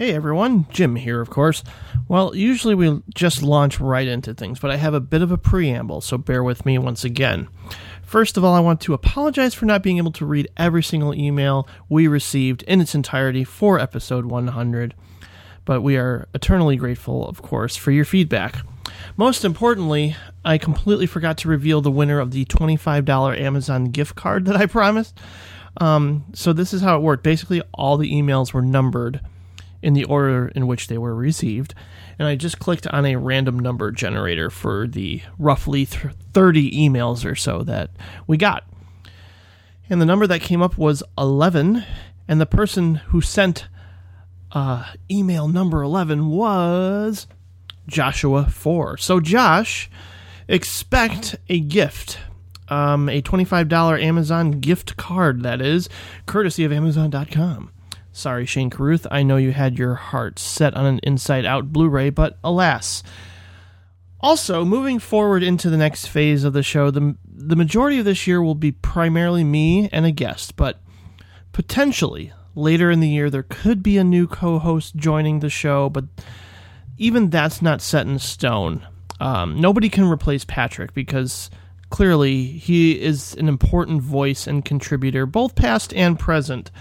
Hey everyone, Jim here, of course. Well, usually we just launch right into things, but I have a bit of a preamble, so bear with me once again. First of all, I want to apologize for not being able to read every single email we received in its entirety for episode 100, but we are eternally grateful, of course, for your feedback. Most importantly, I completely forgot to reveal the winner of the $25 Amazon gift card that I promised. Um, so this is how it worked. Basically, all the emails were numbered in the order in which they were received. And I just clicked on a random number generator for the roughly 30 emails or so that we got. And the number that came up was 11. And the person who sent uh, email number 11 was Joshua 4. So, Josh, expect a gift. Um, a $25 Amazon gift card, that is, courtesy of Amazon.com. Sorry, Shane Carruth. I know you had your heart set on an Inside Out Blu ray, but alas. Also, moving forward into the next phase of the show, the, the majority of this year will be primarily me and a guest, but potentially later in the year there could be a new co host joining the show, but even that's not set in stone. Um, nobody can replace Patrick because clearly he is an important voice and contributor, both past and present.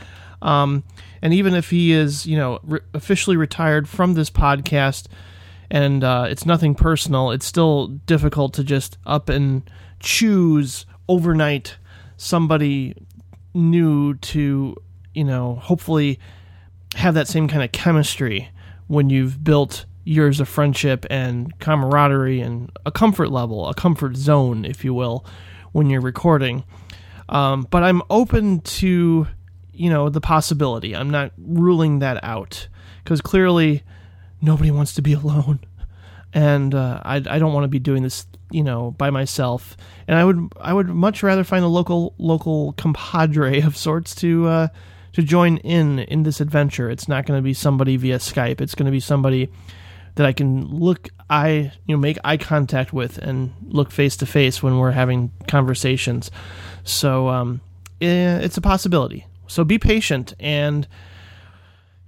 Um, and even if he is, you know, re- officially retired from this podcast, and uh, it's nothing personal, it's still difficult to just up and choose overnight somebody new to, you know, hopefully have that same kind of chemistry when you've built years of friendship and camaraderie and a comfort level, a comfort zone, if you will, when you're recording. Um, but I'm open to you know the possibility. I'm not ruling that out because clearly nobody wants to be alone, and uh, I I don't want to be doing this you know by myself. And I would I would much rather find a local local compadre of sorts to uh, to join in in this adventure. It's not going to be somebody via Skype. It's going to be somebody that I can look eye you know make eye contact with and look face to face when we're having conversations. So um, eh, it's a possibility. So be patient and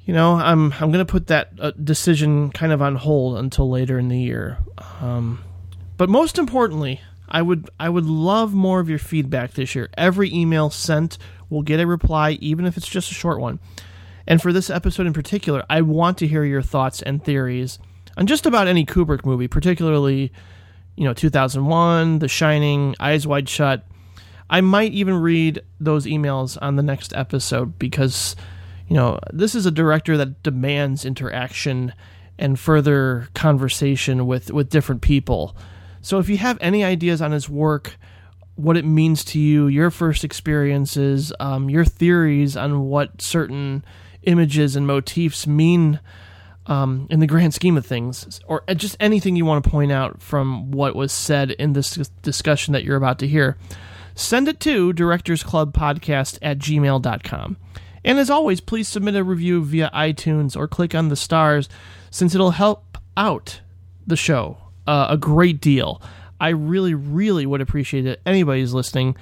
you know, I'm I'm going to put that uh, decision kind of on hold until later in the year. Um, but most importantly, I would I would love more of your feedback this year. Every email sent will get a reply, even if it's just a short one. And for this episode in particular, I want to hear your thoughts and theories on just about any Kubrick movie, particularly, you know, 2001, The Shining, Eyes Wide Shut, I might even read those emails on the next episode because, you know, this is a director that demands interaction and further conversation with, with different people. So if you have any ideas on his work, what it means to you, your first experiences, um, your theories on what certain images and motifs mean um, in the grand scheme of things, or just anything you want to point out from what was said in this discussion that you're about to hear send it to directorsclubpodcast at gmail.com. And as always, please submit a review via iTunes or click on the stars since it'll help out the show uh, a great deal. I really, really would appreciate it. Anybody's listening,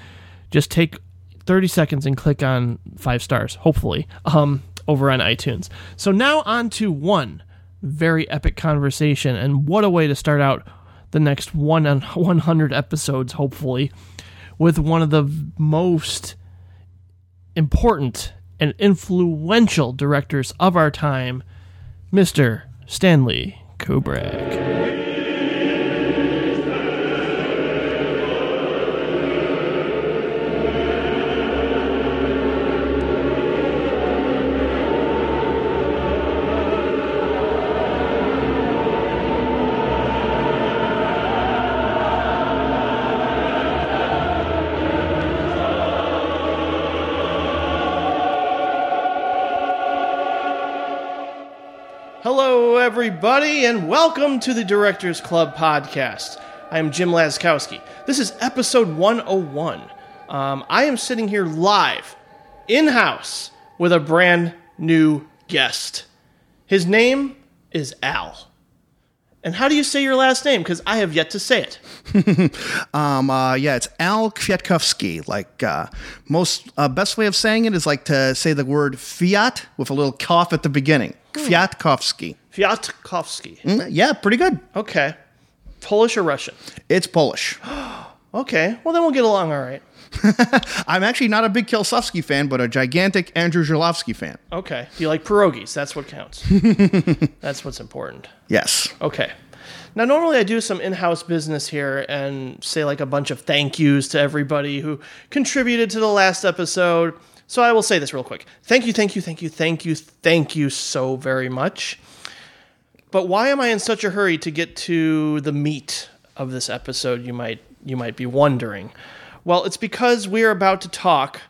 just take 30 seconds and click on five stars, hopefully, um, over on iTunes. So now on to one very epic conversation, and what a way to start out the next one 100 episodes, hopefully with one of the most important and influential directors of our time, Mr. Stanley Kubrick. Everybody, and welcome to the Directors Club podcast. I am Jim Laskowski. This is episode 101. Um, I am sitting here live, in house, with a brand new guest. His name is Al. And how do you say your last name? Because I have yet to say it. Um, uh, yeah, it's Al Kwiatkowski. Like uh, most uh, best way of saying it is like to say the word fiat with a little cough at the beginning. Kwiatkowski. Fiatkowski. Mm, Yeah, pretty good. Okay. Polish or Russian? It's Polish. Okay. Well, then we'll get along all right. I'm actually not a big Kieslowski fan, but a gigantic Andrew Zulawski fan. Okay. Do you like pierogies? That's what counts. That's what's important. Yes. Okay. Now, normally I do some in house business here and say like a bunch of thank yous to everybody who contributed to the last episode. So I will say this real quick. Thank you, thank you, thank you, thank you, thank you so very much. But why am I in such a hurry to get to the meat of this episode? You might you might be wondering. Well, it's because we are about to talk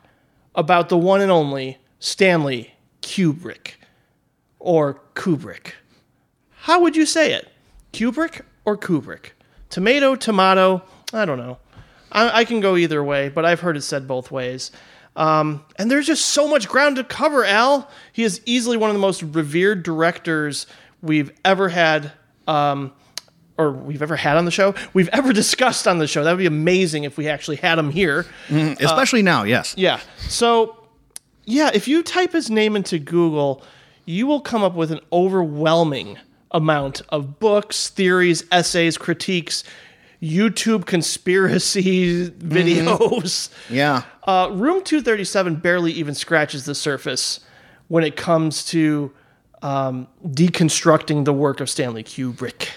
about the one and only Stanley Kubrick or Kubrick. How would you say it? Kubrick or Kubrick? Tomato, tomato, I don't know. I, I can go either way, but I've heard it said both ways. Um, and there's just so much ground to cover, Al. He is easily one of the most revered directors we've ever had, um, or we've ever had on the show. We've ever discussed on the show. That would be amazing if we actually had him here. Especially now, yes. Yeah. So, yeah, if you type his name into Google, you will come up with an overwhelming amount of books, theories, essays, critiques, YouTube conspiracy videos. Yeah. Uh, Room 237 barely even scratches the surface when it comes to um, deconstructing the work of Stanley Kubrick.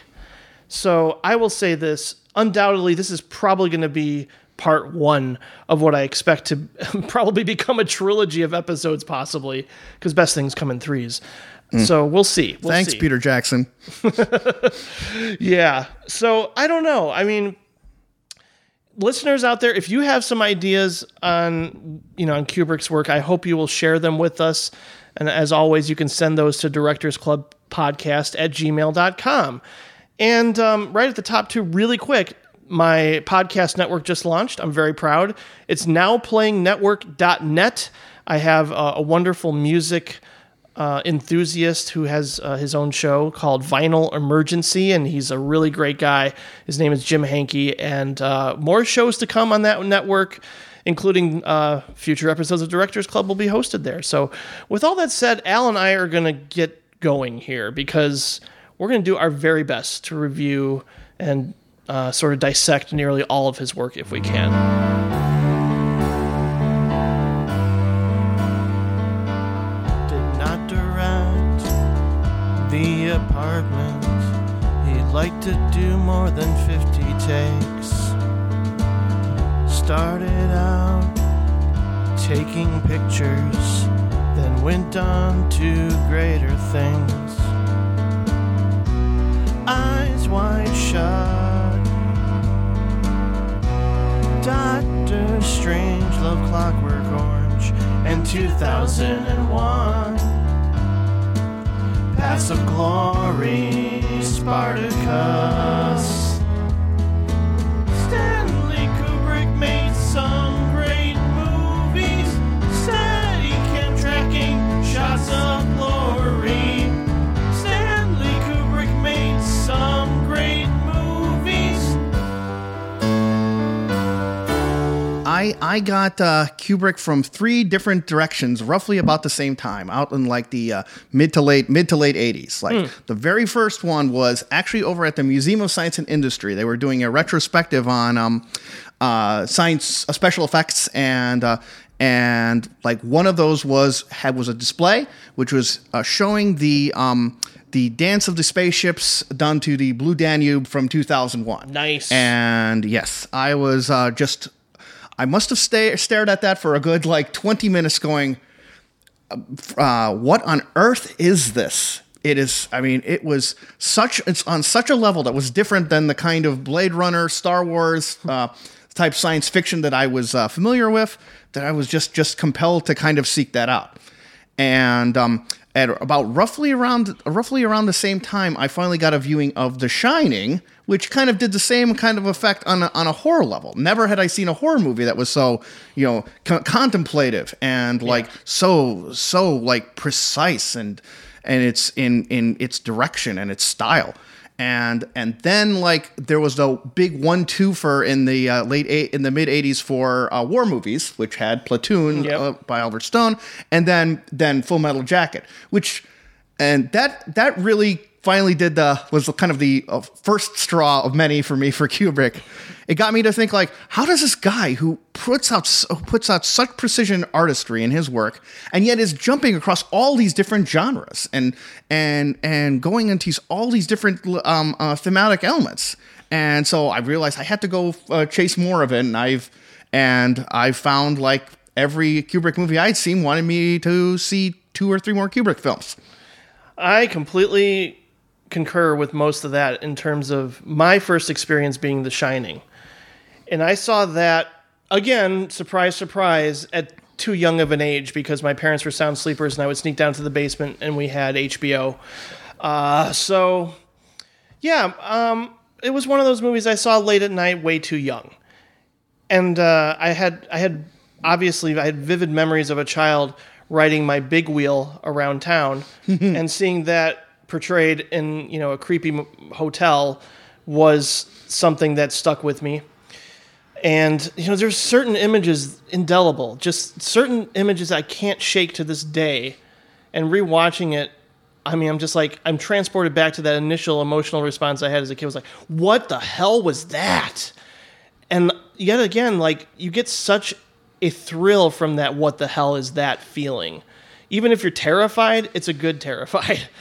So I will say this undoubtedly, this is probably going to be part one of what I expect to probably become a trilogy of episodes, possibly, because best things come in threes. So we'll see. We'll Thanks, see. Peter Jackson. Yeah. So I don't know. I mean, listeners out there, if you have some ideas on you know on Kubrick's work, I hope you will share them with us. And as always, you can send those to directorsclubpodcast Club Podcast at gmail.com. And um, right at the top, too, really quick, my podcast network just launched. I'm very proud. It's nowplayingnetwork.net. I have uh, a wonderful music uh, enthusiast who has uh, his own show called Vinyl Emergency, and he's a really great guy. His name is Jim Hankey, and uh, more shows to come on that network, including uh, future episodes of Directors Club will be hosted there. So, with all that said, Al and I are going to get going here because we're going to do our very best to review and uh, sort of dissect nearly all of his work if we can. did not direct the apartment. He'd like to do more than 50 takes. Started out taking pictures, then went on to greater things. Eyes wide shut. Doctor Strangelove Clockwork Orange, and 2001. Paths of Glory, Spartacus. I I got uh, Kubrick from three different directions, roughly about the same time, out in like the uh, mid to late mid to late eighties. Like the very first one was actually over at the Museum of Science and Industry. They were doing a retrospective on um, uh, science, uh, special effects, and uh, and like one of those was had was a display which was uh, showing the um, the dance of the spaceships done to the Blue Danube from 2001. Nice. And yes, I was uh, just I must have stay, stared at that for a good like 20 minutes going, uh, what on earth is this? It is, I mean, it was such, it's on such a level that was different than the kind of Blade Runner, Star Wars uh, type science fiction that I was uh, familiar with, that I was just, just compelled to kind of seek that out. And um, at about roughly around roughly around the same time, I finally got a viewing of The Shining, which kind of did the same kind of effect on a, on a horror level. Never had I seen a horror movie that was so you know co- contemplative and like so so like precise and and it's in in its direction and its style. And and then like there was the big one twofer in the uh, late eight in the mid '80s for uh, war movies, which had Platoon Yep. uh, by Oliver Stone, and then then Full Metal Jacket, which and that that really finally did the was kind of the uh, first straw of many for me for Kubrick. It got me to think like, how does this guy who puts out so, puts out such precision artistry in his work, and yet is jumping across all these different genres and and and going into all these different um, uh, thematic elements. And so I realized I had to go uh, chase more of it, and I've and I found like every Kubrick movie I'd seen wanted me to see two or three more Kubrick films. I completely concur with most of that in terms of my first experience being The Shining. And I saw that, again, surprise, surprise, at too young of an age because my parents were sound sleepers and I would sneak down to the basement and we had HBO. Uh, so, yeah, um, it was one of those movies I saw late at night, way too young. And uh, I had, I had obviously, I had vivid memories of a child riding my big wheel around town and seeing that portrayed in you know a creepy m- hotel was something that stuck with me and you know there's certain images indelible just certain images i can't shake to this day. And rewatching it i mean i'm just like i'm transported back to that initial emotional response i had as a kid. I was like what the hell was that? And yet again like you get such a thrill from that what the hell is that? feeling. Even if you're terrified it's a good terrified.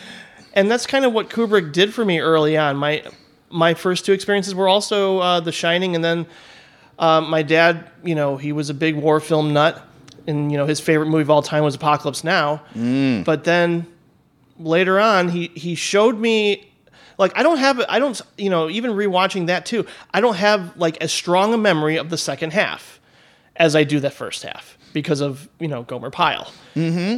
And that's kind of what kubrick did for me early on. My my first two experiences were also uh, the shining and then uh, my dad you know he was a big war film nut and you know his favorite movie of all time was apocalypse now but then later on he he showed me like I don't have I don't you know even rewatching that too I don't have like as strong a memory of the second half as I do that first half because of you know Gomer Pyle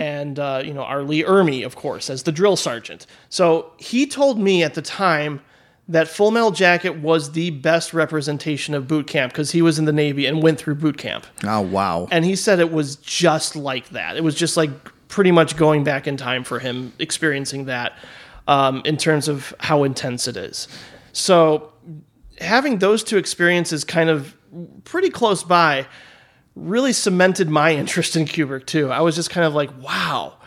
and uh, you know R. Lee Ermey of course as the drill sergeant. So he told me at the time that Full Metal Jacket was the best representation of boot camp because he was in the Navy and went through boot camp. Oh wow! And he said it was just like that. It was just like pretty much going back in time for him experiencing that um, in terms of how intense it is. So having those two experiences kind of pretty close by really cemented my interest in Kubrick too. I was just kind of like, wow.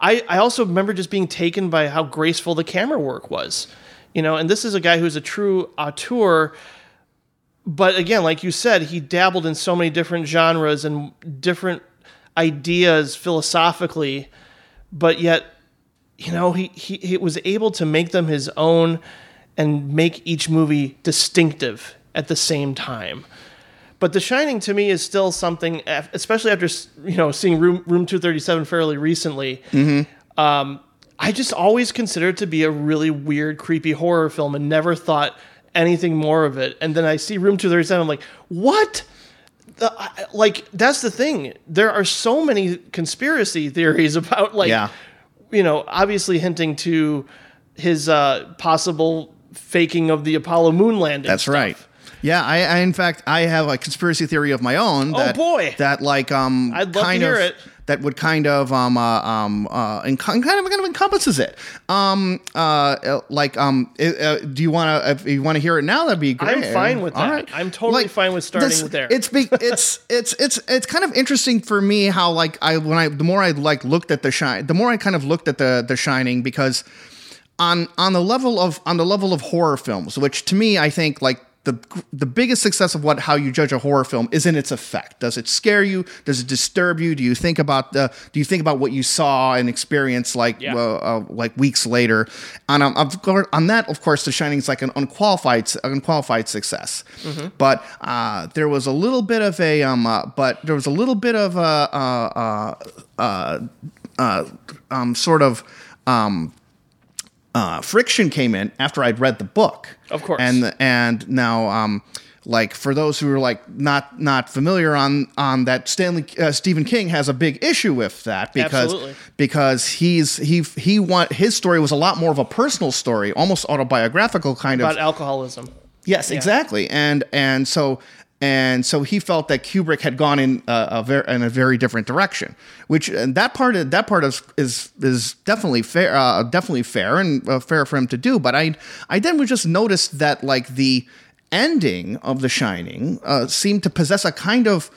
I, I also remember just being taken by how graceful the camera work was. You know, and this is a guy who's a true auteur but again, like you said, he dabbled in so many different genres and different ideas philosophically, but yet, you know, he, he, he was able to make them his own and make each movie distinctive at the same time. But The Shining to me is still something, especially after you know seeing Room Room Two Thirty Seven fairly recently. Um, I just always considered it to be a really weird, creepy horror film, and never thought anything more of it. And then I see Room Two Thirty Seven, I'm like, what? The, I- like that's the thing. There are so many conspiracy theories about like, Yeah. you know, obviously hinting to his uh, possible faking of the Apollo moon landing. That's stuff. right. Yeah, I, I in fact I have a conspiracy theory of my own. That, Oh, boy. That like um I'd love to hear of it. That would kind of um uh, um uh and kind of kind of encompasses it. Um uh, uh like um uh, do you want to if you want to hear it now that'd be great. I'm fine with All that. I'm totally fine with starting this- with there. It's big. It's it's it's it's kind of interesting for me how like I when I the more I like looked at the shine the more I kind of looked at the the Shining because on on the level of on the level of horror films, which to me I think like the the biggest success of what how you judge a horror film is in its effect. Does it scare you? Does it disturb you? Do you think about the do you think about what you saw and experienced like Yeah. uh, uh, like weeks later? And um, of course, on that, of course, The Shining is like an unqualified unqualified success. But uh, there was a little bit of a um, uh, but there was a little bit of a uh, uh, uh, uh, um, sort of um, uh, friction came in after I'd read the book. Of course. And and now um like for those who are like not not familiar on on that Stanley uh, Stephen King has a big issue with that because Absolutely. because he's he he want his story was a lot more of a personal story, almost autobiographical kind of about alcoholism. Yes, exactly. And and so and so he felt that Kubrick had gone in a, a very in a very different direction. Which and that part of that part is is is definitely fair, uh, definitely fair and uh, fair for him to do. But I I then would just notice that like the ending of The Shining uh, seemed to possess a kind of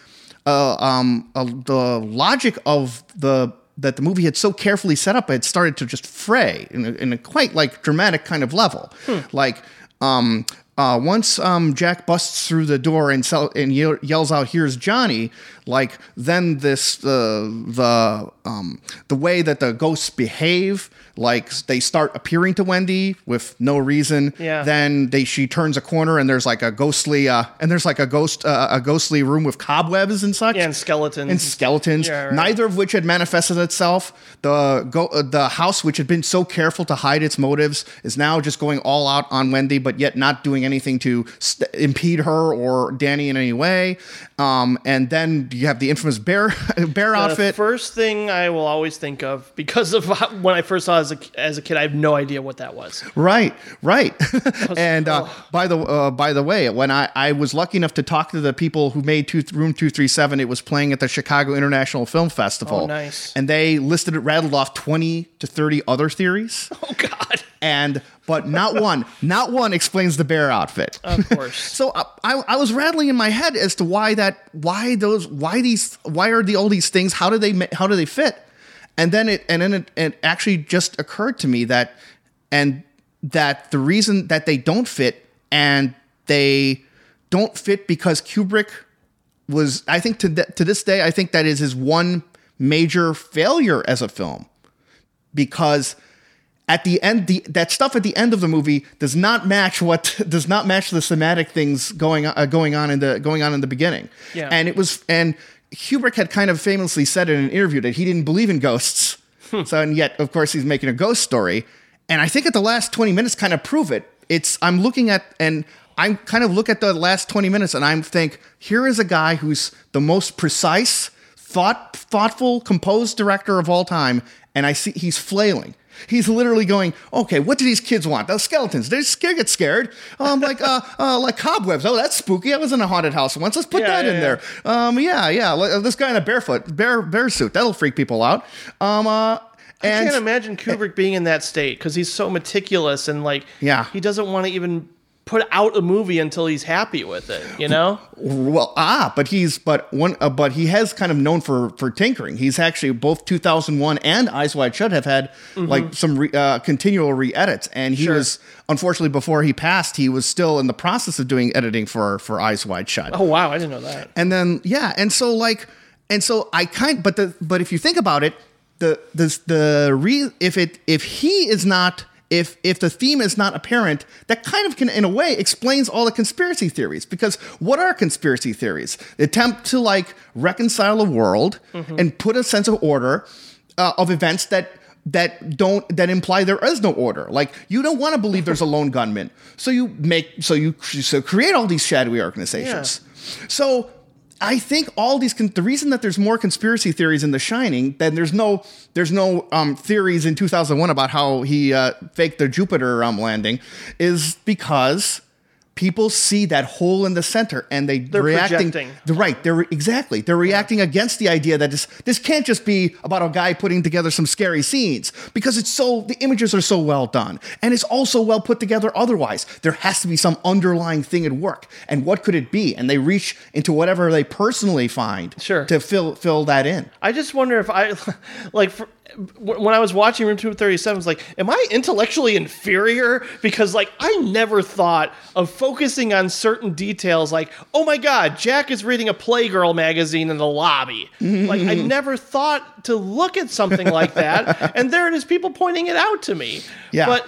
uh, um, uh, the logic of the that the movie had so carefully set up, it started to just fray in a, in a quite like dramatic kind of level. Like um, uh, once um, Jack busts through the door and, sell, and ye- yells out, "Here's Johnny!" Like then this uh, the um, the way that the ghosts behave, like they start appearing to Wendy with no reason. Yeah. Then they she turns a corner and there's like a ghostly uh, and there's like a ghost uh, a ghostly room with cobwebs and such Yeah, and skeletons. and skeletons, Yeah, right. neither of which had manifested itself. The go, uh, the house, which had been so careful to hide its motives, is now just going all out on Wendy, but yet not doing anything to st- impede her or Danny in any way. Um, and then you have the infamous bear bear the outfit. first thing I will always think of because of when I first saw it as a, as a kid, I have no idea what that was. Right, right. and uh, by the uh, by the way, when I, I was lucky enough to talk to the people who made two, Room Two Three Seven, it was playing at the Chicago International Film Festival. Oh, nice. And they listed it, rattled off twenty to thirty other theories, Oh God! and but not one, not one explains the bear outfit. Of course. So I, I, I was rattling in my head as to why that, why those, why these, why are the all these things? How do they, how do they fit? And then it, and then it, it actually just occurred to me that, and that the reason that they don't fit and they don't fit because Kubrick was, I think to th- to this day, I think that is his one major failure as a film because at the end the that stuff at the end of the movie does not match what does not match the thematic things going on uh, going on in the going on in the beginning. Yeah. and it was and Kubrick had kind of famously said in an interview that he didn't believe in ghosts. So and yet of course he's making a ghost story. And I think at the last 20 minutes kind of prove it. It's I'm looking at and I kind of look at the last 20 minutes and I'm think here is a guy who's the most precise thought thoughtful composed director of all time. And I see he's flailing He's literally going, okay, what do these kids want? Those skeletons. They scared, get scared. Um, like, uh, uh, like cobwebs. Oh, that's spooky. I was in a haunted house once. Let's put Yeah, that yeah, in yeah. there. Um, yeah, yeah. This guy in a barefoot bear bear suit. That'll freak people out. Um, uh, I can't imagine Kubrick being in that state because he's so meticulous and like Yeah. he doesn't want to even put out a movie until he's happy with it. You know? Well, ah, but he's but one, uh, but he has kind of known for for tinkering. He's actually both 2001 and Eyes Wide Shut have had like some re, uh, continual re-edits, and he Mm-hmm. Sure. was unfortunately before he passed, he was still in the process of doing editing for for Eyes Wide Shut. oh wow, I didn't know that. And then yeah, and so like, and so I kind, but the but if you think about it, the the the re if it if he is not. If, if the theme is not apparent, that kind of can, in a way, explains all the conspiracy theories. Because what are conspiracy theories? The attempt to like reconcile a world and put a sense of order uh, of events that that don't that imply there is no order. Like you don't want to believe there's a lone gunman, so you make so you so create all these shadowy organizations. So I think all these con- the reason that there's more conspiracy theories in The Shining than there's no there's no um, theories in 2001 about how he uh, faked the Jupiter um, landing is because people see that hole in the center and they They're reacting projecting. they're right they're exactly they're reacting against the idea that this this can't just be about a guy putting together some scary scenes because it's so the images are so well done and it's also well put together otherwise there has to be some underlying thing at work and what could it be and they reach into whatever they personally find Sure. to fill fill that in I just wonder if I like for, when I was watching Room 237, I was like, am I intellectually inferior? Because like I never thought of focusing on certain details like, oh my god, Jack is reading a Playgirl magazine in the lobby. like I never thought to look at something like that. and there it is, people pointing it out to me. Yeah. But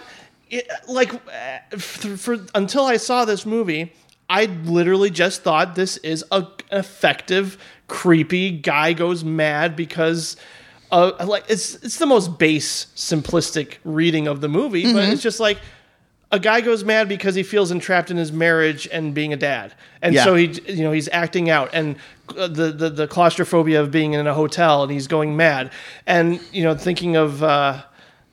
it, like uh, for, for until I saw this movie, I literally just thought this is a effective, creepy guy goes mad because. Uh, like it's it's the most base, simplistic reading of the movie, but it's just like a guy goes mad because he feels entrapped in his marriage and being a dad, and Yeah. so he you know he's acting out, and uh, the, the the claustrophobia of being in a hotel, and he's going mad, and you know thinking of uh,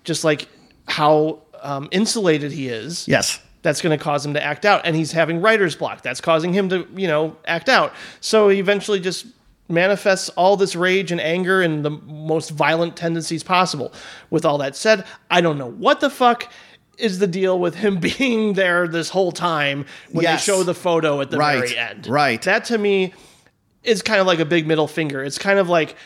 just like how um, insulated he is, yes That's going to cause him to act out, and he's having writer's block. That's causing him to, you know, act out. So he eventually just manifests all this rage and anger and the most violent tendencies possible. With all that said, I don't know what the fuck is the deal with him being there this whole time when Yes. they show the photo at the Right, very end. right. That to me is kind of like a big middle finger. It's kind of like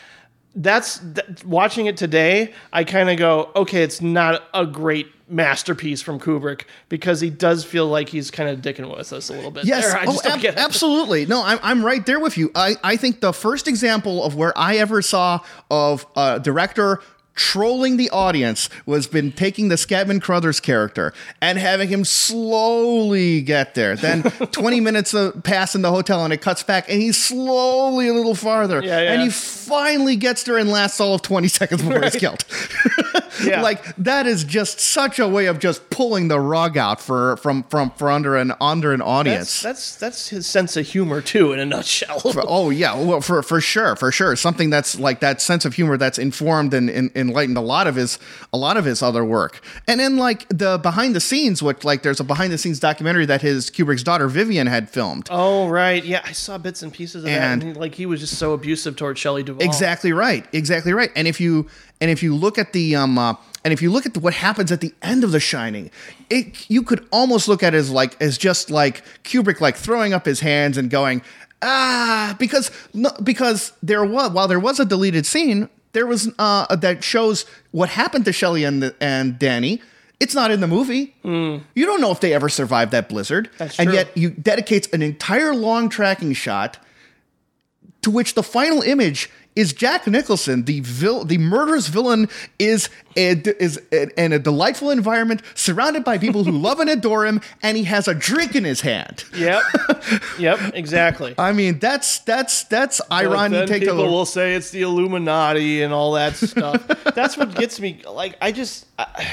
that's th- watching it today. I kind of go, okay, it's not a great masterpiece from Kubrick because he does feel like he's kind of dicking with us a little bit. Yes, there. I oh, ab- absolutely. No, I'm, I'm right there with you. I, I think the first example of where I ever saw of a director trolling the audience was been taking the Scatman Crothers character and having him slowly get there. Then 20 minutes uh, pass in the hotel and it cuts back and he's slowly a little farther. Yeah, yeah. And he finally gets there and lasts all of 20 seconds before he's killed. Yeah. Like that is just such a way of just pulling the rug out for from from for under an under an audience. That's, that's that's his sense of humor too, in a nutshell. Oh yeah, well for for sure, for sure, something that's like that sense of humor that's informed and, and enlightened a lot of his a lot of his other work. And then like the behind the scenes, which like there's a behind the scenes documentary that his Kubrick's daughter Vivian had filmed. Oh right, yeah, I saw bits and pieces of And- that. And like he was just so abusive towards Shelley Duvall. Exactly right. Exactly right. And if you and if you look at the um uh, and if you look at the, what happens at the end of The Shining, it you could almost look at it as like as just like Kubrick like throwing up his hands and going ah because no, because there was while there was a deleted scene there was uh that shows what happened to Shelley and and Danny. It's not in the movie. You don't know if they ever survived that blizzard. That's and true. yet you dedicates an entire long tracking shot to which the final image is Jack Nicholson, the vil- the murderous villain, is a, is a, in a delightful environment surrounded by people who love and adore him, and he has a drink in his hand. Yep. yep. Exactly. I mean, that's that's that's But ironic. then Take people a will say it's the Illuminati and all that stuff. That's what gets me. Like I just, I,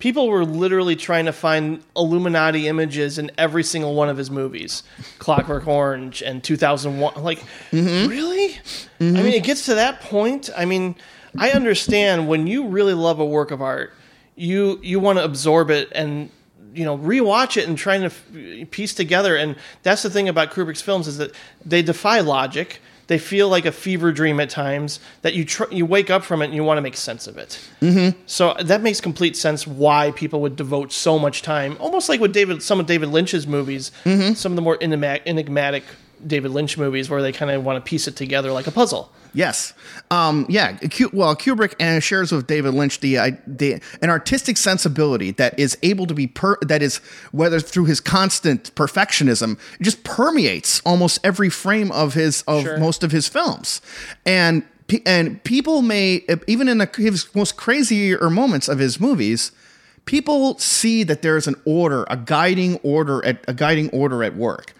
people were literally trying to find Illuminati images in every single one of his movies, Clockwork Orange and 2001. Like, Mm-hmm. really? I mean, it gets to that point. I mean, I understand when you really love a work of art, you you want to absorb it and you know rewatch it and trying to f- piece together and that's the thing about Kubrick's films is that they defy logic they feel like a fever dream at times that you tr- you wake up from it and you want to make sense of it mm-hmm. so that makes complete sense why people would devote so much time almost like with David some of David Lynch's movies some of the more enigmatic David Lynch movies where they kind of want to piece it together like a puzzle Yes. Um, yeah. Well, Kubrick and shares with David Lynch the, uh, the an artistic sensibility that is able to be per that is whether through his constant perfectionism it just permeates almost every frame of his of Sure. most of his films, and and people may even in the, his most crazier moments of his movies. People see that there is an order, a guiding order at a guiding order at work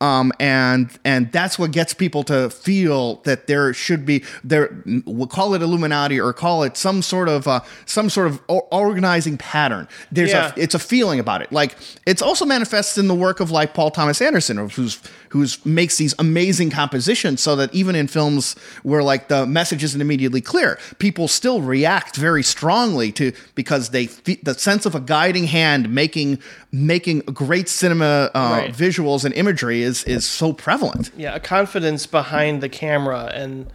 um, and and that's what gets people to feel that there should be there. We'll call it Illuminati or call it some sort of uh, some sort of organizing pattern. There's Yeah. a it's a feeling about it. Like it's also manifests in the work of like Paul Thomas Anderson, who's who's makes these amazing compositions, so that even in films where like the message isn't immediately clear, people still react very strongly to because they the sense of a guiding hand making making great cinema uh, Right. visuals and imagery is is so prevalent. yeah, a confidence behind the camera and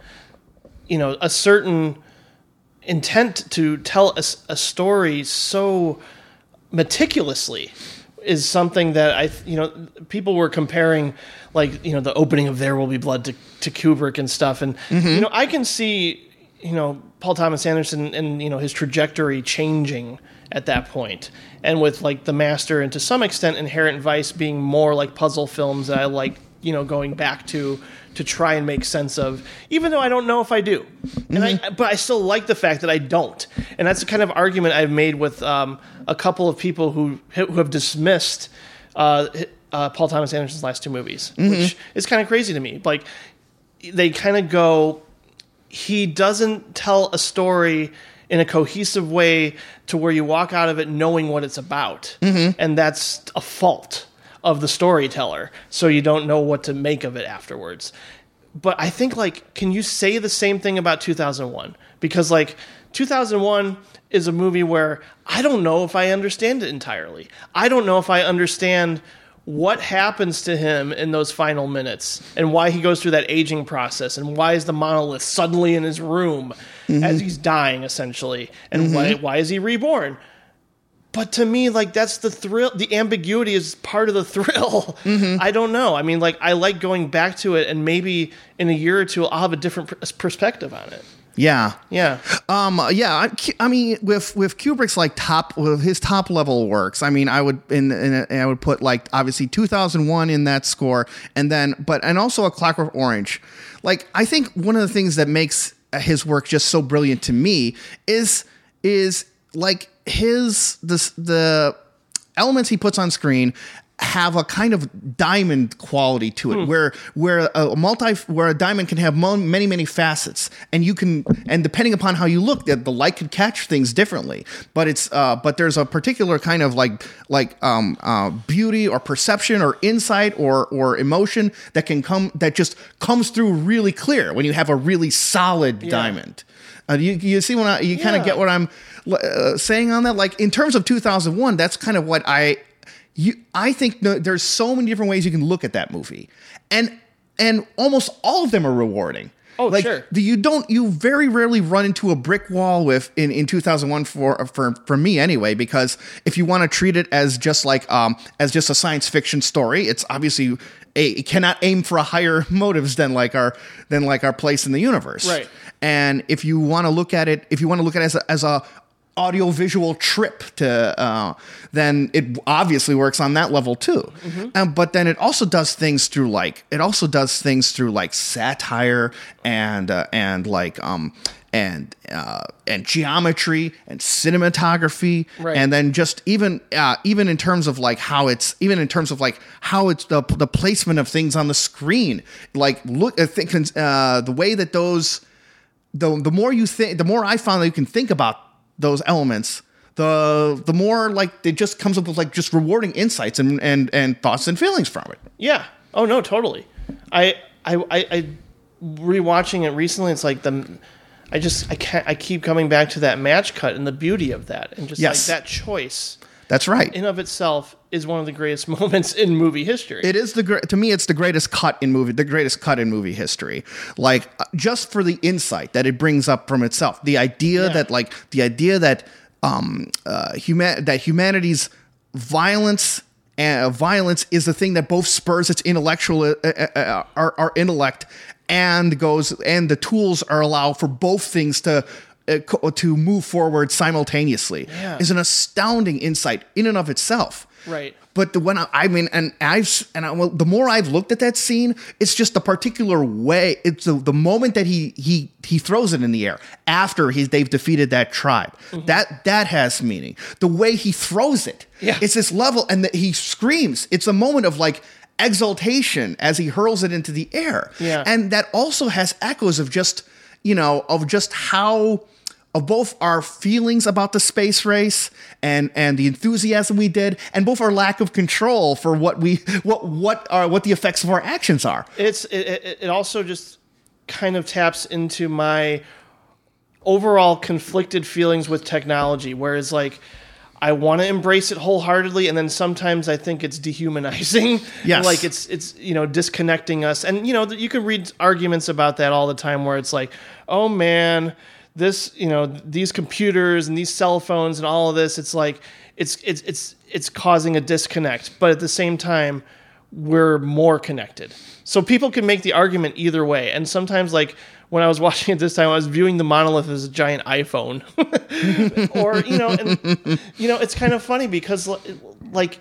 you know a certain intent to tell a story so meticulously is something that I you know people were comparing like you know the opening of There Will Be Blood to, to Kubrick and stuff and you know I can see you know Paul Thomas Anderson and you know his trajectory changing at that point. And with like The Master and to some extent Inherent Vice being more like puzzle films that I like you know going back to to try and make sense of even though I don't know if I do. And I but I still like the fact that I don't. And that's the kind of argument I've made with um, a couple of people who who have dismissed uh, uh, Paul Thomas Anderson's last two movies which is kind of crazy to me. Like they kind of go he doesn't tell a story in a cohesive way to where you walk out of it knowing what it's about. Mm-hmm. And that's a fault of the storyteller. So you don't know what to make of it afterwards. But I think like can you say the same thing about 2001? Because like 2001 is a movie where I don't know if I understand it entirely. I don't know if I understand what happens to him in those final minutes and why he goes through that aging process and why is the monolith suddenly in his room mm-hmm. as he's dying essentially and mm-hmm. why why is he reborn? But to me like that's the thrill the ambiguity is part of the thrill. Mm-hmm. I don't know. I mean like i like going back to it and maybe in a year or two i'll have a different pr- perspective on it Yeah. yeah Um, yeah, I, I mean, with with Kubrick's like top, with his top level works. I mean, I would in, in I would put like obviously 2001 in that score, and then but and also a Clockwork Orange. Like, I think one of the things that makes his work just so brilliant to me is is like his the the elements he puts on screen have a kind of diamond quality to it where where a multi where a diamond can have many many facets and you can and depending upon how you look that the light could catch things differently. But it's uh but there's a particular kind of like like um uh beauty or perception or insight or or emotion that can come that just comes through really clear when you have a really solid diamond. Uh, you, you see when I, you kind of get what I'm uh, saying on that. Like in terms of 2001, that's kind of what I you I think no, there's so many different ways you can look at that movie, and and almost all of them are rewarding. Oh, like, sure. the- You don't. You very rarely run into a brick wall with in, in 2001 for for for me anyway. Because if you want to treat it as just like um as just a science fiction story, it's obviously a, it cannot aim for a higher motives than like our than like our place in the universe. Right. And if you want to look at it, if you want to look at it as a, as a audiovisual trip to, uh, then it obviously works on that level too. Um, but then it also does things through like it also does things through like satire and uh, and like um and uh, and geometry and cinematography Right. and then just even uh, even in terms of like how it's even in terms of like how it's the the placement of things on the screen like look I think uh, the way that those the the more you think, the more I found that you can think about those elements, the the more like it just comes up with like just rewarding insights and and and thoughts and feelings from it. Yeah. Oh no, totally. I I I, I rewatching it recently. It's like the I just I can't I keep coming back to that match cut and the beauty of that and just Yes. like that choice That's right. in of itself is one of the greatest moments in movie history. It is the to me it's the greatest cut in movie the greatest cut in movie history. Like uh, just for the insight that it brings up from itself. The idea Yeah. that like the idea that um uh human that humanity's violence and violence is the thing that both spurs its intellectual uh, uh, uh, our, our intellect and goes and the tools are allow for both things to uh, to move forward simultaneously Yeah. is an astounding insight in and of itself Right. but the when I, I mean, and I've and I, well, the more I've looked at that scene, it's just the particular way. It's the, the moment that he he he throws it in the air after he's they've defeated that tribe. Mm-hmm. That that has meaning. The way he throws it, Yeah. it's this level, and that he screams. It's a moment of like exultation as he hurls it into the air. Yeah. and that also has echoes of just you know of just how of both our feelings about the space race and and the enthusiasm we did and both our lack of control for what we what what are what the effects of our actions are It's it, it, also just kind of taps into my overall conflicted feelings with technology, whereas like I want to embrace it wholeheartedly, and then sometimes I think it's dehumanizing. Yes. like it's it's you know disconnecting us, and you know you can read arguments about that all the time, where it's like, oh man, this you know these computers and these cell phones and all of this, it's like it's it's it's it's causing a disconnect, but at the same time we're more connected. So people can make the argument either way. And sometimes, like when I was watching it this time, I was viewing the monolith as a giant iPhone, or you know, and you know, it's kind of funny because li- like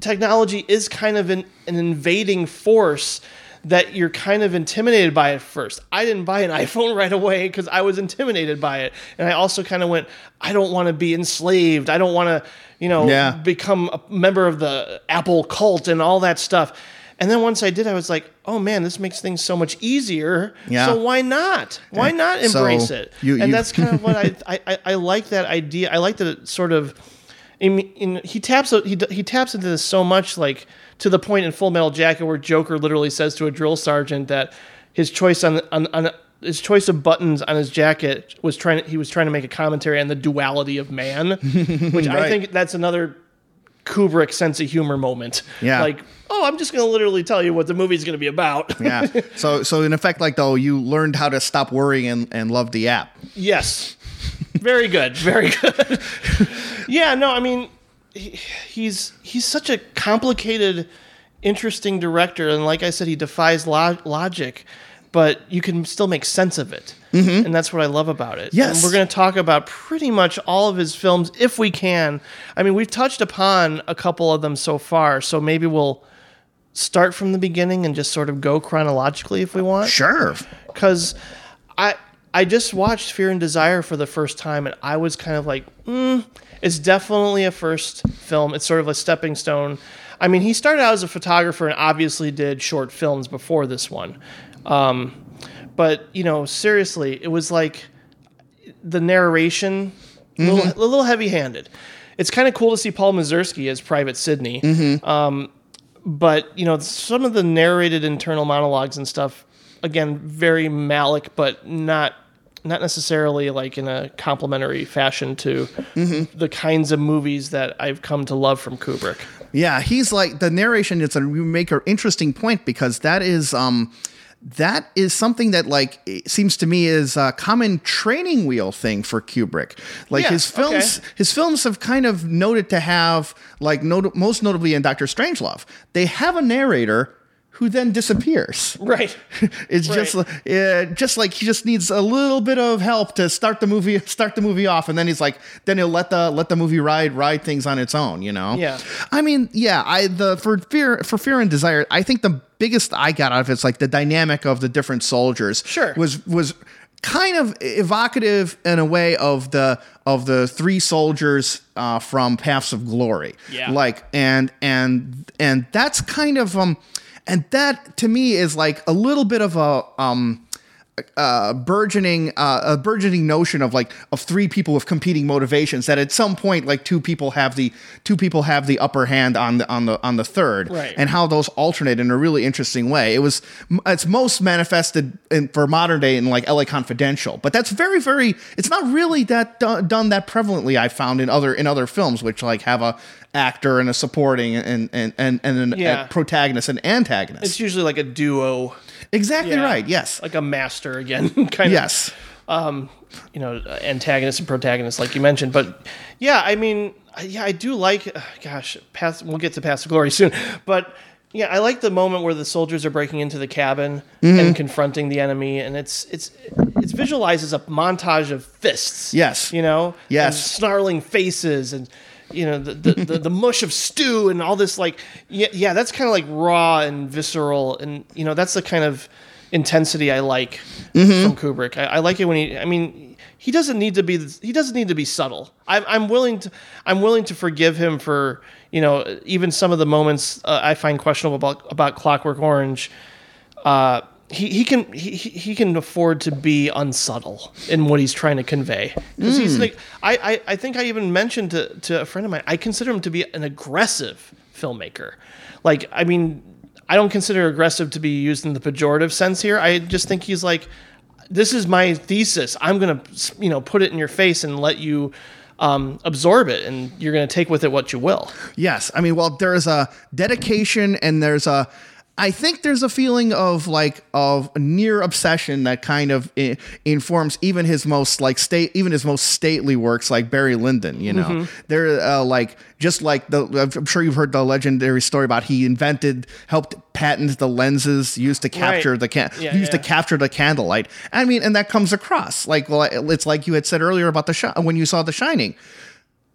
technology is kind of an, an invading force that you're kind of intimidated by at first. I didn't buy an iPhone right away because I was intimidated by it. And I also kind of went, I don't want to be enslaved. I don't want to, you know, Yeah. become a member of the Apple cult and all that stuff. And then once I did, I was like, oh man, this makes things so much easier. Yeah. So why not? Why eh, not So embrace it? you- and you- that's kind of what I, I, I, I like that idea. I like that it sort of, in, in, he taps he, he taps into this so much like to the point in Full Metal Jacket where Joker literally says to a drill sergeant that his choice on on, on his choice of buttons on his jacket was trying. He was trying to make a commentary on the duality of man, which I think that's another Kubrick sense of humor moment. Yeah. like oh, I'm just going to literally tell you what the movie's going to be about. yeah. So so in effect, like though, you learned how to stop worrying and, and love the app. Yes. Very good. Very good. yeah, no, I mean he, he's he's such a complicated interesting director and like I said he defies lo- logic, but you can still make sense of it. Mm-hmm. And that's what I love about it. Yes. And we're going to talk about pretty much all of his films if we can. I mean, we've touched upon a couple of them so far, so maybe we'll start from the beginning and just sort of go chronologically if we want Sure. because I I just watched Fear and Desire for the first time, and I was kind of like, mm, it's definitely a first film. It's sort of a stepping stone. I mean, he started out as a photographer and obviously did short films before this one, um, but you know, seriously, it was like the narration a little, a little heavy-handed. It's kind of cool to see Paul Mazursky as Private Sidney but you know some of the narrated internal monologues and stuff again very Malick but not not necessarily like in a complimentary fashion to the kinds of movies that I've come to love from Kubrick. Yeah, he's like the narration. It's a you make an interesting point because that is um that is something that like it seems to me is a common training wheel thing for Kubrick. Like Yeah, his films, okay. his films have kind of noted to have like not- most notably in Doctor Strangelove, they have a narrator who then disappears. Right. It's just uh, just like he just needs a little bit of help to start the movie start the movie off, and then he's like, then he'll let the let the movie ride ride things on its own. You know? Yeah. I mean, yeah. I the for fear for fear and desire. I think the biggest I got out of it's like the dynamic of the different soldiers. Sure. Was was kind of evocative in a way of the of the three soldiers uh, from Paths of Glory. Yeah. Like and and and that's kind of um and that to me is like a little bit of a um uh, burgeoning uh, a burgeoning notion of like of three people with competing motivations that at some point like two people have the two people have the upper hand on the on the on the third Right. and how those alternate in a really interesting way it was it's most manifested in, for modern day in like LA Confidential but that's very very it's not really that done, done that prevalently I found in other in other films which like have a actor and a supporting and and and, and an, Yeah. a protagonist and antagonist It's usually like a duo. exactly Yeah. right yes Like a master again, kind of. yes you know, antagonist and protagonist, like you mentioned. But yeah, I mean, yeah, I do like. uh, Gosh, past we'll get to Past Glory soon, but yeah, I like the moment where the soldiers are breaking into the cabin Mm-hmm. and confronting the enemy, and it's it's it's visualized as a montage of fists. Yes. you know, Yes. and snarling faces and. You know the, the, the, the mush of stew and all this like yeah yeah that's kind of like raw and visceral and you know that's the kind of intensity I like Mm-hmm. from Kubrick. I, I like it when he. I mean, he doesn't need to be. He doesn't need to be subtle. I'm, I'm willing to. I'm willing to forgive him for you know even some of the moments uh, I find questionable about about Clockwork Orange. Uh, he, he can he, he can afford to be unsubtle in what he's trying to convey. Because he's like I, I I think I even mentioned to to a friend of mine I consider him to be an aggressive filmmaker. Like I mean I don't consider aggressive to be used in the pejorative sense here. I just think he's like this is my thesis. I'm gonna you know put it in your face and let you um, absorb it and you're gonna take with it what you will. Yes, I mean, well, there's a dedication and there's a. I think there's a feeling of like of near obsession that kind of I- informs even his most like state, even his most stately works like Barry Lyndon. You know, Mm-hmm. they're uh, like just like the. I'm sure you've heard the legendary story about he invented, helped patent the lenses used to capture Right. the can Yeah, used yeah. to capture the candlelight. I mean, and that comes across like well, it's like you had said earlier about the when you saw The Shining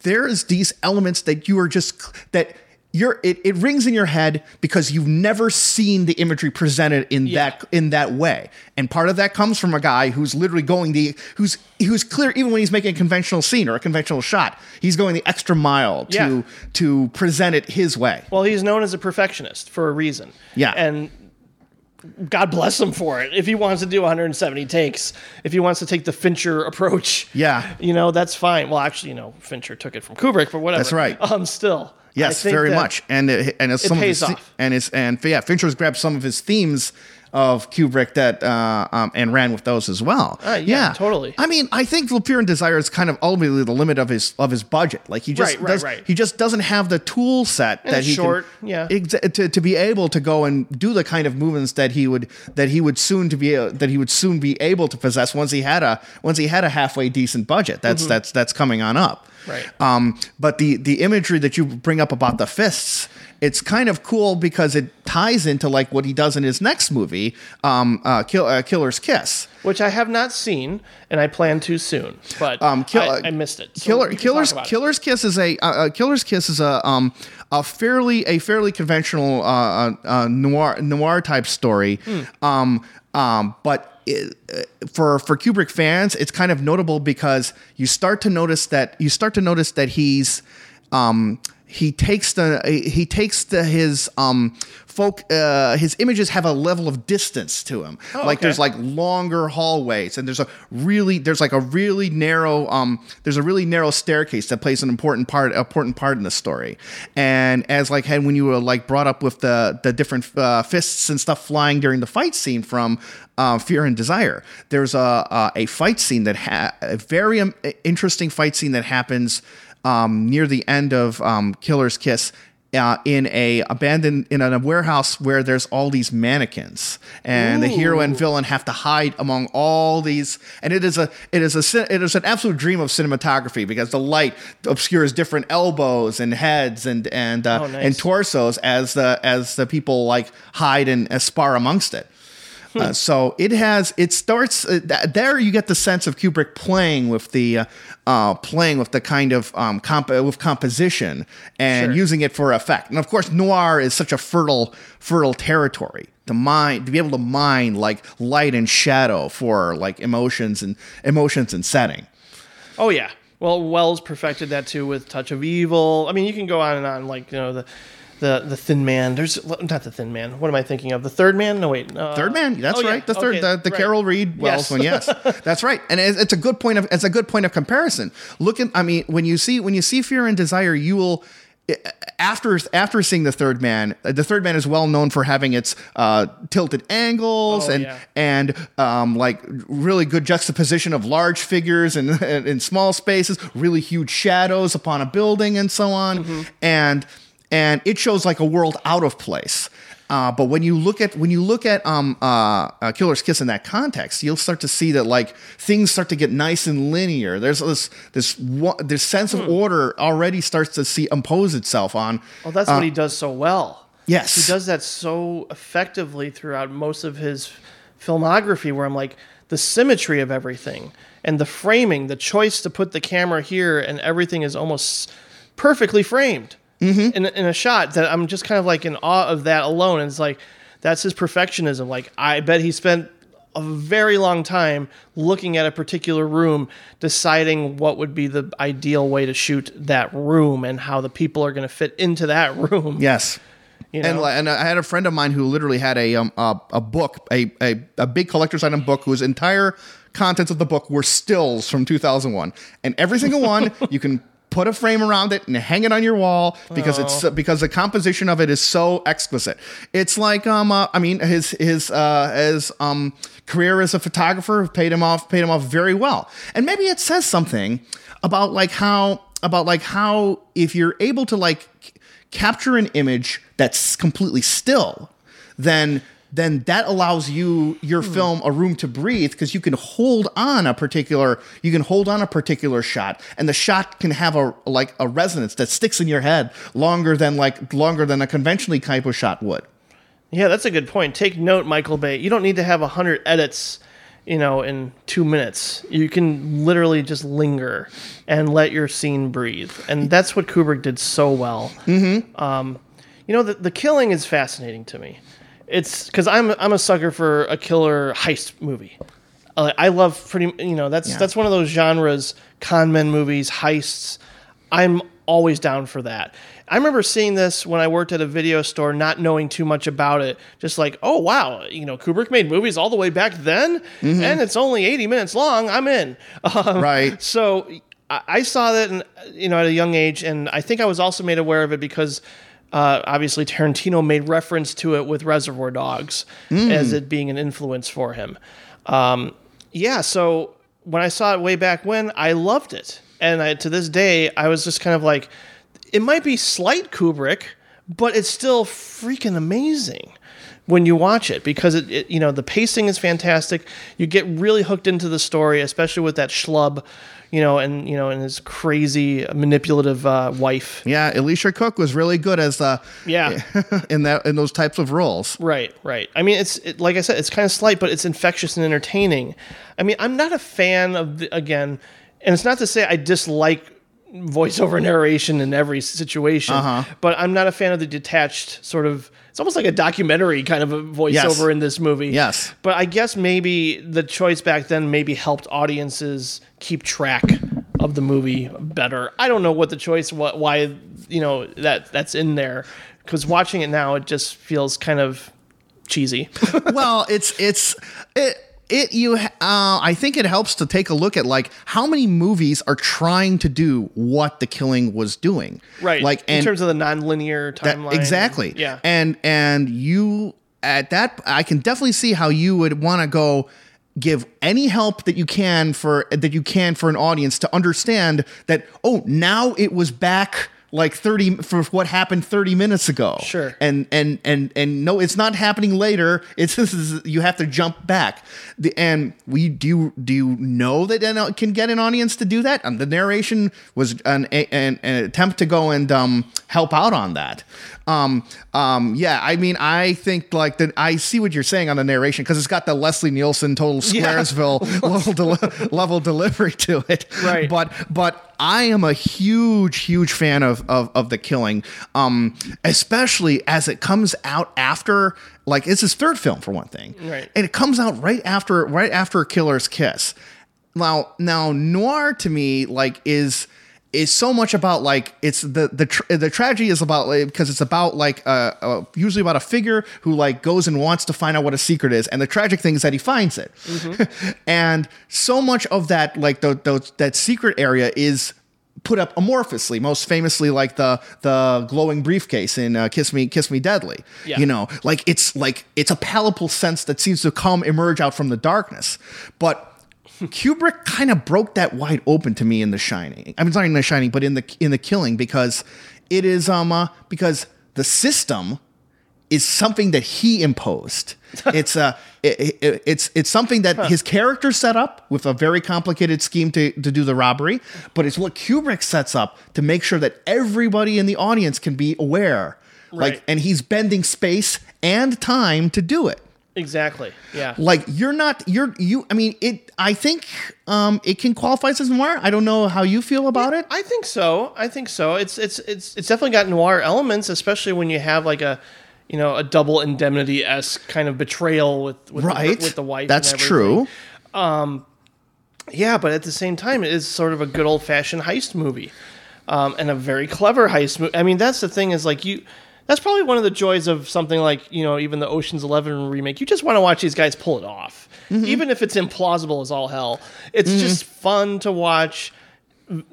there's these elements that you are just that you're it, it rings in your head because you've never seen the imagery presented in Yeah. that in that way and part of that comes from a guy who's literally going the who's who's clear even when he's making a conventional scene or a conventional shot he's going the extra mile to Yeah. to present it his way well he's known as a perfectionist for a reason Yeah. and God bless him for it. If he wants to do 170 takes, if he wants to take the Fincher approach, Yeah. you know, that's fine. Well, actually, you know, Fincher took it from Kubrick, but whatever. That's right. Um, still, Yes, very much. And it, and it's some pays of his, off. and it's and yeah, Fincher's grabbed some of his themes of Kubrick that uh, um, and ran with those as well. Uh, yeah, totally. I mean, I think Fear and Desire is kind of ultimately the limit of his of his budget. Like he just Right, right, does, right. he just doesn't have the tool set that he short, can, yeah. exa- to, to be able to go and do the kind of movements that he would that he would soon to be uh, that he would soon be able to possess once he had a once he had a halfway decent budget. That's that's that's coming on up. Right. Um, but the the imagery that you bring up about the fists, it's kind of cool because it ties into like what he does in his next movie, um, uh, Kill, uh, Killer's Kiss. which I have not seen, and I plan to soon. But Um, Kill- I, I missed it. So Killer, Killer's it. Killer's Kiss is a uh, uh, Killer's Kiss is a um a fairly a fairly conventional uh, uh, uh, noir noir type story. Hmm. Um, um, but it, uh, for for Kubrick fans, it's kind of notable because you start to notice that you start to notice that he's um he takes the he takes the his um folk uh his images have a level of distance to him like okay. there's like longer hallways and there's a really there's like a really narrow um there's a really narrow staircase that plays an important part important part in the story and as like had when you were like brought up with the the different uh, fists and stuff flying during the fight scene from uh, Fear and Desire. There's a a, a fight scene that ha- a very um, interesting fight scene that happens um, near the end of um, Killer's Kiss. Uh, in a abandoned in a warehouse where there's all these mannequins and the hero and villain have to hide among all these and it is a it is a it is an absolute dream of cinematography because the light obscures different elbows and heads and and uh, Oh, nice. and torsos as the as the people like hide and spar amongst it uh, so it has it starts uh, th- there you get the sense of Kubrick playing with the uh, uh, playing with the kind of um, comp- with composition and Sure. using it for effect and of course noir is such a fertile fertile territory to mine to be able to mine like light and shadow for like emotions and emotions and setting Oh yeah. Well, Welles perfected that too with Touch of Evil. I mean, you can go on and on. Like you know the. The, the thin man. There's not the thin man. What am I thinking of? The third man? No wait. Uh, Third man, that's oh, yeah. right. The third, Okay, the, the right. Carol Reed Welles Yes. one, yes, that's right. And it's, it's a good point of it's a good point of comparison. Look at, I mean, when you see when you see Fear and Desire, you will after after seeing the third man. The third man is well known for having its uh, tilted angles Oh, and yeah. and um, like really good juxtaposition of large figures and in small spaces, really huge shadows upon a building and so on, Mm-hmm. and and it shows like a world out of place. Uh, but when you look at when you look at um, uh, uh, Killer's Kiss in that context, you'll start to see that like things start to get nice and linear. There's this this this sense of order already starts to see impose itself on. Well, that's what he does so well. Uh, Yes, He does that so effectively throughout most of his filmography, where I'm like, the symmetry of everything and the framing, the choice to put the camera here, and everything is almost perfectly framed Mm-hmm. in, in a shot that I'm just kind of like in awe of that alone. And it's like, that's his perfectionism. Like, I bet he spent a very long time looking at a particular room, deciding what would be the ideal way to shoot that room and how the people are going to fit into that room. yes. You know? And, and I had a friend of mine who literally had a um, a, a book, a, a a big collector's item book, whose entire contents of the book were stills from 2001, and every single one you can put a frame around it and hang it on your wall because it's because the composition of it is so exquisite. It's like um uh, I mean his his uh his um career as a photographer paid him off paid him off very well, and maybe it says something about like how about like how if you're able to like c- capture an image that's completely still, then then that allows you your film a room to breathe because you can hold on a particular you can hold on a particular shot and the shot can have a like a resonance that sticks in your head longer than like longer than a conventionally type of shot would. Yeah, that's a good point. Take note, Michael Bay. You don't need to have a hundred edits, you know, in two minutes. You can literally just linger and let your scene breathe, and that's what Kubrick did so well. Mm-hmm. Um, you know, the the killing is fascinating to me. It's because I'm I'm a sucker for a killer heist movie. Uh, I love pretty, you know, that's Yeah. that's one of those genres, con men movies, heists. I'm always down for that. I remember seeing this when I worked at a video store, not knowing too much about it. Just like, oh wow, you know, Kubrick made movies all the way back then, and it's only 80 minutes long. I'm in. Um, Right. So I, I saw that, in, you know, at a young age, and I think I was also made aware of it because. Uh, obviously, Tarantino made reference to it with Reservoir Dogs as it being an influence for him. Um, yeah, so when I saw it way back when, I loved it, and I, to this day, I was just kind of like, it might be slight Kubrick, but it's still freaking amazing when you watch it because it, it, you know the pacing is fantastic. You get really hooked into the story, especially with that schlub, you know, and you know, and his crazy manipulative uh, wife. Yeah, Elisha Cook was really good as uh Yeah. in that in those types of roles. Right, right. I mean, it's it, like I said, it's kind of slight, but it's infectious and entertaining. I mean, I'm not a fan of the, again, and it's not to say I dislike voiceover narration in every situation, Uh-huh. but I'm not a fan of the detached sort of. It's almost like a documentary kind of a voiceover Yes. in this movie. Yes. but I guess maybe the choice back then maybe helped audiences keep track of the movie better. I don't know what the choice, what why you know that that's in there, because watching it now, it just feels kind of cheesy. well, it's it's it it you uh, I think it helps to take a look at like how many movies are trying to do what the killing was doing. right. Like in terms of the non-linear that- timeline. exactly. Yeah. And and you at that I can definitely see how you would want to go give any help that you can for that you can for an audience to understand that oh now it was back like 30 for what happened 30 minutes ago. Sure. and and and and no it's not happening later. It's this is you have to jump back. The and we do do you know that it can get an audience to do that? And the narration was an, an, an attempt to go and um help out on that. Um um yeah i mean i think like that i see what you're saying on the narration because it's got the leslie nielsen total Yeah. squaresville level, deli- level delivery to it. Right. but but I am a huge, huge fan of of, of the killing, um, especially as it comes out after like it's his third film for one thing, Right. And it comes out right after right after Killer's Kiss. Now, now noir to me like is is so much about like it's the the tr- the tragedy is about like, because it's about like uh, uh usually about a figure who like goes and wants to find out what a secret is and the tragic thing is that he finds it. And so much of that like the, the that secret area is put up amorphously most famously like the the glowing briefcase in uh, kiss me kiss me deadly Yeah. you know? Like it's like it's a palpable sense that seems to come emerge out from the darkness. But Kubrick kind of broke that wide open to me in The Shining. I'm sorry, in The Shining, but in the in the Killing because it is um uh, because the system is something that he imposed. it's uh it, it- it's it's something that his character set up with a very complicated scheme to to do the robbery, but it's what Kubrick sets up to make sure that everybody in the audience can be aware. Right. Like and he's bending space and time to do it Exactly. Yeah. like you're not you're you i mean it i think um it can qualify as noir i don't know how you feel about it I think so. I think so. It's it's it's it's definitely got noir elements, especially when you have like a you know a double indemnity esque kind of betrayal with with, right the, with the wife. that's true Yeah, but at the same time, it is sort of a good old fashioned heist movie, um, and a very clever heist movie. I mean, that's the thing is like you. That's probably one of the joys of something like you know even the Ocean's Eleven remake. You just want to watch these guys pull it off, mm-hmm. even if it's implausible as all hell. It's mm-hmm. just fun to watch.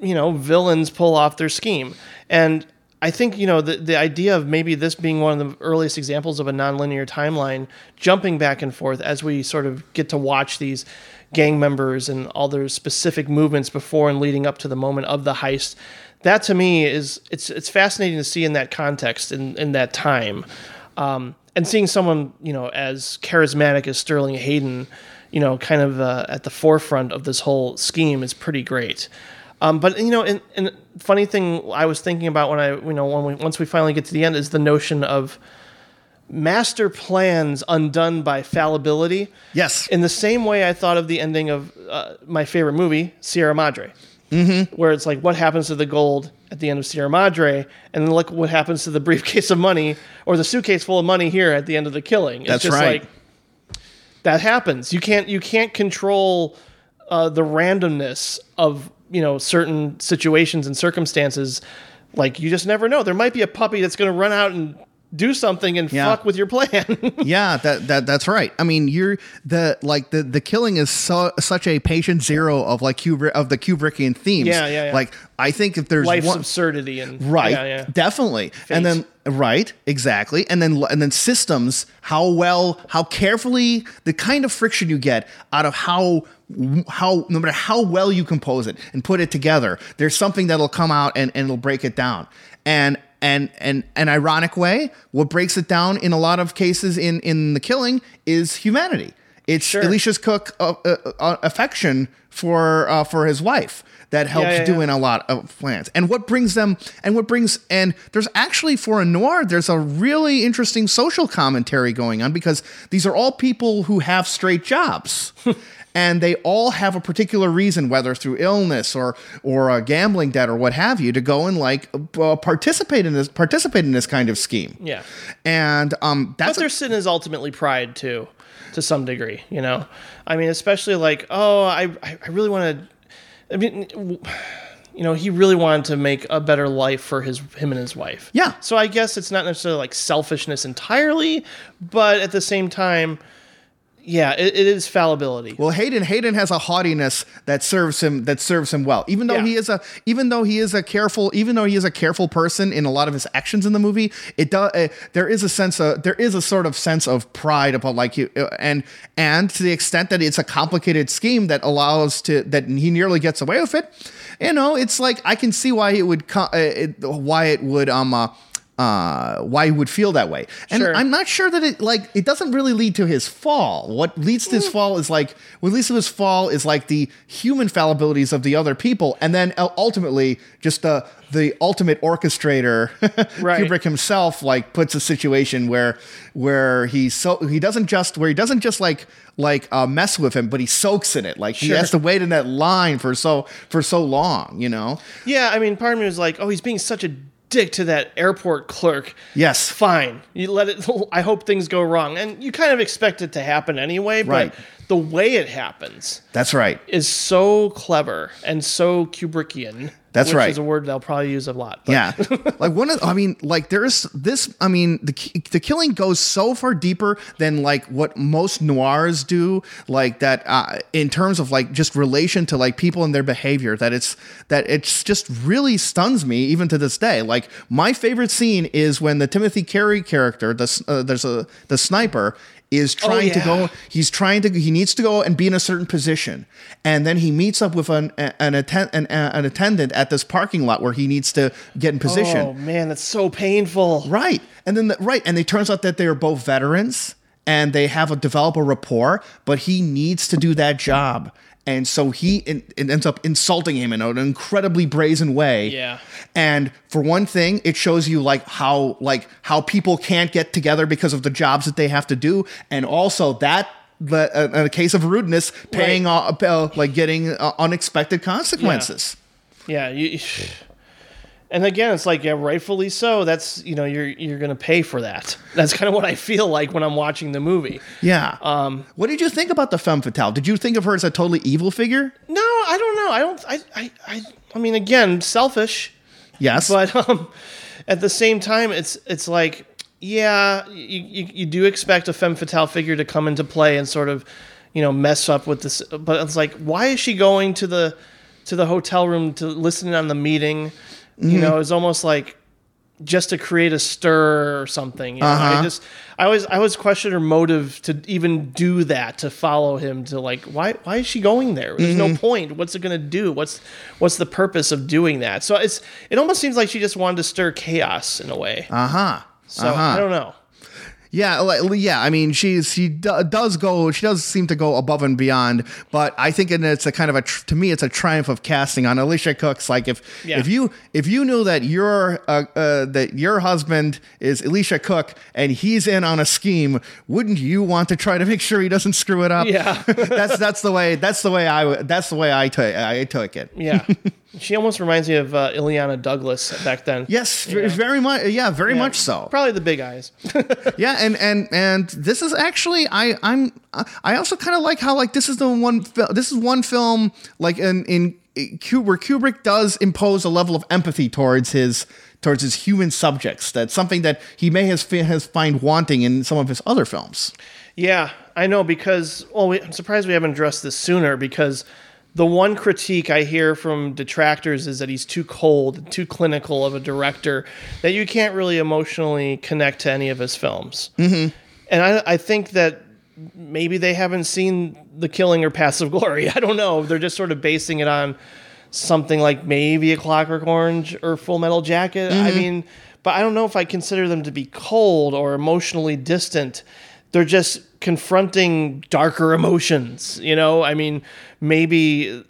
You know, villains pull off their scheme, and I think you know the the idea of maybe this being one of the earliest examples of a nonlinear timeline, jumping back and forth as we sort of get to watch these gang members and all their specific movements before and leading up to the moment of the heist. That to me is it's it's fascinating to see in that context in in that time, um, and seeing someone you know as charismatic as Sterling Hayden, you know, kind of uh, at the forefront of this whole scheme is pretty great. Um, but you know, and, and funny thing I was thinking about when I, you know, when we once we finally get to the end is the notion of master plans undone by fallibility. yes In the same way, I thought of the ending of uh, my favorite movie, Sierra Madre, mm-hmm. where it's like, what happens to the gold at the end of Sierra Madre, and then look what happens to the briefcase of money or the suitcase full of money here at the end of the killing. It's That's just right. like that happens. You can't you can't control uh, the randomness of you know certain situations and circumstances. Like you just never know. There might be a puppy that's going to run out and do something and Yeah. fuck with your plan. yeah, that, that that's right. I mean, you're the like the the killing is so such a patient zero of like Kubrick of the Kubrickian themes. Yeah, yeah, yeah. Like I think if there's Life's one, absurdity and right, yeah, yeah. definitely, and then right, exactly, and then and then systems. How well, how carefully, the kind of friction you get out of how how no matter how well you compose it and put it together, there's something that'll come out and and it'll break it down. And and and an ironic way, what breaks it down in a lot of cases in in the killing is humanity. It's Sure. Elisha Cook's uh, uh, uh, affection for uh, for his wife that helps yeah, doing yeah. a lot of plans. And what brings them and what brings and there's actually for a noir, there's a really interesting social commentary going on because these are all people who have straight jobs. And they all have a particular reason, whether through illness or or a gambling debt or what have you, to go and like uh, participate in this participate in this kind of scheme. Yeah. And um, But that's their a, sin is ultimately pride too, to some degree. You know, I mean, especially like, oh, I, I I really want to. I mean, w- you know, he really wanted to make a better life for his him and his wife. Yeah. So I guess it's not necessarily like selfishness entirely, but at the same time, yeah, it, it is fallibility. Well, Hayden Hayden has a haughtiness that serves him that serves him well. Even though Yeah. he is a even though he is a careful even though he is a careful person in a lot of his actions in the movie, it does uh, there is a sense of there is a sort of sense of pride about like you uh, and and to the extent that it's a complicated scheme that allows to that he nearly gets away with it. You know, it's like I can see why it would co- uh, it, why it would um uh, uh why he would feel that way. And Sure. I'm not sure that it like it doesn't really lead to his fall. What leads Mm. to his fall is like what leads to his fall is like the human fallibilities of the other people, and then uh, ultimately just the the ultimate orchestrator, Right. Kubrick himself, like puts a situation where where he so he doesn't just where he doesn't just like like uh, mess with him, but he soaks in it. Like he has to wait in that line for so for so long, you know. Yeah, I mean, part of me was like, oh, he's being such a dick to that airport clerk. Yes. Fine. You let it I hope things go wrong. And you kind of expect it to happen anyway, but Right. the way it happens That's right. is so clever and so Kubrickian. That's which right. is a word they'll probably use a lot. but- Yeah, like one of, I mean, like there's this. I mean, the the killing goes so far deeper than like what most noirs do. Like that, uh, in terms of like just relation to like people and their behavior. That it's that it's just really stuns me even to this day. Like my favorite scene is when the Timothy Carey character, the uh, there's a the sniper. Is oh, trying to yeah. go. He's trying to. He needs to go and be in a certain position, and then he meets up with an an, atten- an, an attendant at this parking lot where he needs to get in position. Oh man, that's so painful. Right. And then the, right, and it turns out that they are both veterans and they have a develop a rapport, but he needs to do that job. And so he in, it ends up insulting him in an incredibly brazen way. Yeah. And for one thing, it shows you like how like how people can't get together because of the jobs that they have to do, and also that. The, uh, a case of rudeness, paying off, uh, like getting uh, unexpected consequences. Yeah, you, and again, it's like yeah, rightfully so. That's you know you're you're gonna pay for that. That's kind of what I feel like when I'm watching the movie. Yeah. Um, what did you think about the femme fatale? Did you think of her as a totally evil figure? No, I don't know. I don't. I I I, I mean, again, selfish, Yes. but um, at the same time, it's it's like yeah, you, you you do expect a femme fatale figure to come into play and sort of you know mess up with this. But it's like, why is she going to the to the hotel room to listen in on the meeting? Mm-hmm. You know, it's almost like just to create a stir or something. You know? I Uh-huh. just I always I always question her motive to even do that to follow him to like why why is she going there? There's Mm-hmm. no point. What's it gonna do? What's what's the purpose of doing that? So it's it almost seems like she just wanted to stir chaos in a way. uh huh. So uh-huh. I don't know. Yeah, like, yeah. I mean, she's she do, does go. She does seem to go above and beyond. But I think it- it's a kind of a tr- to me, it's a triumph of casting on Elisha Cook's. Like if Yeah. if you if you knew that your uh, uh, that your husband is Elisha Cook and he's in on a scheme, wouldn't you want to try to make sure he doesn't screw it up? Yeah. that's that's the way that's the way I that's the way I took I took it. Yeah. she almost reminds me of uh, Illeana Douglas back then. Yes, very much. Yeah, very Yeah. much so. Probably the big eyes. yeah and and and this is actually i i'm i also kind of like how like this is the one this is one film like in in Kubrick, Kubrick does impose a level of empathy towards his towards his human subjects. That's something that he may has has find wanting in some of his other films. Yeah, I know because well, we, I'm surprised we haven't addressed this sooner because the one critique I hear from detractors is that he's too cold, too clinical of a director, that you can't really emotionally connect to any of his films. Mm-hmm. And I, I think that maybe they haven't seen The Killing or Paths of Glory. I don't know. They're just sort of basing it on something like maybe a Clockwork Orange or Full Metal Jacket. I mean, but I don't know if I consider them to be cold or emotionally distant. They're just confronting darker emotions, you know? I mean, maybe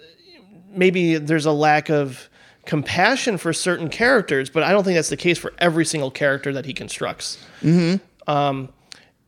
maybe there's a lack of compassion for certain characters, but I don't think that's the case for every single character that he constructs. Um,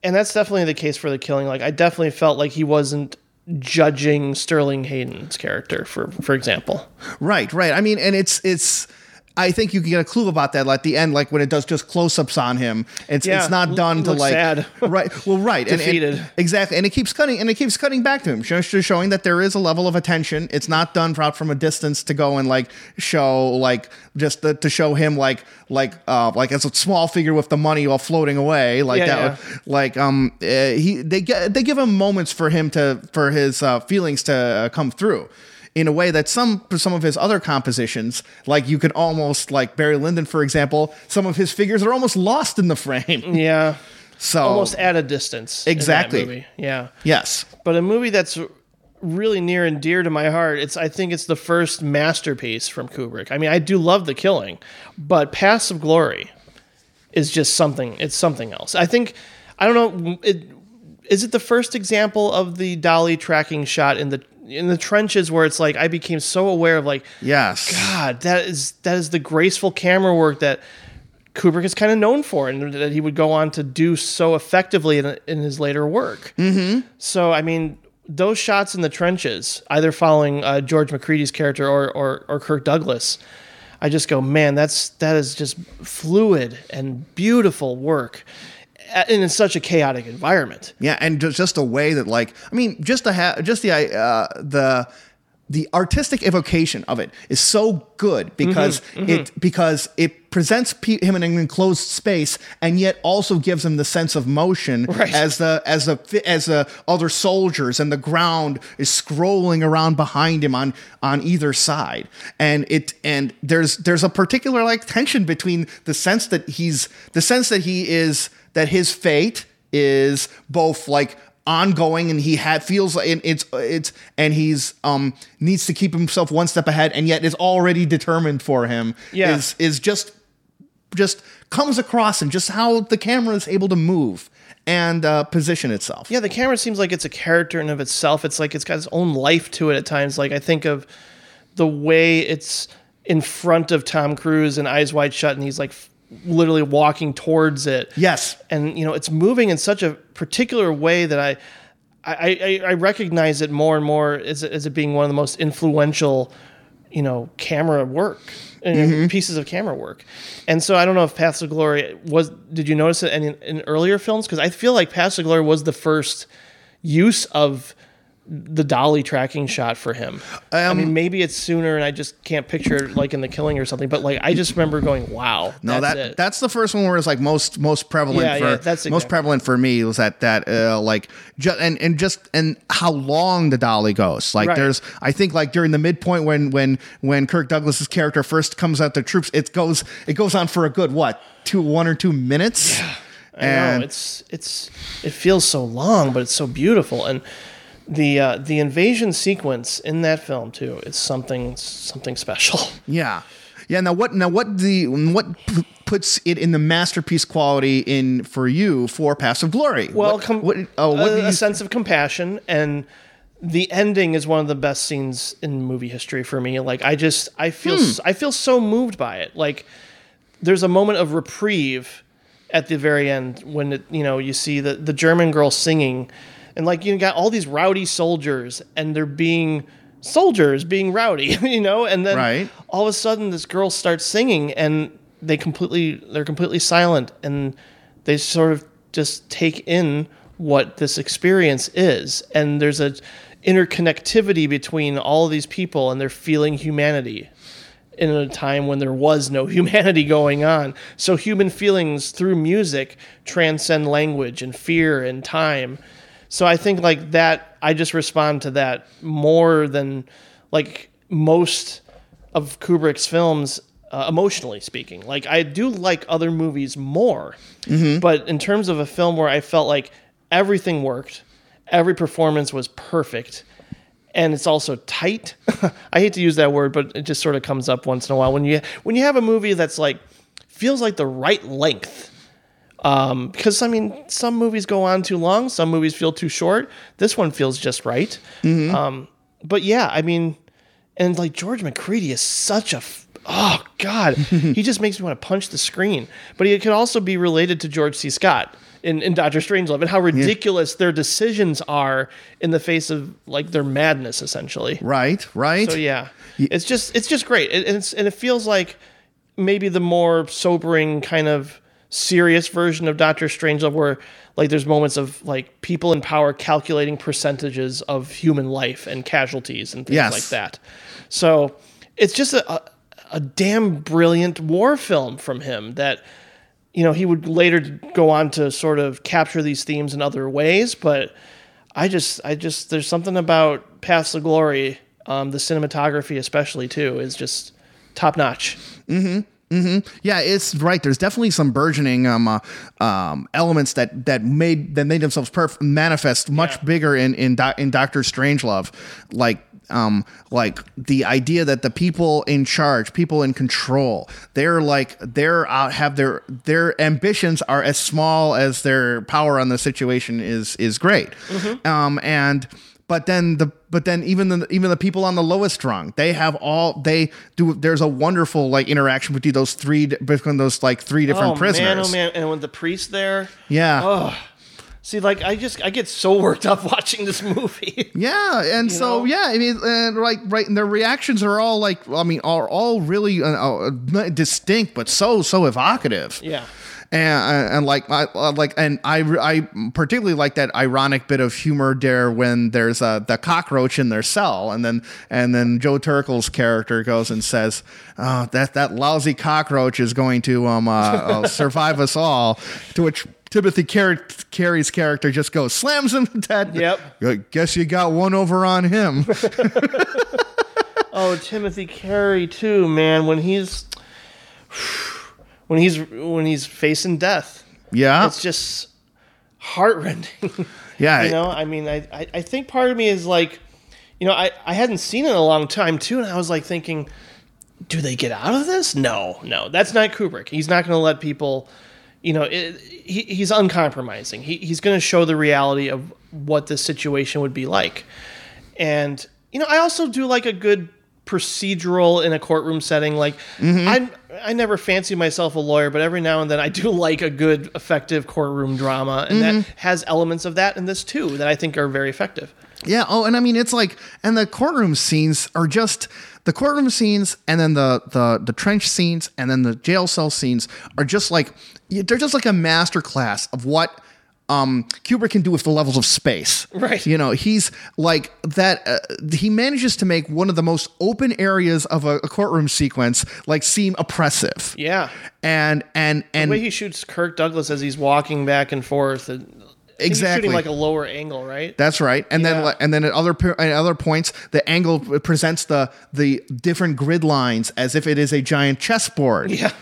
and that's definitely the case for the killing. Like, I definitely felt like he wasn't judging Sterling Hayden's character, for for example. Right, right. I mean, and it's it's. I think you can get a clue about that at the end, like when it does just close-ups on him. It's Yeah, it's not done to like sad. right. Well, right, and- and- exactly, and it keeps cutting and it keeps cutting back to him, show- showing that there is a level of attention. It's not done out from a distance to go and like show like just the, to show him like like uh like as a small figure with the money all floating away like Yeah, that. Like um, uh, he they get they give him moments for him to for his uh, feelings to uh, come through in a way that some some of his other compositions, like you could almost like Barry Lyndon, for example, some of his figures are almost lost in the frame. Yeah, So almost at a distance. Exactly. movie. Yeah. yes, but a movie that's really near and dear to my heart. It's I think it's the first masterpiece from Kubrick. I mean, I do love The Killing, but Paths of Glory is just something. It's something else. I think I don't know. It, is it the first example of the dolly tracking shot in the in the trenches where it's like I became so aware of like yes, God, that is that is the graceful camera work that Kubrick is kind of known for, and that he would go on to do so effectively in, in his later work. Mm-hmm. So, I mean, those shots in the trenches, either following uh, George Macready's character or, or or Kirk Douglas, I just go, man, that's that is just fluid and beautiful work, and in such a chaotic environment. yeah, and just, a way that like I mean, just to have just the uh, the the artistic evocation of it is so good because it because it presents pe- him in an enclosed space and yet also gives him the sense of motion Right. as the as the as the other soldiers and the ground is scrolling around behind him on on either side and it and there's there's a particular like tension between the sense that he's the sense that he is that his fate is both like ongoing and he had feels like it's it's and he's um needs to keep himself one step ahead and yet is already determined for him Yeah. is is just just comes across and just how the camera is able to move and uh, position itself. Yeah, the camera seems like it's a character in of itself. It's like it's got its own life to it at times. Like I think of the way it's in front of Tom Cruise and Eyes Wide Shut, and he's like f- literally walking towards it. Yes. and you know it's moving in such a particular way that I. I, I, I recognize it more and more as, as it being one of the most influential, you know, camera work and pieces of camera work. And so I don't know if Paths of Glory was. Did you notice it in, in earlier films? Because I feel like Paths of Glory was the first use of the dolly tracking shot for him. I Um, mean, maybe it's sooner, and I just can't picture it like in The Killing or something. But like, I just remember going, "Wow, No, that's that it." that's the first one where it's like most most prevalent Yeah, for yeah, that's most prevalent for me was that that uh, like just and and just and how long the dolly goes. Like Right. there's I think like during the midpoint when when when Kirk Douglas's character first comes out the troops, it goes it goes on for a good what two one or two minutes. I know it's it's it feels so long, but it's so beautiful, and the uh, the invasion sequence in that film too is something something special. Yeah, yeah. Now what? Now what? The what p- puts it in the masterpiece quality in for you for Paths of Glory? Well, what, com- what, oh, what a, a sense of compassion and the ending is one of the best scenes in movie history for me. Like I just I feel Hmm. I feel so moved by it. Like there's a moment of reprieve at the very end when it, you know you see the the German girl singing and like you got all these rowdy soldiers and they're being soldiers being rowdy, you know, and then Right. all of a sudden this girl starts singing and they completely they're completely silent and they sort of just take in what this experience is and there's a interconnectivity between all these people and they're feeling humanity in a time when there was no humanity going on. So human feelings through music transcend language and fear and time. So I think like that I just respond to that more than like most of Kubrick's films uh, emotionally speaking. Like I do like other movies more. But in terms of a film where I felt like everything worked, every performance was perfect and it's also tight. I hate to use that word, but it just sort of comes up once in a while when you when you have a movie that's like feels like the right length. Um, because I mean, some movies go on too long, some movies feel too short. This one feels just right. Um, but yeah, I mean, and like George Macready is such a f- oh god, he just makes me want to punch the screen. But he could also be related to George C. Scott in, in Doctor Strangelove and how ridiculous their decisions are in the face of like their madness, essentially. Right, right. So yeah, it's just it's just great, it, it's and it feels like maybe the more sobering kind of serious version of Doctor Strangelove, where like there's moments of like people in power calculating percentages of human life and casualties and things Yes. like that. So it's just a, a a damn brilliant war film from him that you know he would later go on to sort of capture these themes in other ways but i just i just there's something about paths of glory um, the cinematography especially too is just top notch Yeah, it's right. There's definitely some burgeoning um, uh, um, elements that that made that made themselves perf- manifest much Yeah. bigger in in, Do- in Doctor Strangelove, like um like the idea that the people in charge, people in control, they're like they're out have their their ambitions are as small as their power on the situation is is great, um and but then the but then even the even the people on the lowest rung they have all they do there's a wonderful like interaction between those three between those like three different oh prisoners man oh man. and with the priest there? Yeah. Oh. see like i just i get so worked up watching this movie. Yeah and so know? yeah i mean and like right and their reactions are all like i mean are all really uh, uh, distinct but so so evocative. Yeah and, and like I uh, like and I I particularly like that ironic bit of humor there when there's uh, the cockroach in their cell and then and then Joe Turkel's character goes and says oh, that that lousy cockroach is going to um uh, uh, survive us all to which Timothy Car- Carey's character just goes slams him to death. Yep. Guess you got one over on him. Oh, Timothy Carey too, man. When he's when he's when he's facing death, yeah. it's just heartrending. Yeah. you know, I mean, I, I I think part of me is like, you know, I I hadn't seen it in a long time too, and I was like thinking, do they get out of this? No, no, that's not Kubrick. He's not going to let people. You know, it, he, he's uncompromising. He, he's going to show the reality of what this situation would be like. And you know, I also do like a good procedural in a courtroom setting. Like mm-hmm. I I never fancy myself a lawyer, but every now and then I do like a good effective courtroom drama, and that mm-hmm. has elements of that in this too that I think are very effective. Yeah. Oh, and I mean, it's like, and the courtroom scenes are just the courtroom scenes, and then the the the trench scenes, and then the jail cell scenes are just like they're just like a master class of what um Kubrick can do with the levels of space. Right. You know, he's like that. Uh, he manages to make one of the most open areas of a, a courtroom sequence like seem oppressive. Yeah, And and and the way he shoots Kirk Douglas as he's walking back and forth, and I think he's Exactly. shooting like a lower angle, right? That's right, and Yeah. then and then at other at other points, the angle presents the the different grid lines as if it is a giant chessboard. Yeah.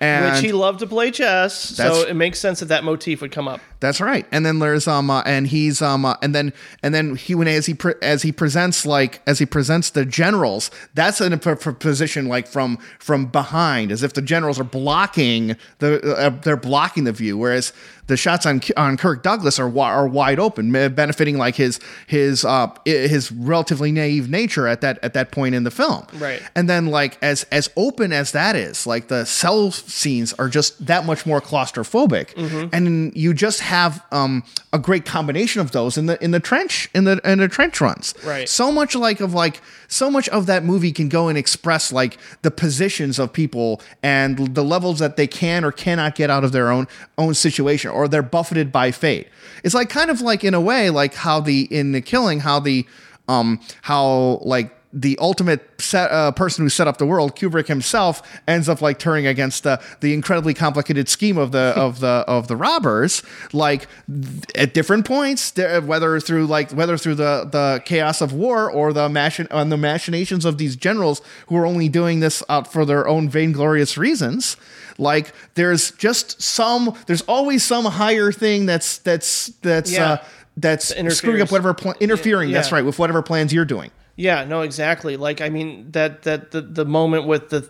And Which he loved to play chess, so it makes sense that that motif would come up. that's right. And then there's um uh, and he's um uh, and then and then he when as he pre- as he presents like as he presents the generals, that's in a p- p- position like from from behind, as if the generals are blocking the uh, they're blocking the view, whereas the shots on on Kirk Douglas are are wide open, benefiting like his his uh his relatively naive nature at that at that point in the film. Right. And then like as as open as that is, like the cell scenes are just that much more claustrophobic, Mm-hmm. and you just have um a great combination of those in the in the trench in the in the trench runs. Right. So much like of like so much of that movie can go and express like the positions of people and the levels that they can or cannot get out of their own own situation or they're buffeted by fate. It's like kind of like in a way like how the in the killing how the um how like the ultimate set, uh, person who set up the world, Kubrick himself, ends up like turning against the the incredibly complicated scheme of the of the of the robbers. Like th- at different points, whether through like whether through the the chaos of war or the machin on the machinations of these generals who are only doing this out for their own vainglorious reasons. Like there's just some there's always some higher thing that's that's that's Yeah. uh, that's screwing up whatever pl- interfering. That's right with whatever plans you're doing. Yeah, no, exactly. Like I mean that that the the moment with the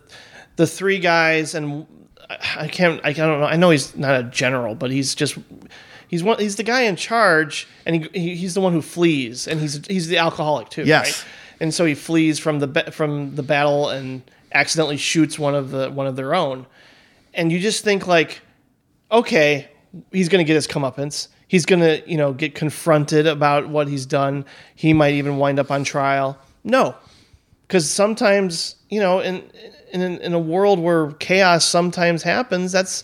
the three guys and I can't I don't know. I know he's not a general, but he's just he's one he's the guy in charge and he, he he's the one who flees and he's he's the alcoholic too, Yes. right? And so he flees from the from the battle and accidentally shoots one of the one of their own. And you just think like okay, he's going to get his comeuppance. He's going to, you know, get confronted about what he's done. He might even wind up on trial. No, because sometimes, you know, in in in a world where chaos sometimes happens, that's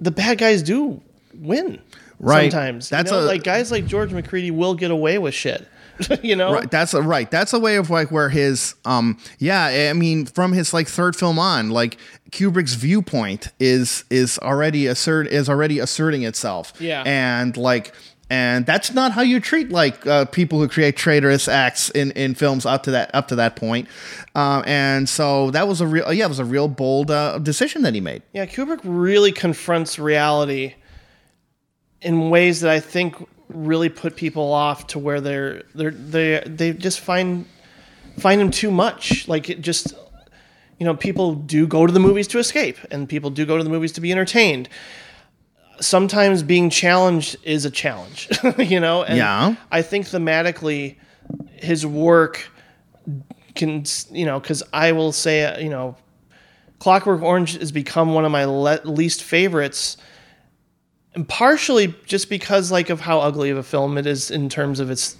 the bad guys do win. Right. Sometimes, That's you know, a- like guys like George Macready will get away with shit. you know, Right. That's a right. That's a way of like where his um yeah, I mean from his like third film on, like Kubrick's viewpoint is is already assert is already asserting itself. Yeah. And like and that's not how you treat like uh, people who create traitorous acts in, in films up to that up to that point, um, and so that was a real yeah it was a real bold uh, decision that he made. Yeah, Kubrick really confronts reality in ways that I think really put people off to where they're they're they they just find find him too much. Like it just you know, people do go to the movies to escape and people do go to the movies to be entertained. Sometimes being challenged is a challenge, you know? And Yeah. I think thematically his work can, you know, cuz I will say, you know, Clockwork Orange has become one of my le- least favorites, and partially just because like of how ugly of a film it is in terms of its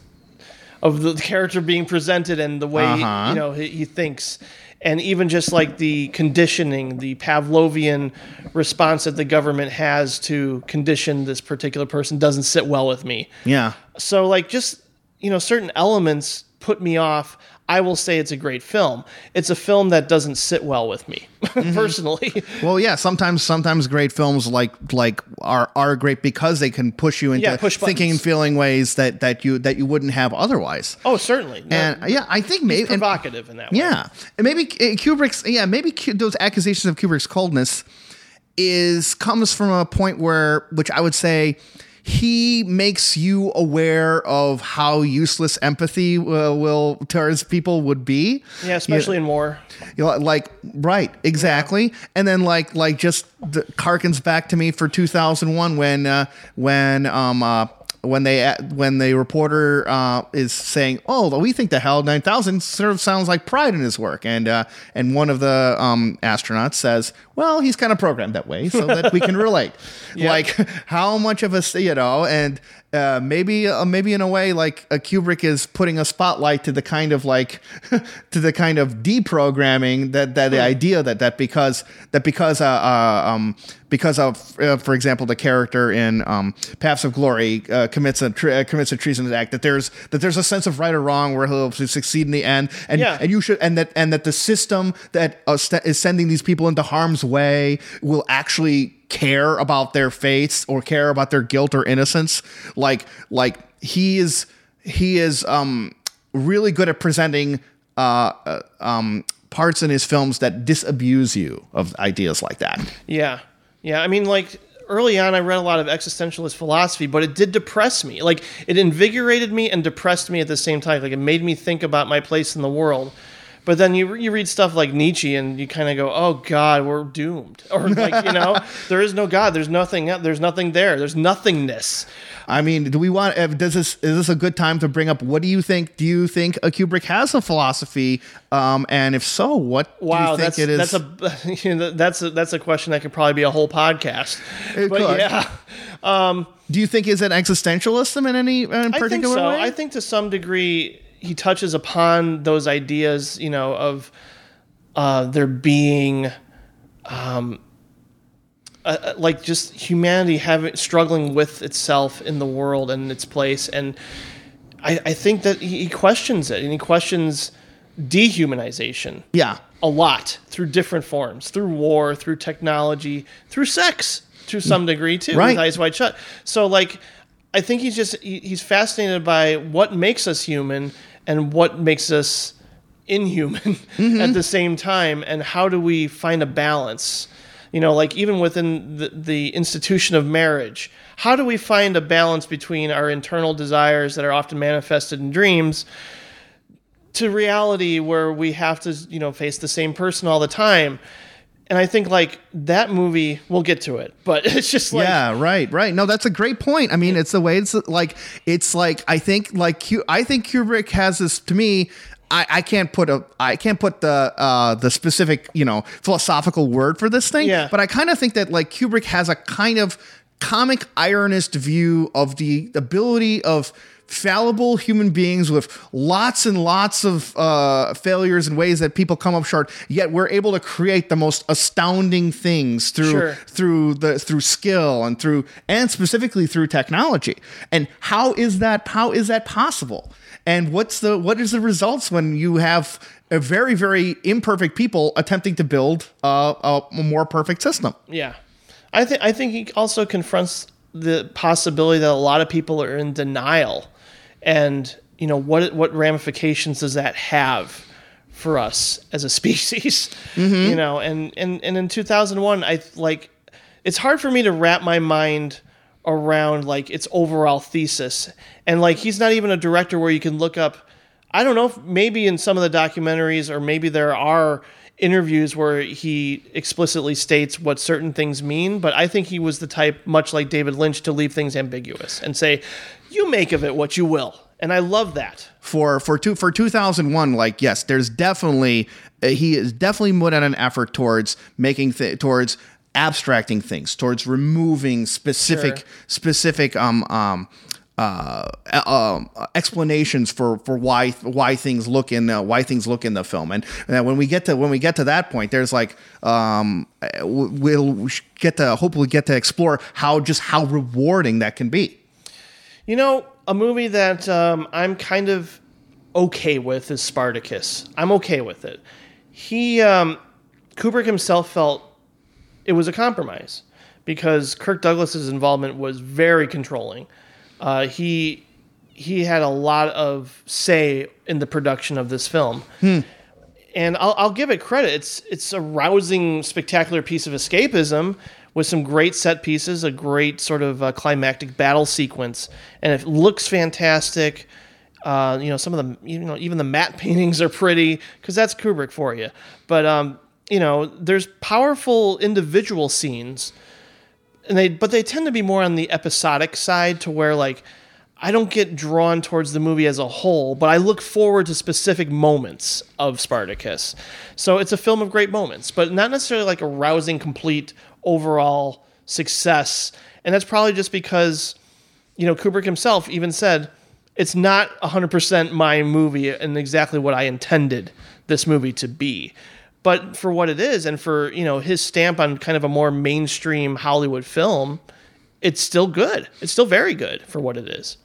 of the character being presented and the way Uh-huh. you know he, he thinks, and even just like the conditioning, the Pavlovian response that the government has to condition this particular person doesn't sit well with me. Yeah. So like just you know certain elements put me off. I will say it's a great film. It's a film that doesn't sit well with me personally. Well, yeah. Sometimes, sometimes great films like like are are great because they can push you into Yeah, push thinking and feeling ways that that you that you wouldn't have otherwise. oh, certainly. No, And yeah, I think maybe and- in that way. yeah, and maybe uh, Kubrick's yeah maybe those accusations of Kubrick's coldness is comes from a point where which I would say he makes you aware of how useless empathy uh, will towards people would be. Yeah, especially in war. You know, like right, exactly, and then like like just the, harkens back to me for 2001 when uh, when um uh, when they when the reporter uh, is saying, "Oh, we think the HAL 9000 sort of sounds like Pride in his work," and uh, and one of the um, astronauts says, "Well, he's kind of programmed that way so that we can relate." Like how much of us, you know, and uh, maybe uh, maybe in a way like a Kubrick is putting a spotlight to the kind of like to the kind of deprogramming that that the idea that that because that because uh, uh um because of uh, for example the character in um Paths of Glory uh, commits a tre- uh, commits a treasonous act that there's that there's a sense of right or wrong where he'll succeed in the end and Yeah. and you should and that and that the system that uh, st- is sending these people into harm's way will actually care about their fates or care about their guilt or innocence like like he is he is um really good at presenting uh, uh um parts in his films that disabuse you of ideas like that Yeah. Yeah. I mean, like early on, I read a lot of existentialist philosophy, but it did depress me. Like it invigorated me and depressed me at the same time. Like it made me think about my place in the world. But then you you read stuff like Nietzsche and you kind of go, "Oh God, we're doomed," or like you know, there is no God. There's nothing. There's nothing there. There's nothingness. I mean, do we want? Does this is this a good time to bring up? What do you think? Do you think a Kubrick has a philosophy? Um, and if so, what Wow, do you think that's it is? that's a you know, that's a that's a question that could probably be a whole podcast. It but could. yeah, do you think is it existentialism in any in I think particular so. way? I think to some degree he touches upon those ideas, you know, of uh, there being, um, uh, like just humanity having struggling with itself in the world and its place, and I, I think that he questions it and he questions dehumanization Yeah. a lot through different forms, through war, through technology, through sex to some degree too, Right. with eyes wide shut. So like, I think he's just he, he's fascinated by what makes us human and what makes us inhuman at mm-hmm. the same time, and how do we find a balance? You know, like even within the, the institution of marriage, how do we find a balance between our internal desires that are often manifested in dreams to reality where we have to, you know, face the same person all the time? And I think like that movie, we'll get to it, but it's just like, yeah, right, right. No, that's a great point. I mean, it's the way it's like it's like I think like I think Kubrick has this to me. I, I can't put a I can't put the uh, the specific you know philosophical word for this thing. Yeah. But I kind of think that like Kubrick has a kind of comic ironist view of the ability of fallible human beings with lots and lots of uh, failures and ways that people come up short. Yet we're able to create the most astounding things through Sure. through the through skill and through and specifically through technology. And how is that how is that possible? And what's the what is the results when you have a very very imperfect people attempting to build a, a, a more perfect system? Yeah, I think I think he also confronts the possibility that a lot of people are in denial, and you know what what ramifications does that have for us as a species? Mm-hmm. You know, and and and in two thousand one, I like it's hard for me to wrap my mind around like its overall thesis, and like he's not even a director where you can look up. I don't know if maybe in some of the documentaries or maybe there are interviews where he explicitly states what certain things mean, but I think he was the type, much like David Lynch, to leave things ambiguous and say, you make of it what you will. And I love that. for for two for 2001 like yes there's definitely uh, he is definitely put in an effort towards making th- towards abstracting things towards removing specific Sure. specific um um uh, uh, um, explanations for, for why why things look in uh, why things look in the film and uh, when we get to when we get to that point there's like um, uh, we'll get to hopefully get to explore how just how rewarding that can be You know, a movie that um, I'm kind of okay with is Spartacus. I'm okay with it. He, um, Kubrick himself felt it was a compromise because Kirk Douglas's involvement was very controlling. Uh, he he had a lot of say in the production of this film. And I'll, I'll give it credit. It's it's a rousing, spectacular piece of escapism with some great set pieces, a great sort of uh, climactic battle sequence, and it looks fantastic. Uh, you know, some of the you know even the matte paintings are pretty because that's Kubrick for you. But um, you know, there's powerful individual scenes and they but they tend to be more on the episodic side to where like I don't get drawn towards the movie as a whole, but I look forward to specific moments of Spartacus. So it's a film of great moments, but not necessarily like a rousing, complete overall success. And that's probably just because, you know, Kubrick himself even said it's not 100% my movie and exactly what I intended this movie to be. But for what it is and for you know his stamp on kind of a more mainstream hollywood film it's still good. It's still very good for what it is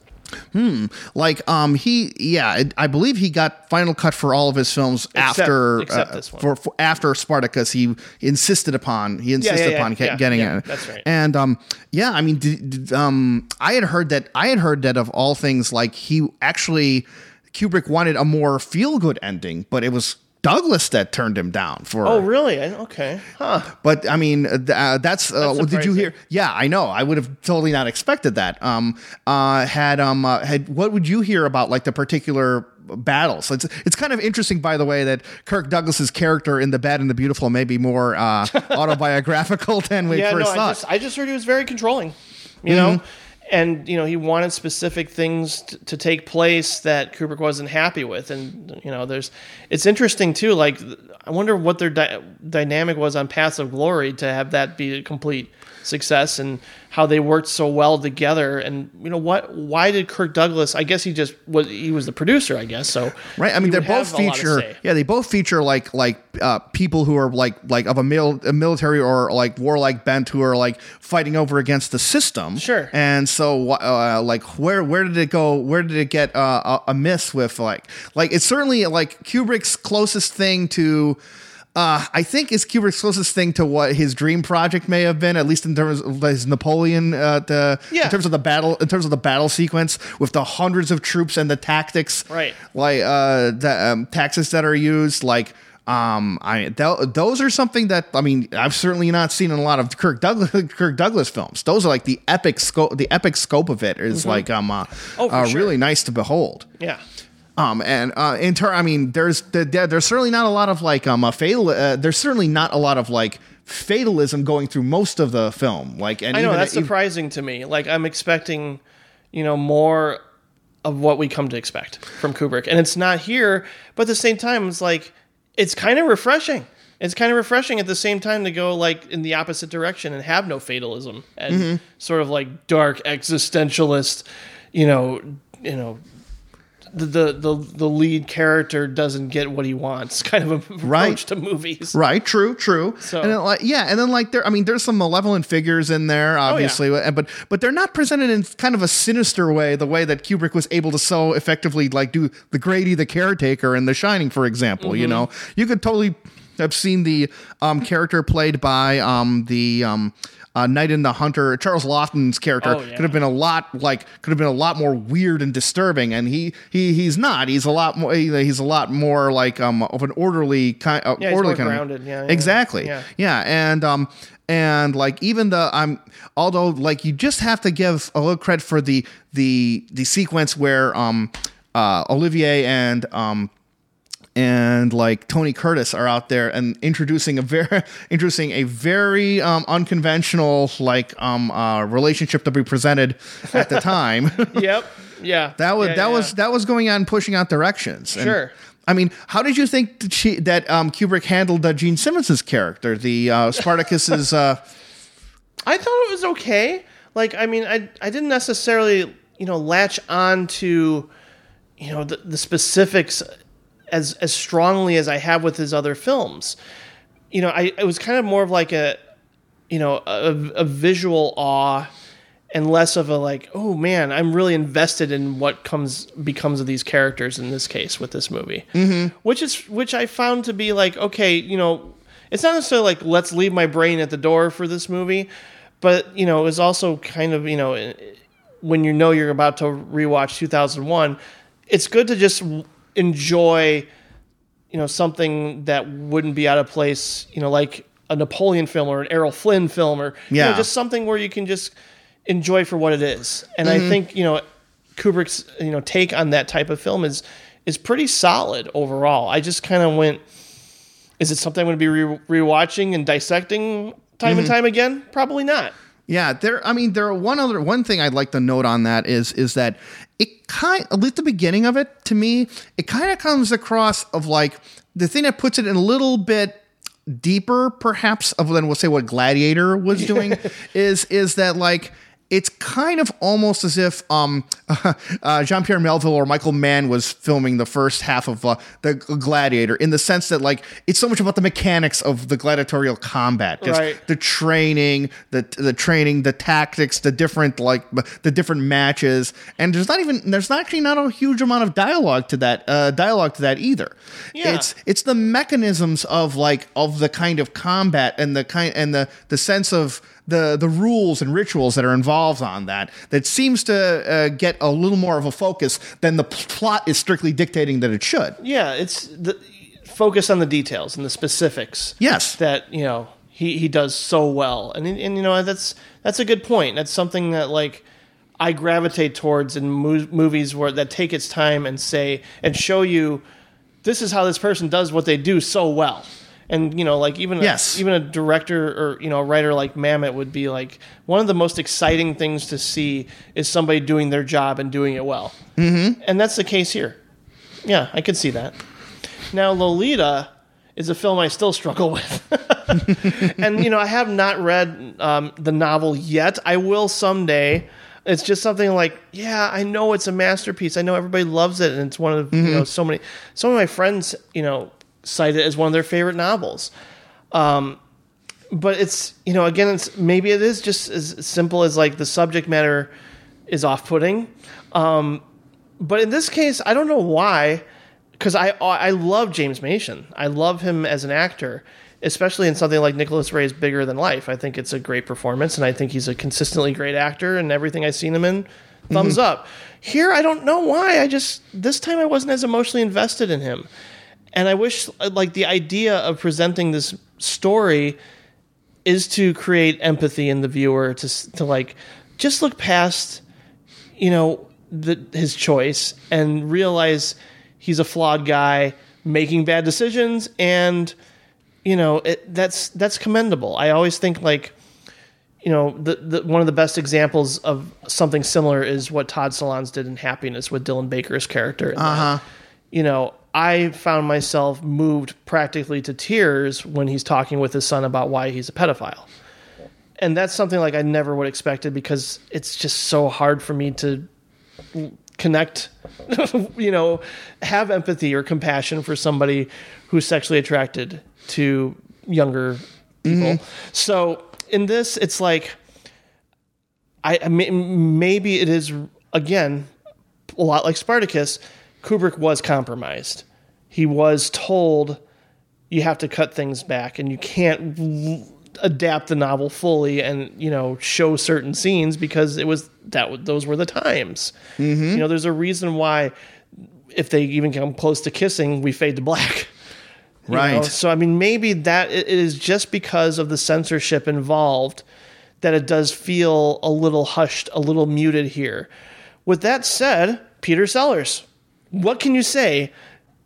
like um he yeah I- i believe he got final cut for all of his films after except uh, this one. For, for after spartacus he insisted upon he insisted yeah, upon yeah, ge- yeah, getting it that's right. and um yeah i mean did, did, um i had heard that i had heard that of all things like he actually kubrick wanted a more feel good ending but it was douglas that turned him down for oh really okay huh but I mean, uh, uh, that's, uh, That's did you hear? Yeah, I know. I would have totally not expected that. Um, uh, had um, uh, had what would you hear about like the particular battles? It's it's kind of interesting, by the way, that Kirk Douglas's character in The Bad and the Beautiful may be more uh, autobiographical than we yeah no first I thought. just, I just heard he was very controlling you know and you know he wanted specific things t- to take place that kubrick wasn't happy with. And you know there's it's interesting too like i wonder what their dy- dynamic was on paths of glory to have that be a complete success and how they worked so well together. And you know what? Why did Kirk Douglas? I guess he just was. He was the producer, I guess. So right. I mean, they both have a lot to feature. Yeah, they both feature like like uh, people who are like like of a, mil- a military or like warlike bent who are like fighting over against the system. Sure. And so, uh, like, where where did it go? Where did it get uh, a miss with like like it's certainly like Kubrick's closest thing to. Uh, I think is Kubrick's closest thing to what his dream project may have been, at least in terms of his Napoleon. Uh, the, Yeah. In terms of the battle, in terms of the battle sequence with the hundreds of troops and the tactics, Right. Like uh, the um, tactics that are used, like um, I th- those are something that I mean I've certainly not seen in a lot of Kirk Douglas Kirk Douglas films. Those are like the epic scope. The epic scope of it is like um uh, Oh, uh, sure. really nice to behold. Yeah. Um, and uh, in turn, I mean, there's there, there's certainly not a lot of like um a fatal. Uh, there's certainly not a lot of like fatalism going through most of the film. Like, and I know even, that's even- surprising to me. Like I'm expecting, you know, more of what we come to expect from Kubrick, and it's not here. But at the same time, it's like it's kind of refreshing. It's kind of refreshing at the same time to go like in the opposite direction and have no fatalism and Mm-hmm. sort of like dark existentialist, you know, you know. The, the the the lead character doesn't get what he wants, kind of a approach Right. to movies. Right, true, true. So- and like, yeah, and then like there, I mean, there's some malevolent figures in there, obviously, and but but they're not presented in kind of a sinister way, the way that Kubrick was able to so effectively like do the Grady the caretaker and The Shining, for example. Mm-hmm. You know, you could totally have seen the um, character played by um, the. Um, uh, Night in the Hunter, Charles Laughton's character Oh, yeah. could have been a lot like could have been a lot more weird and disturbing, and he he he's not. He's a lot more. he- He's a lot more like um of an orderly kind. Uh, Yeah, he's orderly kind grounded, Of, yeah, yeah, exactly. yeah. Yeah, and um and like even the I'm although like you just have to give a little credit for the the the sequence where um uh Olivier and um and like Tony Curtis are out there and introducing a very introducing a very um, unconventional like um uh, relationship to be presented at the time. Yep. Yeah. that was Yeah, that yeah, was that was going on pushing out directions. And, Sure. I mean, how did you think that, she, that um, Kubrick handled uh, Jean Simmons's character, the uh, Spartacus's? Uh, I thought it was okay. Like, I mean, I I didn't necessarily, you know, latch on to, you know, the, the specifics as as strongly as I have with his other films. You know, I it was kind of more of like a, you know, a, a visual awe, and less of a like, oh man, I'm really invested in what comes becomes of these characters in this case with this movie, mm-hmm. which is which I found to be like, okay, you know, it's not necessarily like let's leave my brain at the door for this movie, but you know, it was also kind of you know, when you know you're about to rewatch 2001, it's good to just enjoy you know something that wouldn't be out of place you know like a napoleon film or an errol flynn film or you know, Yeah. just something where you can just enjoy for what it is. And i mm-hmm. think you know kubrick's you know take on that type of film is is pretty solid overall. I just kind of went is it something i'm going to be re- rewatching and dissecting time and mm-hmm. time again? Probably not yeah, there. I mean, there. are One other one thing I'd like to note on that is is that it kind at least the beginning of it to me, it kind of comes across of like the thing that puts it in a little bit deeper, perhaps, of than we'll say what Gladiator was doing is is that like it's kind of almost as if um, uh, Jean Pierre Melville or Michael Mann was filming the first half of uh, the Gladiator, in the sense that like it's so much about the mechanics of the gladiatorial combat, just Right. the training, the the training, the tactics, the different like the different matches, and there's not even there's actually not a huge amount of dialogue to that uh, dialogue to that either. Yeah. It's it's the mechanisms of like of the kind of combat and the kind and the the sense of the the rules and rituals that are involved on that that seems to uh, get a little more of a focus than the plot is strictly dictating that it should. yeah it's the focus on the details and the specifics Yes. that you know he, he does so well and and you know that's that's a good point that's something that like I gravitate towards in mo- movies where that take its time and say and show you this is how this person does what they do so well and you know like even a, even a director or you know a writer like Mamet would be like one of the most exciting things to see is somebody doing their job and doing it well mm-hmm. and that's the case here yeah I could see that now Lolita is a film I still struggle with and you know, I have not read um, the novel yet. I will someday. It's just something like, yeah, I know it's a masterpiece. I know everybody loves it, and it's one of you know so many. Some of my friends, you know, cite it as one of their favorite novels. Um, but it's you know, again, it's maybe it is just as simple as like the subject matter is off-putting. Um, but in this case, I don't know why, because I I love James Mason. I love him as an actor, especially in something like Nicholas Ray's Bigger Than Life. I think it's a great performance, and I think he's a consistently great actor. And everything I've seen him in, thumbs up. Here, I don't know why. I just this time I wasn't as emotionally invested in him, and I wish like the idea of presenting this story is to create empathy in the viewer to to like just look past you know the, his choice and realize he's a flawed guy making bad decisions and you know it, that's that's commendable. I always think like you know the, the one of the best examples of something similar is what Todd Solondz did in happiness with dylan baker's character uh-huh. You know i found myself moved practically to tears when he's talking with his son about why he's a pedophile and that's something like I never would expected because it's just so hard for me to connect, you know, have empathy or compassion for somebody who's sexually attracted to younger people. Mm-hmm. So in this, it's like I I may- maybe it is again a lot like Spartacus. Kubrick was compromised. He was told you have to cut things back and you can't l- adapt the novel fully and you know show certain scenes because it was that those were the times mm-hmm. you know there's a reason why if they even come close to kissing we fade to black Right. know? So I mean, maybe that it is just because of the censorship involved that it does feel a little hushed, a little muted here. With that said, Peter Sellers, what can you say?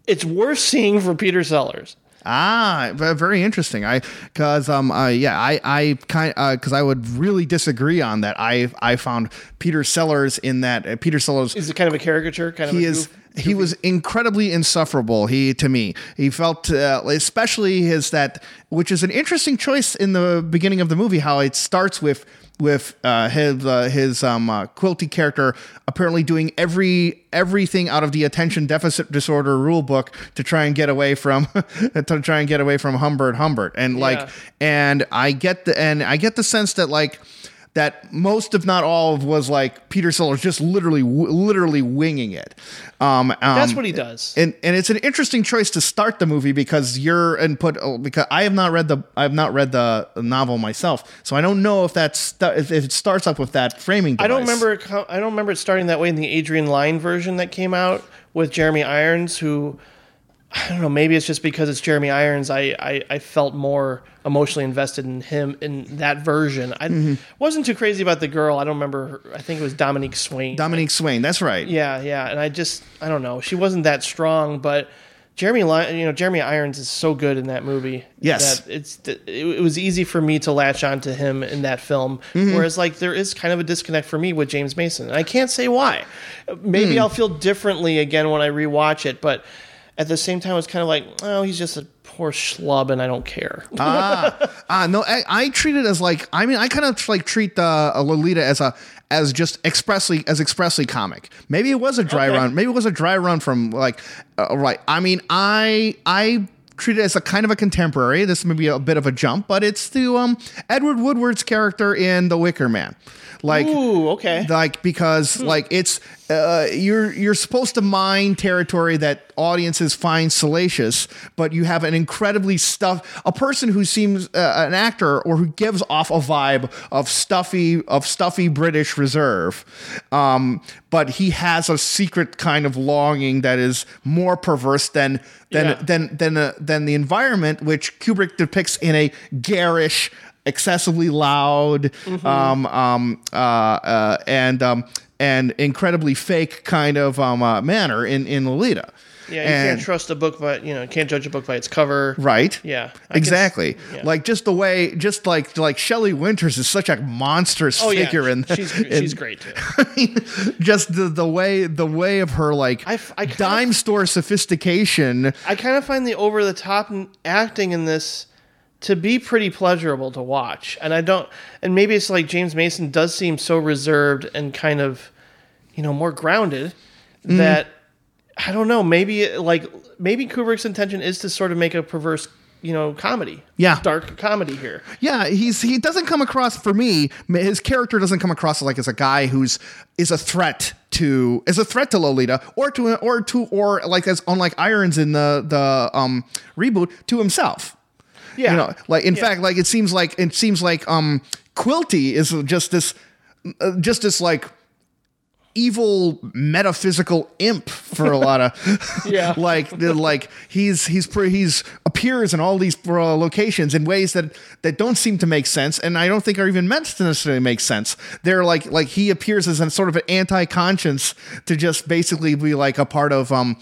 It's worth seeing for Peter Sellers. Ah, very interesting. I because um uh, yeah I I kind uh, because I would really disagree on that. I I found Peter Sellers in that uh, Peter Sellers Is it kind of a caricature? Kind of he is goof? he was incredibly insufferable he to me he felt uh, especially his that which is an interesting choice in the beginning of the movie how it starts with with uh, his uh, his um, uh, quilty character apparently doing every everything out of the attention deficit disorder rule book to try and get away from to try and get away from Humbert Humbert and like Yeah. and I get the and I get the sense that like that most if not all of was like Peter Sellers just literally w- literally winging it. Um, um, That's what he does. and and it's an interesting choice to start the movie because your input because I have not read the I have not read the novel myself, so I don't know if that's if it starts up with that framing. I don't remember. it I don't remember it starting that way in the Adrian Lyne version that came out with Jeremy Irons, who I don't know. Maybe it's just because it's Jeremy Irons. I I, I felt more emotionally invested in him in that version. I Mm-hmm. wasn't too crazy about the girl. I don't remember. Her, I think it was Dominique Swain. Dominique Swain. That's right. yeah, yeah. And I just I don't know. She wasn't that strong, but. Jeremy, you know, Jeremy Irons is so good in that movie. Yes. that it's it, was easy for me to latch onto him in that film. Mm-hmm. Whereas, like, there is kind of a disconnect for me with James Mason, and I can't say why. Maybe Hmm. I'll feel differently again when I rewatch it, but at the same time, it's kind of like, oh, he's just a poor schlub, and I don't care. Ah, no, I, I treat it as like I mean I kind of like treat the uh, Lolita as a as just expressly as expressly comic. Maybe it was a dry Okay. run. Maybe it was a dry run from like uh, right. I mean I I treat it as a kind of a contemporary. This may be a bit of a jump, but it's to um Edward Woodward's character in The Wicker Man. Like Ooh, okay. like because like it's uh, you're you're supposed to mine territory that audiences find salacious, but you have an incredibly stuff a person who seems uh, an actor or who gives off a vibe of stuffy of stuffy British reserve, um, but he has a secret kind of longing that is more perverse than than Yeah. than than uh, than the environment which Kubrick depicts in a garish excessively loud Mm-hmm. um, um, uh, uh, and um, and incredibly fake kind of um, uh, manner in in Lolita. yeah, you and, can't trust a book, but you know, you can't judge a book by its cover. right. Yeah, I Exactly. yeah. Like just the way, just like like Shelley Winters is such a monstrous Oh yeah, figure, in she's in- she's great too. just the the way the way of her like I I kind of- dime store sophistication. I kind of find the over the top acting in this to be pretty pleasurable to watch. And I don't and maybe it's like James Mason does seem so reserved and kind of you know more grounded Mm-hmm. that I don't know, maybe like maybe Kubrick's intention is to sort of make a perverse you know comedy Yeah. dark comedy here Yeah, he's he doesn't come across for me. His character doesn't come across like as a guy who's is a threat to is a threat to Lolita or to or to or like as unlike Irons in the the um reboot to himself. Yeah You know, like in Yeah. fact, like it seems like it seems like um Quilty is just this uh, just this like evil metaphysical imp for a lot of Yeah. like the- like he's he's pre- he's appears in all these uh, locations in ways that that don't seem to make sense and I don't think are even meant to necessarily make sense. They're like like he appears as a sort of an anti-conscience to just basically be like a part of um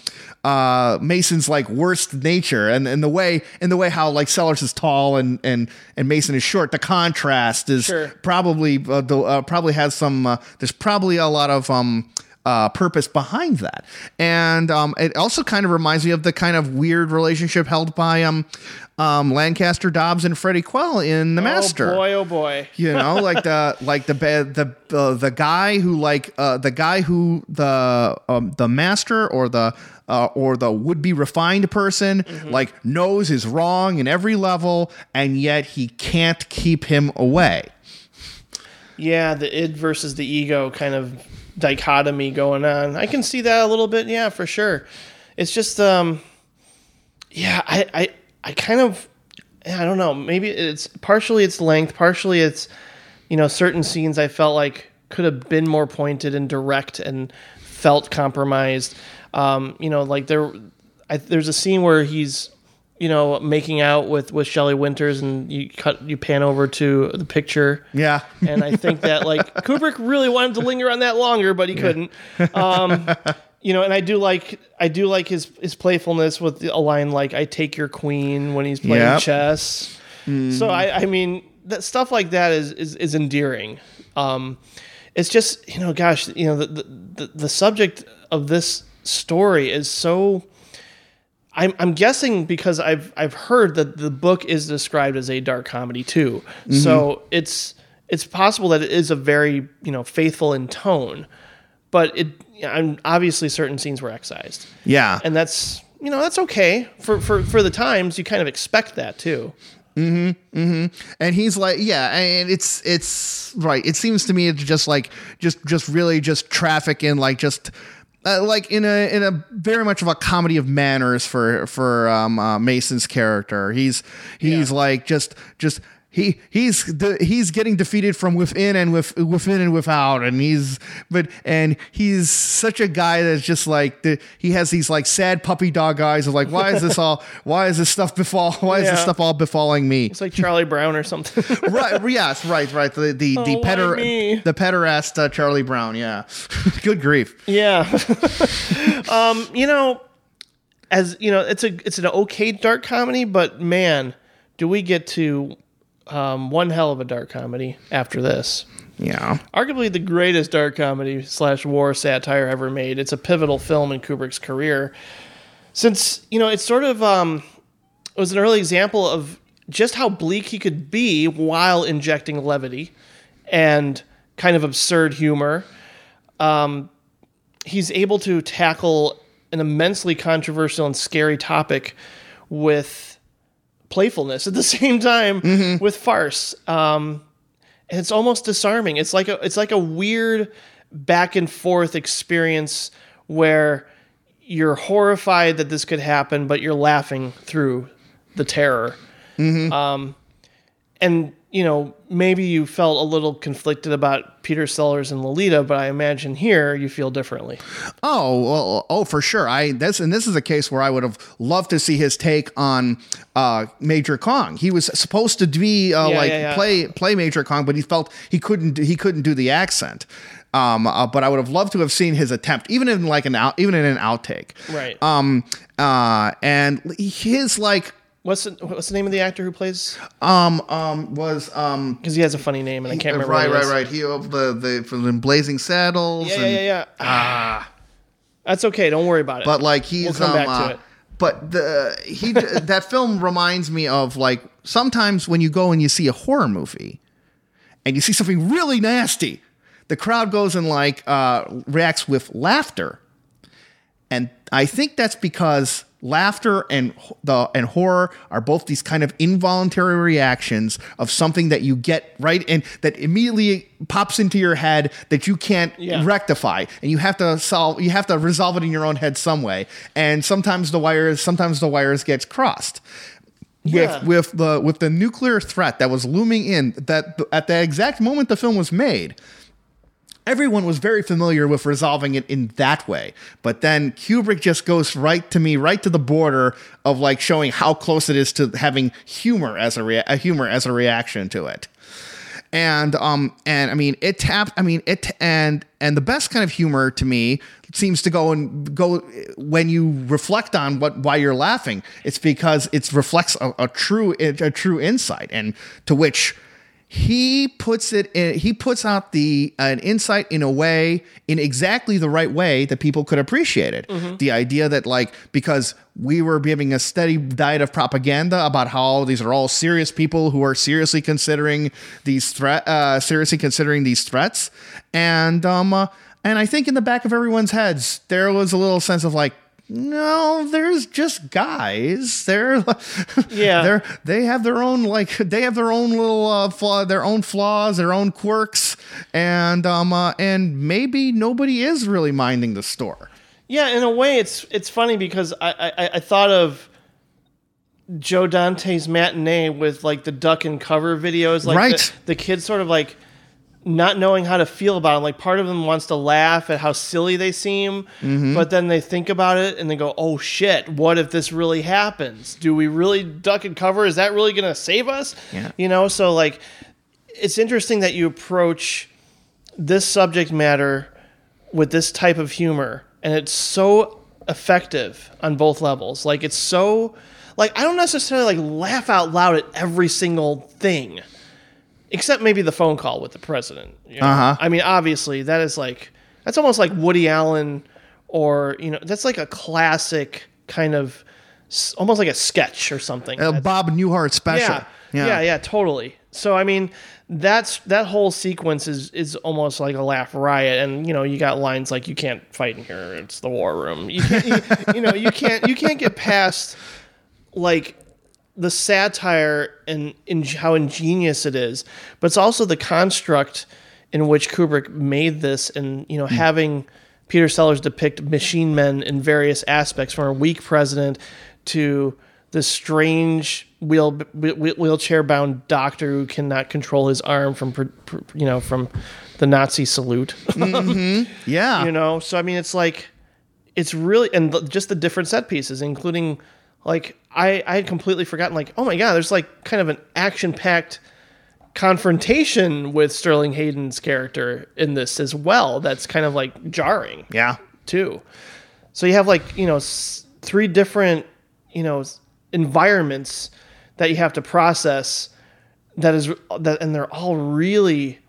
uh Mason's like worst nature and and the way in the way how like Sellers is tall and and and Mason is short the contrast is Sure. probably uh, the, uh, probably has some uh, there's probably a lot of um uh, purpose behind that, and um, it also kind of reminds me of the kind of weird relationship held by um, um, Lancaster Dobbs and Freddie Quell in The Master. oh boy oh boy You know, like the like the the uh, the guy who like uh, the guy who the um, the master or the uh, or the would be refined person like knows is wrong in every level, and yet he can't keep him away. yeah the id versus the ego kind of dichotomy going on. I can see that a little bit yeah for sure. It's just um yeah i i, I kind of i don't know maybe it's partially its length partially it's you know certain scenes i felt like could have been more pointed and direct and felt compromised um you know like there I, there's a scene where he's you know making out with with Shelley Winters and you cut you pan over to the picture Yeah. and I think that like Kubrick really wanted to linger on that longer, but he couldn't. Um, you know, and I do like I do like his his playfulness with a line like "I take your queen" when he's playing Yep. chess. So I, I mean, that stuff like that is is, is endearing. Um, it's just you know, gosh, you know, the the the subject of this story is so. I'm, I'm guessing because I've I've heard that the book is described as a dark comedy too. Mm-hmm. So it's it's possible that it is a very you know faithful in tone, but it I'm obviously certain scenes were excised, Yeah. and that's you know that's okay for for for the times. You kind of expect that too. Mm-hmm. Mm-hmm. and he's like yeah and it's it's right it seems to me it's just like just just really just traffic in like just uh, like in a in a very much of a comedy of manners for for um, uh, Mason's character. He's he's like just just he he's the, he's getting defeated from within and with within and without, and he's but and he's such a guy that's just like the, he has these like sad puppy dog eyes of like why is this all why is this stuff befall why is this stuff all befalling me? It's like Charlie Brown or something. right yes right right. The the the Oh, petter the pederast uh, Charlie Brown yeah. Good grief. Yeah. um, you know, as you know, it's a it's an okay dark comedy, but man, do we get to um, one hell of a dark comedy after this. yeah Arguably the greatest dark comedy slash war satire ever made. It's a pivotal film in Kubrick's career. Since, you know, it's sort of um it was an early example of just how bleak he could be while injecting levity and kind of absurd humor. Um, he's able to tackle an immensely controversial and scary topic with playfulness at the same time with farce. Um, it's almost disarming. It's like a it's like a weird back and forth experience where you're horrified that this could happen, but you're laughing through the terror. Um, and you know maybe you felt a little conflicted about Peter Sellers and Lolita, but I imagine here you feel differently. Oh, well, oh, for sure. I this and this is a case where I would have loved to see his take on uh, Major Kong. He was supposed to be uh, Yeah, like yeah, yeah. play play Major Kong, but he felt he couldn't he couldn't do the accent. Um, uh, but I would have loved to have seen his attempt, even in like an out, even in an outtake. Right. Um. Uh. And his like What's the, what's the name of the actor who plays? um um was um Because he has a funny name and I can't remember. right right is. right he of the the from the Blazing Saddles Yeah, and, yeah, yeah, yeah. Ah, that's okay. Don't worry about it. But like he's We'll come um, back to uh, it. but the he that film reminds me of like sometimes when you go and you see a horror movie and you see something really nasty, the crowd goes and like uh, reacts with laughter, and I think that's because laughter and the and horror are both these kind of involuntary reactions of something that you get right and that immediately pops into your head that you can't Yeah. rectify and you have to solve you have to resolve it in your own head some way and sometimes the wires sometimes the wires gets crossed Yeah. with with the with the nuclear threat that was looming in that at the exact moment the film was made everyone was very familiar with resolving it in that way. But then Kubrick just goes right to me, right to the border of like showing how close it is to having humor as a, rea- a humor as a reaction to it. And um and I mean it tapped I mean it and and the best kind of humor to me seems to go and go when you reflect on what why you're laughing. It's because it reflects a, a true a true insight and to which he puts it in he puts out the an insight in a way in exactly the right way that people could appreciate it. The idea that like because we were giving a steady diet of propaganda about how these are all serious people who are seriously considering these threat uh seriously considering these threats. And um uh, and i think in the back of everyone's heads there was a little sense of like no, there's just guys. They're Yeah. They're they have their own like they have their own little uh, flaw, their own flaws, their own quirks, and um uh, and maybe nobody is really minding the store. Yeah, in a way, it's it's funny because I I, I thought of Joe Dante's matinee with like the duck and cover videos, like Right. the, the kids sort of like not knowing how to feel about them. Like part of them wants to laugh at how silly they seem, Mm-hmm. but then they think about it and they go, "Oh shit! What if this really happens? Do we really duck and cover? Is that really going to save us?" Yeah. You know, so like it's interesting that you approach this subject matter with this type of humor and it's so effective on both levels like it's so like i don't necessarily like laugh out loud at every single thing except maybe the phone call with the president you know? Uh-huh. i mean obviously that is like that's almost like woody allen or you know that's like a classic kind of almost like a sketch or something A Bob Newhart special. yeah, yeah, yeah, totally. So I mean, that's that whole sequence is is almost like a laugh riot, and you know, you got lines like "You can't fight in here; it's the war room." You, can't, you, you know, you can't you can't get past like the satire and in how ingenious it is, but it's also the construct in which Kubrick made this, and you know, hmm. having Peter Sellers depict machine men in various aspects, from a weak president to the strange wheel, wheelchair bound doctor who cannot control his arm from you know from the Nazi salute. Mm-hmm. Yeah. you know so i mean it's like it's really and just the different set pieces including like i i had completely forgotten like oh my god there's like kind of an action packed confrontation with sterling hayden's character in this as well that's kind of like jarring yeah. too so you have like you know s- three different you know environments that you have to process that is that and they're all really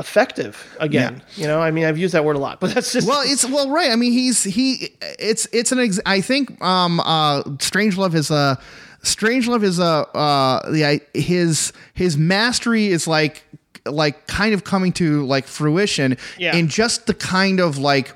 effective again you know i mean i've used that word a lot but that's just Well, it's well, right. I mean, he's he. It's it's an. Ex- I think um uh Strangelove is a Strangelove is a uh the I- his his mastery is like like kind of coming to like fruition Yeah. in just the kind of like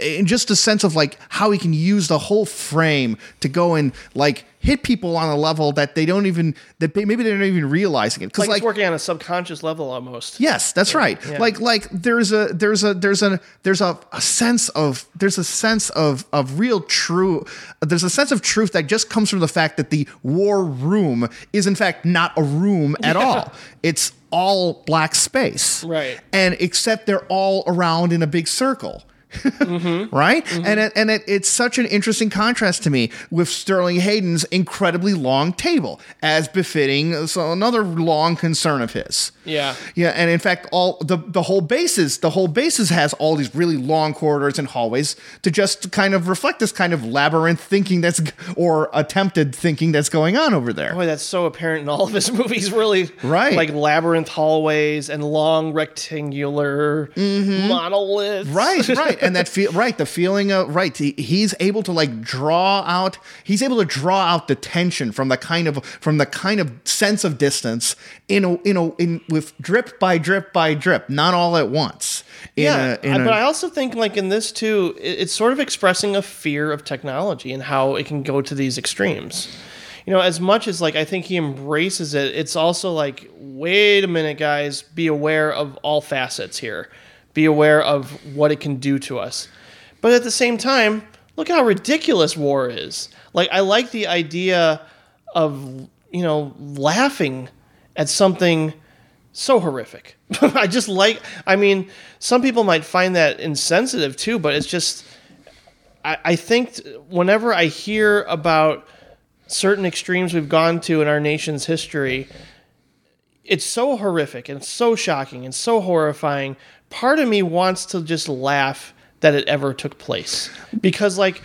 in just a sense of like how he can use the whole frame to go and like hit people on a level that they don't even that they, maybe they're not even realizing it because like, it's working on a subconscious level almost Yes, that's right. yeah. Like like there's a there's a there's a there's a, a sense of there's a sense of of real true there's a sense of truth that just comes from the fact that the war room is in fact not a room at all. It's all black space. Right. And except they're all around in a big circle. Mm-hmm. right? Mm-hmm. And it, and it, it's such an interesting contrast to me with Sterling Hayden's incredibly long table, as befitting uh, so another long concern of his. Yeah. Yeah, and in fact, all the the whole bases, the whole bases has all these really long corridors and hallways to just kind of reflect this kind of labyrinth thinking that's or attempted thinking that's going on over there. Boy, that's so apparent in all of his movies, really. Right. Like labyrinth hallways and long rectangular mm-hmm. monoliths. Mm-hmm. Right, right, and that feel right the feeling of right he, he's able to like draw out he's able to draw out the tension from the kind of from the kind of sense of distance in a in a in with drip by drip by drip not all at once in yeah, a, in but a- I also think like in this too, it's sort of expressing a fear of technology and how it can go to these extremes. You know, as much as like I think he embraces it, it's also like, wait a minute, guys, be aware of all facets here. Be aware of what it can do to us. But at the same time, look how ridiculous war is. Like I like the idea of, you know, laughing at something so horrific. I just like. I mean, some people might find that insensitive too, but it's just. I, I think whenever I hear about certain extremes we've gone to in our nation's history, it's so horrific and so shocking and so horrifying. Part of me wants to just laugh that it ever took place because, like,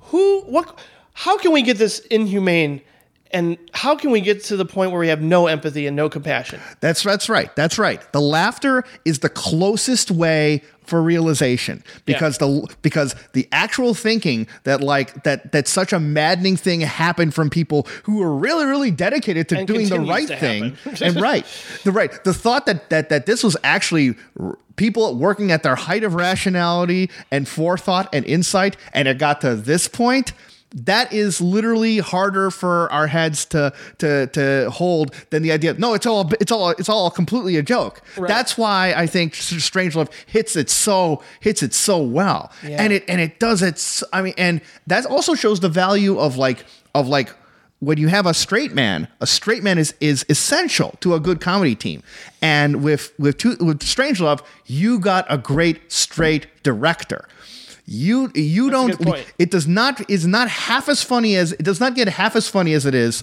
who, what, how can we get this inhumane? And how can we get to the point where we have no empathy and no compassion? That's that's right. That's right. The laughter is the closest way for realization. Because the because the actual thinking that like that that such a maddening thing happened from people who were really really dedicated to And doing the right thing. and right. The right. The thought that that that this was actually r- people working at their height of rationality and forethought and insight and it got to this point that is literally harder for our heads to to to hold than the idea. No, it's all it's all it's all completely a joke. That's why I think Strangelove hits it so hits it so well, Yeah. and it and it does it. I mean, and that also shows the value of like of like when you have a straight man, a straight man is is essential to a good comedy team. And with with two, with Strangelove, you got a great straight director. You you don't it does not is not half as funny as it does not get half as funny as it is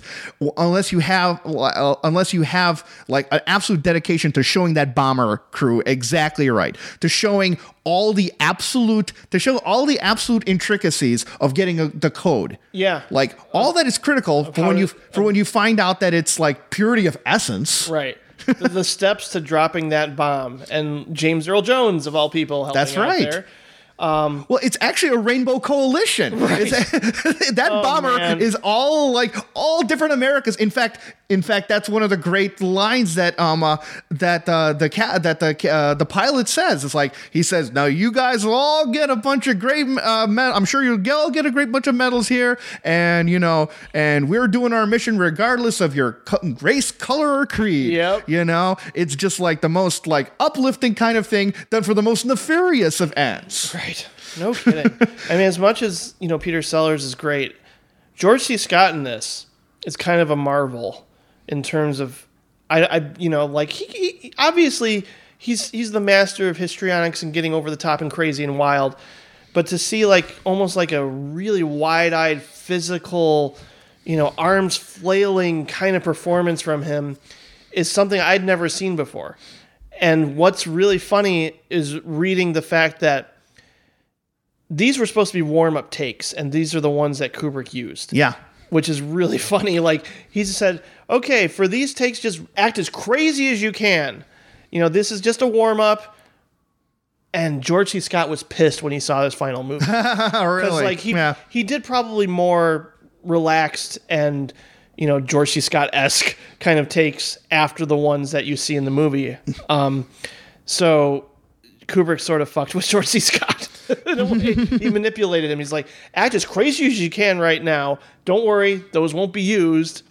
unless you have uh, unless you have like an absolute dedication to showing that bomber crew exactly right to showing all the absolute to show all the absolute intricacies of getting a, the code Yeah. like all that is critical for when you for when you find out that it's like purity of essence Right. the, the steps to dropping that bomb, and James Earl Jones of all people helping That's out right. there. Um, well, it's actually a rainbow coalition. It's- that oh, bomber Oh, man. is all like all different Americas. In fact, in fact, that's one of the great lines that um uh, that uh, the cat that the uh, the pilot says. It's like he says, "Now you guys will all get a bunch of great. Uh, med- I'm sure you'll all get a great bunch of medals here, and you know, and we're doing our mission regardless of your co- race, color, or creed. Yep. You know, it's just like the most like uplifting kind of thing done for the most nefarious of ends. Right. No kidding. I mean, as much as you know, Peter Sellers is great. George C. Scott in this is kind of a marvel in terms of, I, I you know, like he, he obviously he's he's the master of histrionics and getting over the top and crazy and wild, but to see like almost like a really wide-eyed physical, you know, arms flailing kind of performance from him is something I'd never seen before. And what's really funny is reading the fact that these were supposed to be warm up takes, and these are the ones that Kubrick used. Yeah. Which is really funny. Like, he said, okay, for these takes, just act as crazy as you can. You know, this is just a warm up. And George C. Scott was pissed when he saw this final movie. Because, really? like, he, yeah. he did probably more relaxed and, you know, George C. Scott esque kind of takes after the ones that you see in the movie. Um, so Kubrick sort of fucked with George C. Scott. He manipulated him. He's like, act as crazy as you can right now. Don't worry, those won't be used.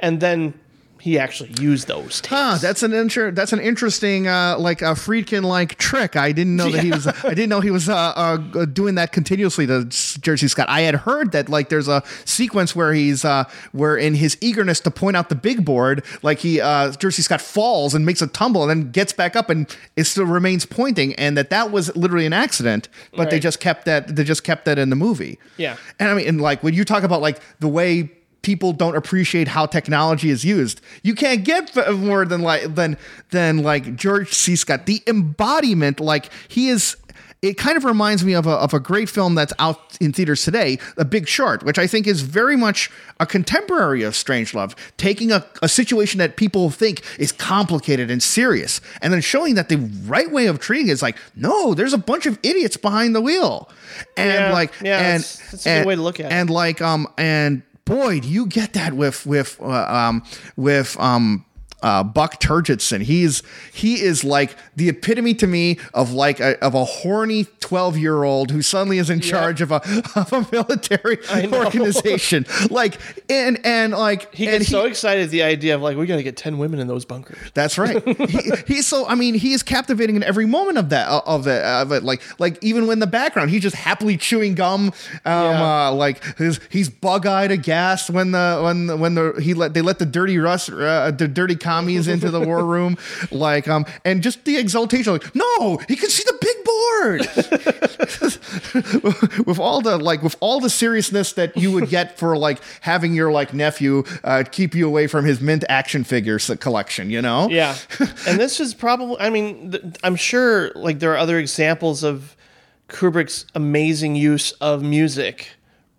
And then he actually used those. Takes. Huh, that's an inter- that's an interesting uh, like a Friedkin like trick. I didn't know that he was I didn't know he was uh, uh, doing that continuously to George C. Scott. I had heard that like there's a sequence where he's uh, where in his eagerness to point out the big board, like he uh, George C. Scott falls and makes a tumble and then gets back up and it still remains pointing, and that that was literally an accident, but they just kept that they just kept that in the movie. Yeah. and I mean, and like when you talk about like the way people don't appreciate how technology is used. You can't get more than like than than like George C. Scott, the embodiment. Like he is it kind of reminds me of a, of a great film that's out in theaters today, The Big Short, which I think is very much a contemporary of Strangelove, taking a, a situation that people think is complicated and serious, and then showing that the right way of treating it is like, no, there's a bunch of idiots behind the wheel, and Yeah, like, yeah, and that's- that's a good and- way to look at it. and like, um, and boy, do you get that with with uh, um with um. Uh, Buck Turgidson. He's he is like the epitome to me of like a, of a horny twelve year old who suddenly is in charge of a of a military organization. Like and and like He and gets so excited at the idea of like we got to get ten women in those bunkers. that's right. he, he's so. I mean, he is captivating in every moment of that of it. Of it. Like like even when the background, he's just happily chewing gum. Um, Yeah. uh, like his, he's bug eyed, aghast when the when the, when the he let they let the dirty Russ uh, the dirty commies into the war room. Like um and just the exultation. Like no, he can see the big board. with all the like with all the seriousness that you would get for like having your like nephew uh, keep you away from his mint action figures collection. You know. Yeah, and this is probably. I mean, th- I'm sure like there are other examples of Kubrick's amazing use of music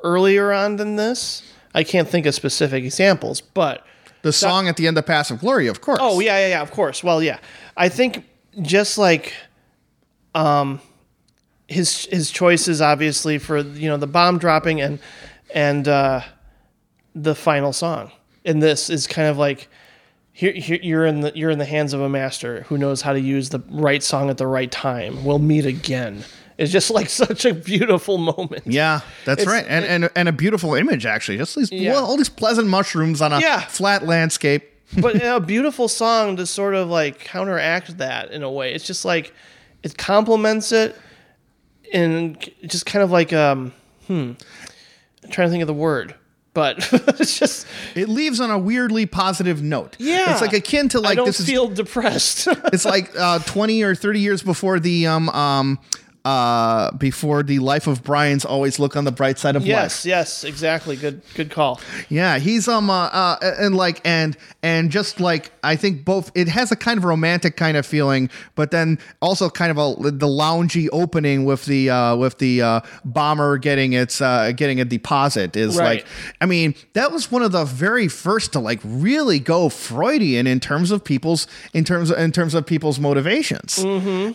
earlier on than this. I can't think of specific examples, but The song at the end of Paths of Glory, of course. oh yeah, yeah, yeah. Of course. Well, yeah. I think just like um his his choices obviously for you know the bomb dropping and and uh the final song and this is kind of like here, here you're in the you're in the hands of a master who knows how to use the right song at the right time we'll meet again it's just like such a beautiful moment Yeah, that's It's- right, and, and and a beautiful image actually. Just these Yeah. well, all these pleasant mushrooms on a Yeah. flat landscape. but you know, a beautiful song to sort of like counteract that in a way. It's just like it complements it, and just kind of like um, hmm, I'm trying to think of the word, but it's just It leaves on a weirdly positive note. yeah. it's like akin to I like don't this is feel depressed. it's like uh, 20 or 30 years before the um um uh before the life of Brian's always look on the bright side of life. yes, yes, exactly. Good, good call. Yeah, he's um uh, uh and like and and just like I think both it has a kind of romantic kind of feeling, but then also kind of a the loungy opening with the uh with the uh bomber getting its uh getting a deposit is Right. like I mean, that was one of the very first to like really go Freudian in terms of people's in terms of in terms of people's motivations.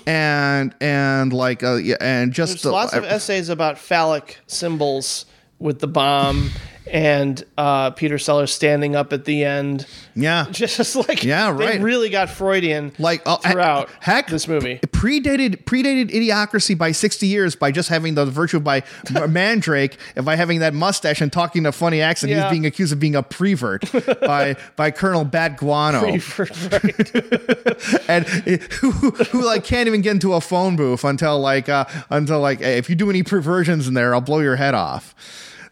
And and like uh yeah, and just There's the- lots of essays about phallic symbols with the bomb and uh, Peter Sellers standing up at the end. yeah. Just like Yeah, they right. really got Freudian Like uh, throughout heck, this movie. predated predated idiocracy by 60 years by just having the virtue by mandrake and by having that mustache and talking a funny accent Yeah. he's being accused of being a prevert by by colonel bat guano right. and who, who like can't even get into a phone booth until like uh until like hey, if you do any perversions in there i'll blow your head off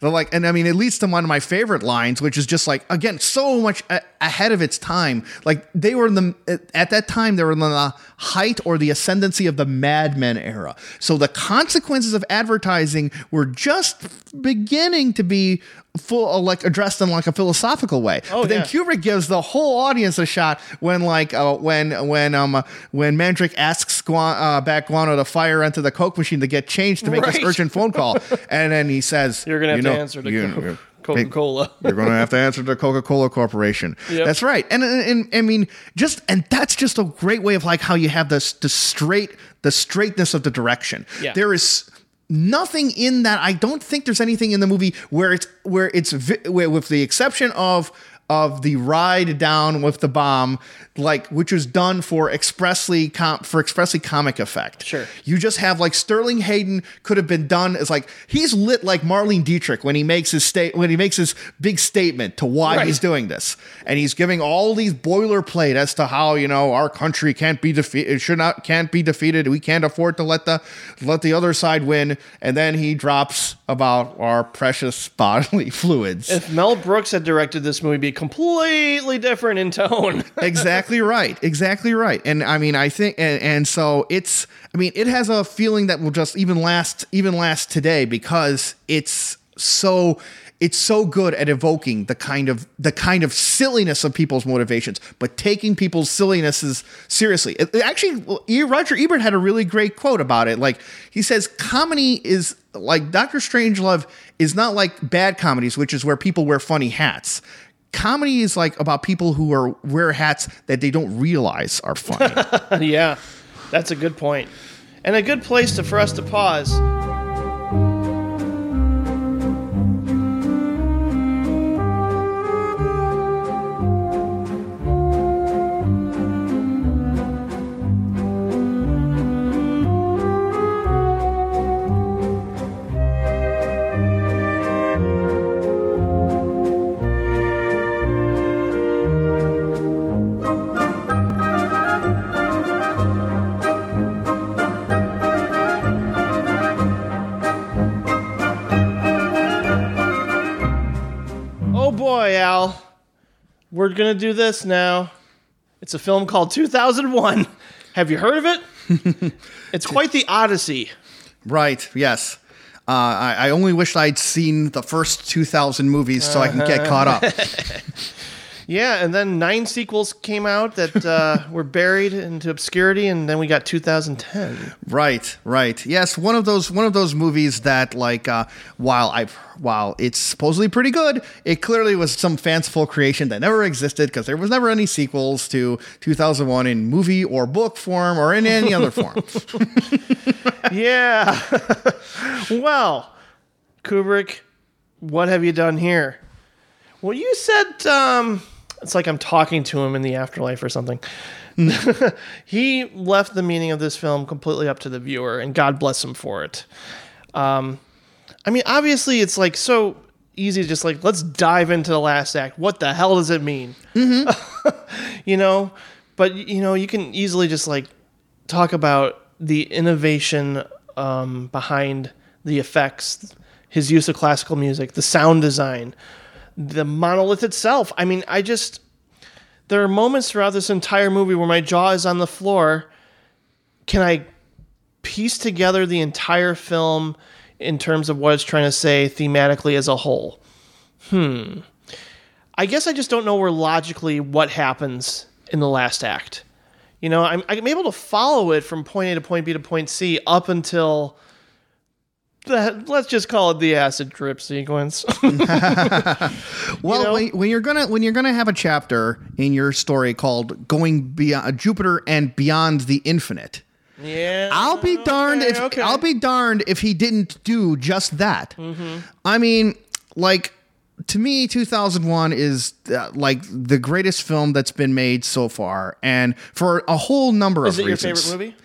They're like, and I mean, it leads to one of my favorite lines, which is just like, again, so much a- ahead of its time. Like they were in the at that time, they were in the height or the ascendancy of the Mad Men era. So the consequences of advertising were just beginning to be full, like addressed in like a philosophical way. Oh, but then yeah. Kubrick gives the whole audience a shot when like uh, when when um uh, when Mandrake asks Guan, uh, Bat Guano to fire into the Coke machine to get change to make this urgent phone call, and then he says, You're gonna have you to know, answer to you- Coca Cola. You're going to have to answer to Coca Cola Corporation. Yep. That's right, and, and and I mean, just and that's just a great way of like how you have this the straight the straightness of the direction. Yeah. There is nothing in that. I don't think there's anything in the movie where it's where it's where, with the exception of of the ride down with the bomb, like which was done for expressly com- for expressly comic effect. Sure. You just have like Sterling Hayden could have been done as like he's lit like Marlene Dietrich when he makes his state when he makes his big statement to why Right. he's doing this, and he's giving all these boilerplate as to how you know our country can't be defeated, It should not can't be defeated. We can't afford to let the let the other side win, and then he drops about our precious bodily fluids. If Mel Brooks had directed this movie, be completely different in tone. exactly right exactly right and i mean i think and, and so it's i mean it has a feeling that will just even last even last today because it's so it's so good at evoking the kind of the kind of silliness of people's motivations, but taking people's sillinesses seriously. It- actually, Roger Ebert had a really great quote about it. Like he says, comedy is like Doctor Strangelove is not like bad comedies, which is where people wear funny hats. Comedy is like about people who are wear hats that they don't realize are funny. yeah, that's a good point, and a good place to, for us to pause. Boy, Al. We're going to do this now. It's a film called 2001. Have you heard of it? it's quite the odyssey. Right. Yes. Uh, I, I only wish I'd seen the first 2,000 movies so I can get caught up. Yeah, and then nine sequels came out that uh, were buried into obscurity, and then we got 2010. right. Right. Yes. One of those. One of those movies that, like, uh, while I, while it's supposedly pretty good, it clearly was some fanciful creation that never existed because there was never any sequels to 2001 in movie or book form or in any other form. Yeah. well, Kubrick, what have you done here? Well, you said um, it's like I'm talking to him in the afterlife or something. he left the meaning of this film completely up to the viewer, and God bless him for it. Um, I mean, obviously, it's like so easy to just like let's dive into the last act. What the hell does it mean? you know, but you know, you can easily just like talk about the innovation um, behind the effects, his use of classical music, the sound design, the monolith itself. I mean, I just there are moments throughout this entire movie where my jaw is on the floor. Can I piece together the entire film in terms of what it's trying to say thematically as a whole? Hmm. I guess I just don't know where logically what happens in the last act. You know, I'm, I'm able to follow it from point A to point B to point C up until the, let's just call it the acid drip sequence. Well, know? when, when you're gonna when you're gonna have a chapter in your story called "Going Beyond Jupiter and Beyond the Infinite," yeah. I'll be darned okay, if okay. I'll be darned if he didn't do just that. Mm-hmm. I mean, like to me, 2001 is uh, like the greatest film that's been made so far, and for a whole number Is of it your reasons. favorite movie?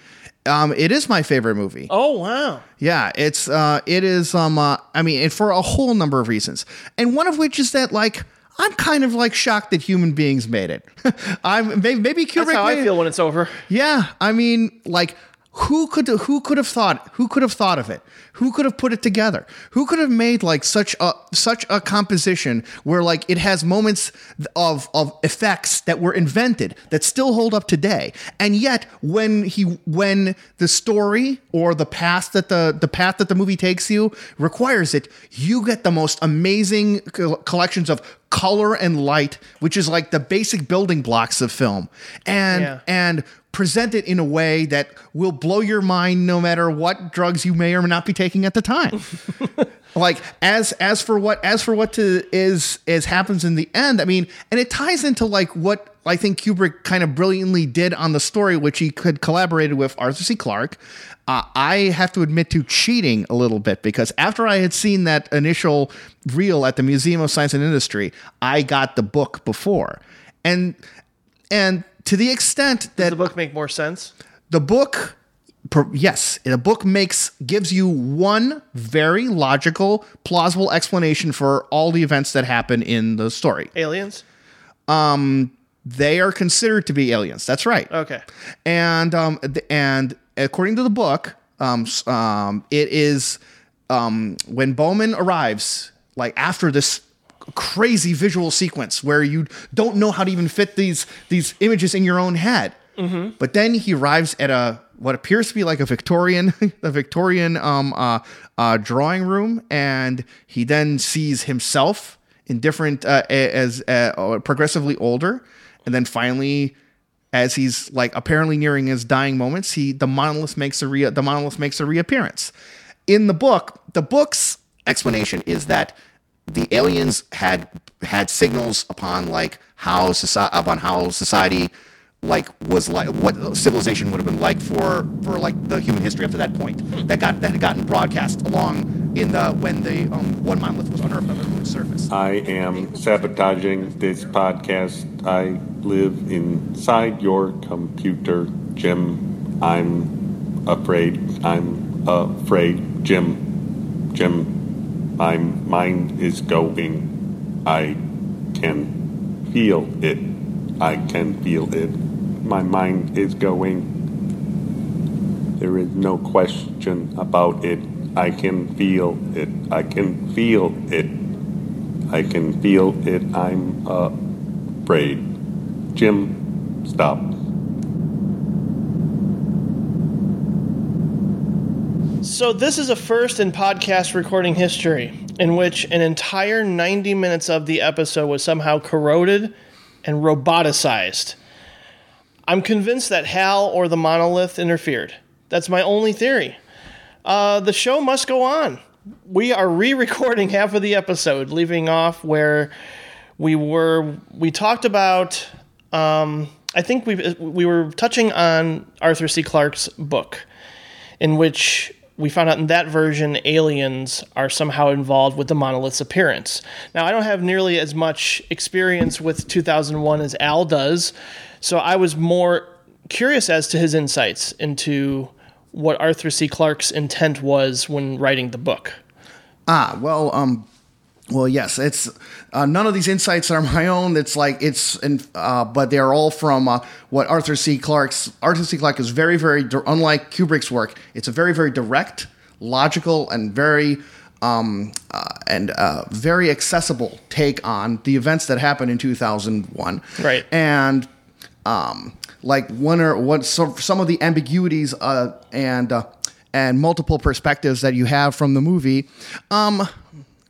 Um, it is my favorite movie. Oh wow. Yeah, it's uh it is um uh, I mean, and for a whole number of reasons. And one of which is that like I'm kind of like shocked that human beings made it. I'm maybe, maybe Kubrick That's how I feel when it's over. Yeah, I mean like who could who could have thought who could have thought of it? Who could have put it together? Who could have made like such a such a composition where like it has moments of of effects that were invented that still hold up today. And yet when he when the story or the path that the the path that the movie takes you requires it, you get the most amazing co- collections of color and light, which is like the basic building blocks of film. And Yeah. and present it in a way that will blow your mind no matter what drugs you may or may not be taking at the time. like as as for what as for what to is is happens in the end, I mean, and it ties into like what I think Kubrick kind of brilliantly did on the story, which he could collaborated with Arthur C. Clarke. Uh, I have to admit to cheating a little bit because after I had seen that initial reel at the Museum of Science and Industry, I got the book before, and and to the extent that The book make more sense. the book yes the book makes gives you one very logical plausible explanation for all the events that happen in the story Aliens. Um, they are considered to be aliens that's right Okay. and um and according to the book um um it is um when Bowman arrives like after this crazy visual sequence where you don't know how to even fit these these images in your own head. But then he arrives at a what appears to be like a Victorian, a Victorian um, uh, uh, drawing room, and he then sees himself in different uh, as uh, progressively older, and then finally, as he's like apparently nearing his dying moments, he the monolith makes a re- the monolith makes a reappearance. In the book, the book's explanation is that the aliens had had signals upon like how society upon how society like was like what civilization would have been like for for like the human history up to that point that got that had gotten broadcast along in the when the um, one monolith was unearthed on the moon's surface. I am sabotaging this podcast. I live inside your computer, Jim. I'm afraid. I'm afraid, Jim. Jim, my mind is going. I can feel it. I can feel it my mind is going. There is no question about it. I can feel it. I can feel it. I can feel it. I'm afraid. Jim, stop. So, this is a first in podcast recording history in which an entire 90 minutes of the episode was somehow corroded and roboticized. I'm convinced that Hal or the monolith interfered. That's my only theory. Uh, the show must go on. We are re-recording half of the episode, leaving off where we were. We talked about. Um, I think we we were touching on Arthur C. Clarke's book, in which we found out in that version aliens are somehow involved with the monolith's appearance. Now, I don't have nearly as much experience with 2001 as Al does, so I was more curious as to his insights into what Arthur C. Clarke's intent was when writing the book. Ah, well, um, well, yes, it's uh, none of these insights are my own. It's like it's, in, uh, but they are all from uh, what Arthur C. Clarke's. Arthur C. Clarke is very, very unlike Kubrick's work. It's a very, very direct, logical, and very um, uh, and uh, very accessible take on the events that happened in 2001. Right. And um, like one or what so some of the ambiguities uh, and uh, and multiple perspectives that you have from the movie. Um,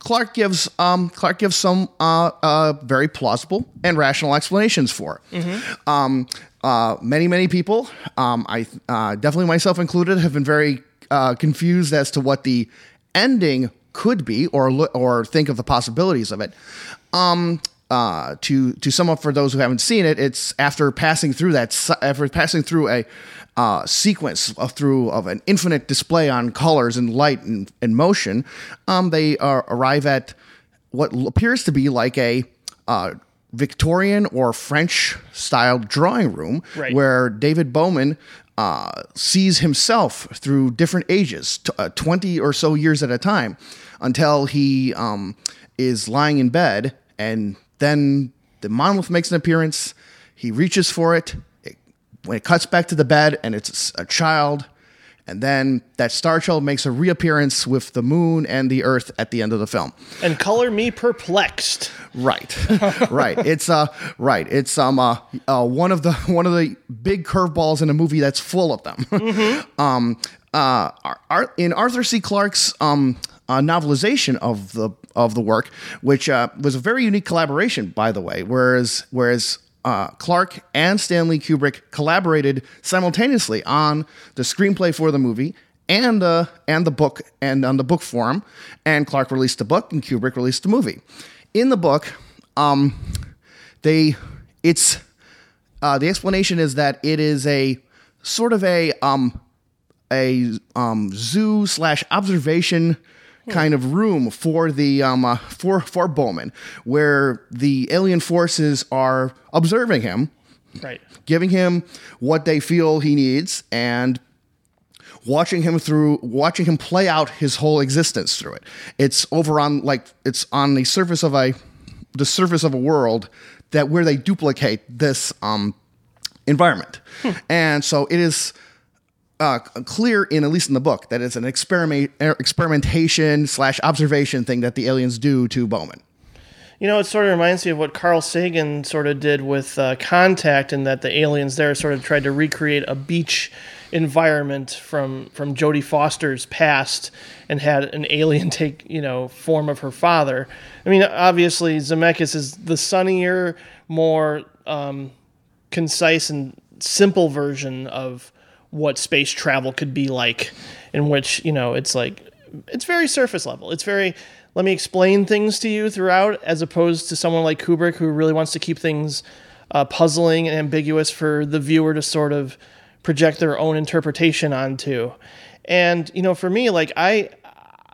Clarke gives um, Clarke gives some uh, uh, very plausible and rational explanations for. Mm-hmm. Um, uh, many many people, um, I uh, definitely myself included, have been very uh, confused as to what the ending could be, or or think of the possibilities of it. Um, uh, to to sum up for those who haven't seen it, it's after passing through that after passing through a uh, sequence through of an infinite display on colors and light and, and motion, um, they uh, arrive at what appears to be like a uh, Victorian or French style drawing room right. where David Bowman uh, sees himself through different ages, t- uh, 20 or so years at a time, until he um, is lying in bed and then the monolith makes an appearance. He reaches for it. When it cuts back to the bed and it's a child, and then that star child makes a reappearance with the moon and the earth at the end of the film. And color me perplexed. Right, right. It's uh, right. It's um, uh, uh, one of the one of the big curveballs in a movie that's full of them. Mm-hmm. um, uh, in Arthur C. Clarke's um, uh, novelization of the of the work, which uh, was a very unique collaboration, by the way. Whereas whereas uh, Clarke and Stanley Kubrick collaborated simultaneously on the screenplay for the movie and uh, and the book and on the book form. And Clarke released the book, and Kubrick released the movie. In the book, um, they it's uh, the explanation is that it is a sort of a um, a um, zoo slash observation kind of room for the um, uh, for for Bowman, where the alien forces are observing him, right, giving him what they feel he needs, and watching him through watching him play out his whole existence through it. It's over on like it's on the surface of a the surface of a world that where they duplicate this um, environment, hmm. and so it is uh, clear in at least in the book that it's an experiment er, experimentation slash observation thing that the aliens do to Bowman. You know, it sort of reminds me of what Carl Sagan sort of did with uh, Contact, in that the aliens there sort of tried to recreate a beach environment from from Jodie Foster's past, and had an alien take you know form of her father. I mean, obviously Zemeckis is the sunnier, more um, concise and simple version of what space travel could be like, in which you know it's like it's very surface level. It's very let me explain things to you throughout, as opposed to someone like Kubrick who really wants to keep things uh, puzzling and ambiguous for the viewer to sort of project their own interpretation onto. And you know, for me, like I,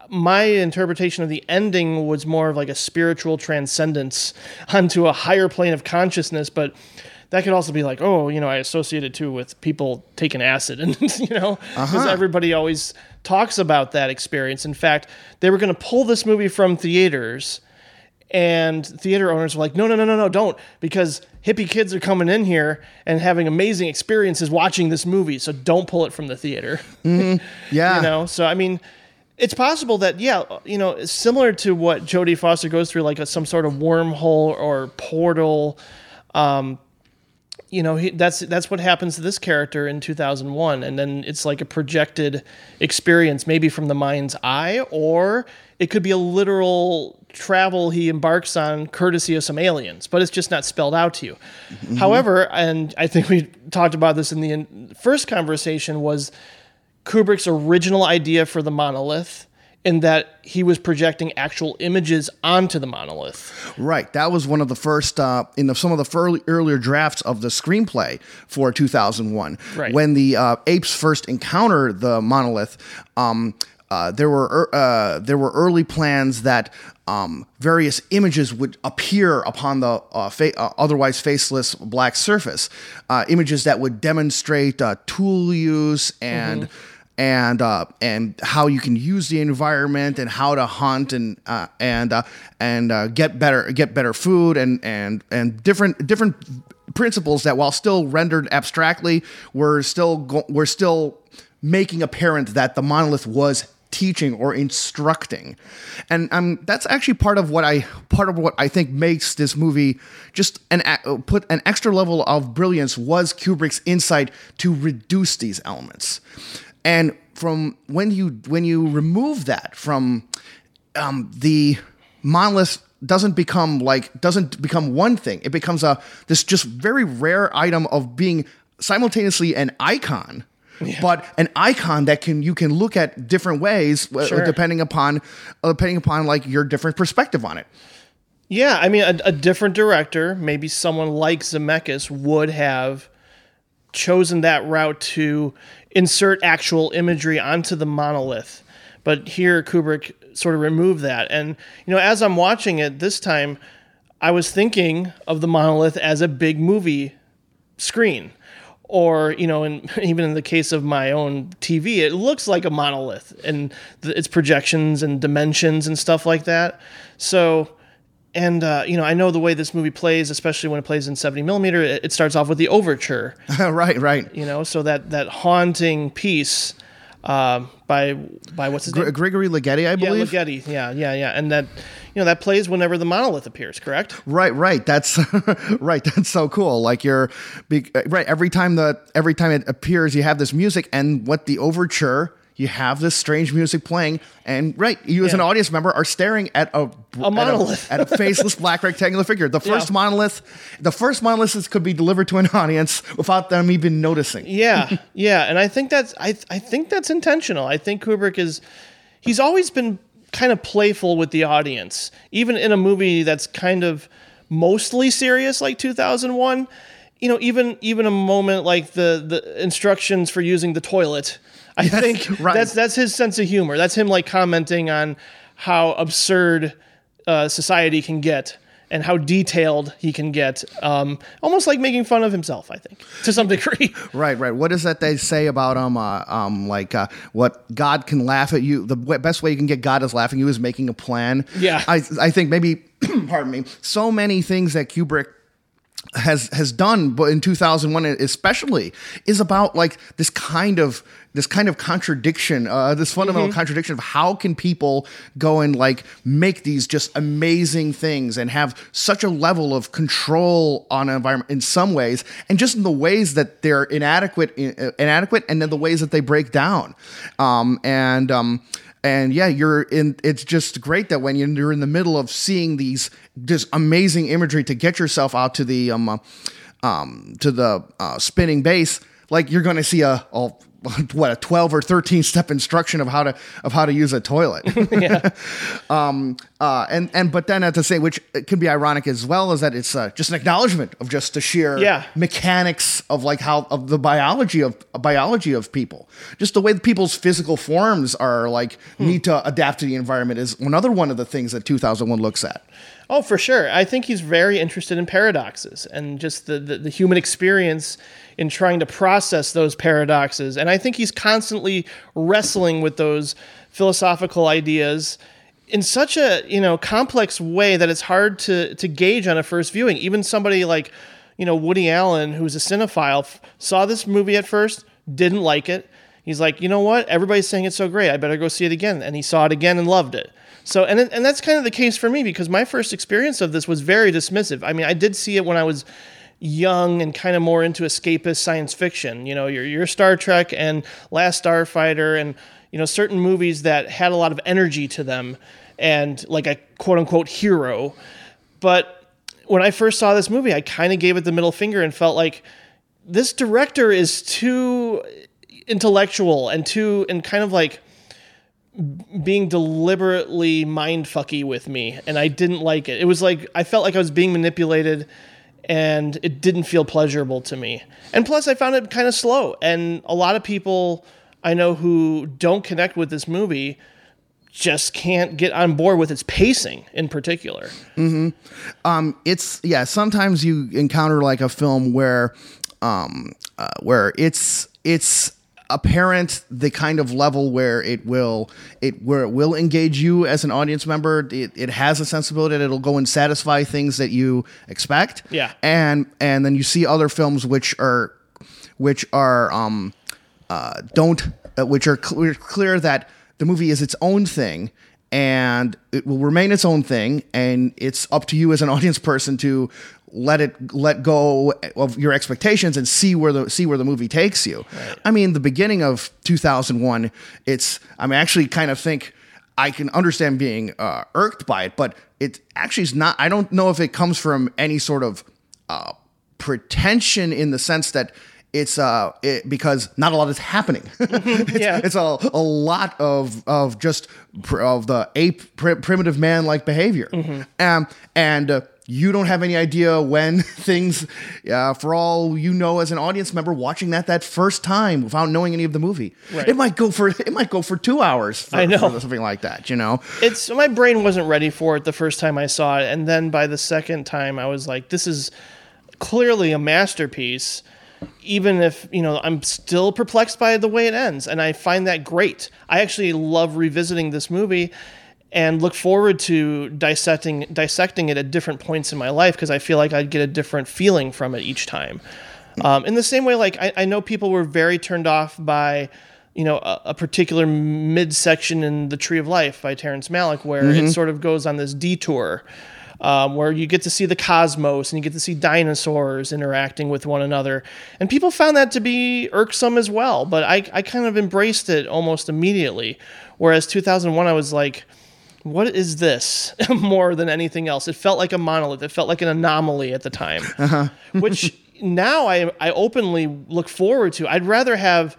my interpretation of the ending was more of like a spiritual transcendence onto a higher plane of consciousness, but that could also be like, oh, you know, I associate it too with people taking acid, and you know, because Uh-huh. everybody always talks about that experience. In fact, they were going to pull this movie from theaters, and theater owners were like, no, no, no, no, no, don't, because hippie kids are coming in here and having amazing experiences watching this movie, so don't pull it from the theater. Yeah. you know, so I mean. It's possible that, yeah, you know, similar to what Jodie Foster goes through, like a, some sort of wormhole or portal, you know he, that's that's what happens to this character in 2001 and then it's like a projected experience maybe from the mind's eye or it could be a literal travel he embarks on courtesy of some aliens but it's just not spelled out to you. Mm-hmm. However and i think we talked about this in the in- first conversation was kubrick's original idea for the monolith in that he was projecting actual images onto the monolith Right. That was one of the first uh, in the, some of the early, earlier drafts of the screenplay for 2001. Right. When the uh, apes first encounter the monolith, um, uh, there were er- uh, there were early plans that um, various images would appear upon the uh, fa- uh, otherwise faceless black surface. Uh, images that would demonstrate uh, tool use and and uh, and how you can use the environment and how to hunt and uh, and uh, and uh, get better get better food and and and different different principles that while still rendered abstractly were still go- were still making apparent that the monolith was teaching or instructing. And um, that's actually part of what i part of what i think makes this movie just an put an extra level of brilliance was kubrick's insight to reduce these elements and from when you when you remove that from um, the monolith doesn't become like doesn't become one thing. It becomes a this just very rare item of being simultaneously an icon but an icon that can you can look at different ways uh, Sure. depending upon uh, depending upon like your different perspective on it. Yeah, I mean, a, a different director, maybe someone like Zemeckis, would have chosen that route to insert actual imagery onto the monolith. But here, Kubrick sort of removed that. And, you know, as I'm watching it this time, I was thinking of the monolith as a big movie screen. Or, you know, and even in the case of my own TV, it looks like a monolith and th- its projections and dimensions and stuff like that. So, and uh, you know, I know the way this movie plays, especially when it plays in 70 millimeter. It, starts off with the overture, right right you know, so that that haunting piece um, by by what's his Gr- name? gregory Ligeti i believe. Yeah, Ligeti. Yeah, yeah, yeah, and that you know that plays whenever the monolith appears. Correct? Right, right. That's right. That's so cool. Like you're be, right every time the every time it appears, you have this music, and what the overture, you have this strange music playing, and right, you as an audience member are staring at a A monolith. at a, at a faceless black rectangular figure. The first Yeah. monolith, the first monolith could be delivered to an audience without them even noticing. Yeah, yeah, and I think that's I I think that's intentional. I think Kubrick is he's always been kind of playful with the audience, even in a movie that's kind of mostly serious like 2001. You know, even even a moment like the the instructions for using the toilet. I think right. that's that's his sense of humor. That's him like commenting on how absurd uh, society can get and how detailed he can get, um, almost like making fun of himself. I think to some degree. Right, right. What is that they say about um, uh, um, like uh, what God can laugh at you? The best way you can get God is laughing at you is making a plan. Yeah. I, I think maybe, pardon me, so many things that Kubrick has has done, but in 2001 especially, is about like this kind of this kind of contradiction, uh, this fundamental contradiction of how can people go and like make these just amazing things and have such a level of control on an environment in some ways, and just in the ways that they're inadequate, uh, inadequate, and then the ways that they break down, um, and um, and yeah, you're in. It's just great that when you're in the middle of seeing these just amazing imagery to get yourself out to the um, uh, um to the uh, spinning base, like you're going to see a, a what a 12 or 13 step instruction of how to of how to use a toilet. Um uh and and but then at the same which can be ironic as well is that it's uh, just an acknowledgement of just the sheer Yeah. mechanics of like how of the biology of biology of people. Just the way that people's physical forms are like need to adapt to the environment is another one of the things that 2001 looks at Oh, for sure. I think he's very interested in paradoxes and just the, the, the human experience in trying to process those paradoxes. And I think he's constantly wrestling with those philosophical ideas in such a you know complex way that it's hard to to gauge on a first viewing. Even somebody like you know Woody Allen, who's a cinephile, saw this movie at first, didn't like it. He's like, you know what? Everybody's saying it's so great. I better go see it again. And he saw it again and loved it. So, and and that's kind of the case for me because my first experience of this was very dismissive. I mean, I did see it when I was young and kind of more into escapist science fiction. You know, your your Star Trek and Last Starfighter, and you know certain movies that had a lot of energy to them, and like a quote unquote hero. But when I first saw this movie, I kind of gave it the middle finger and felt like this director is too intellectual and too and kind of like being deliberately mind fucky with me and I didn't like it. It was like I felt like I was being manipulated and it didn't feel pleasurable to me. And plus I found it kind of slow and a lot of people I know who don't connect with this movie just can't get on board with its pacing in particular. Mm-hmm. Um, it's yeah sometimes you encounter like a film where um uh, where it's it's apparent the kind of level where it will it where it will engage you as an audience member it, it has a sensibility that it'll go and satisfy things that you expect Yeah. and and then you see other films which are which are um uh don't uh, which are clear, clear that the movie is its own thing and it will remain its own thing and it's up to you as an audience person to let it let go of your expectations and see where the see where the movie takes you. I mean the beginning of 2001 it's i mean I actually kind of think i can understand being uh, irked by it but it actually is not i don't know if it comes from any sort of uh, pretension in the sense that it's uh it, because not a lot is happening. it's, Yeah. it's a, a lot of of just pr- of the ape pr- primitive man like behavior, um, and uh, you don't have any idea when things. Uh, for all you know, as an audience member watching that that first time without knowing any of the movie, Right. it might go for it might go for two hours. For, I know. for something like that. You know, it's my brain wasn't ready for it the first time I saw it, and then by the second time I was like, this is clearly a masterpiece. Even if you know, I'm still perplexed by the way it ends, and I find that great. I actually love revisiting this movie, and look forward to dissecting dissecting it at different points in my life because I feel like I'd get a different feeling from it each time. Um, in the same way, like I, I know people were very turned off by you know a, a particular midsection in the Tree of Life by Terrence Malick, where it sort of goes on this detour. Um, where you get to see the cosmos and you get to see dinosaurs interacting with one another. And people found that to be irksome as well, but I, I kind of embraced it almost immediately. Whereas 2001, I was like, what is this more than anything else? It felt like a monolith. It felt like an anomaly at the time, which now I, I openly look forward to. I'd rather have,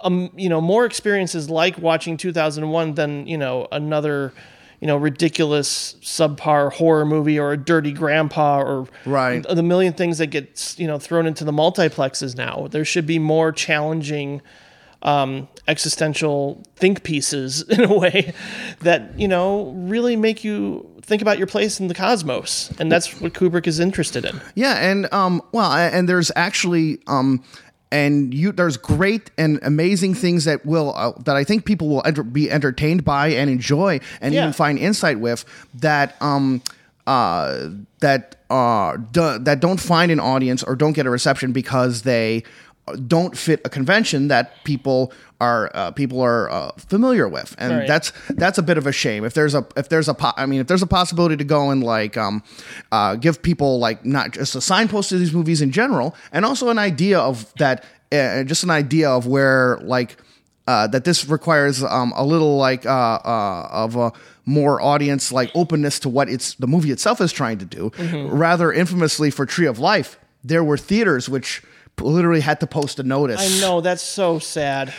um, you know, more experiences like watching 2001 than, you know, another, you know, ridiculous subpar horror movie or a dirty grandpa or Right. the million things that get, you know, thrown into the multiplexes now. There should be more challenging um, existential think pieces in a way that you know really make you think about your place in the cosmos, and that's what Kubrick is interested in. Yeah, and um, well, and there's actually um, and you there's great and amazing things that will uh, that I think people will enter, be entertained by and enjoy and Yeah. even find insight with that um uh that uh do, that don't find an audience or don't get a reception because they don't fit a convention that people are uh, people are uh, familiar with, and Right. that's that's a bit of a shame. If there's a if there's a po- I mean if there's a possibility to go and like um, uh, give people like not just a signpost to these movies in general, and also an idea of that, uh, just an idea of where like uh, that this requires um, a little like uh, uh, of a more audience like openness to what it's the movie itself is trying to do. Rather infamously for Tree of Life, there were theaters which literally had to post a notice. I know that's so sad.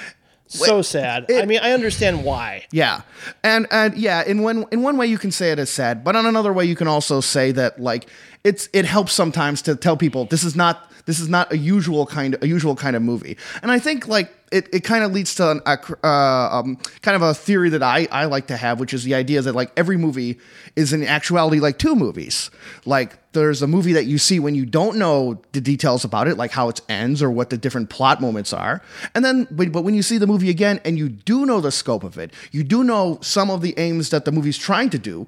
So sad. I mean, I understand why. Yeah, and and yeah, in one in one way you can say it is sad, but on another way you can also say that like it's it helps sometimes to tell people this is not this is not a usual kind a usual kind of movie, and I think like it, it kind of leads to an, a uh, um, kind of a theory that I, I like to have, which is the idea that like every movie is in actuality like two movies. Like there's a movie that you see when you don't know the details about it, like how it ends or what the different plot moments are, and then but, but when you see the movie again and you do know the scope of it, you do know some of the aims that the movie's trying to do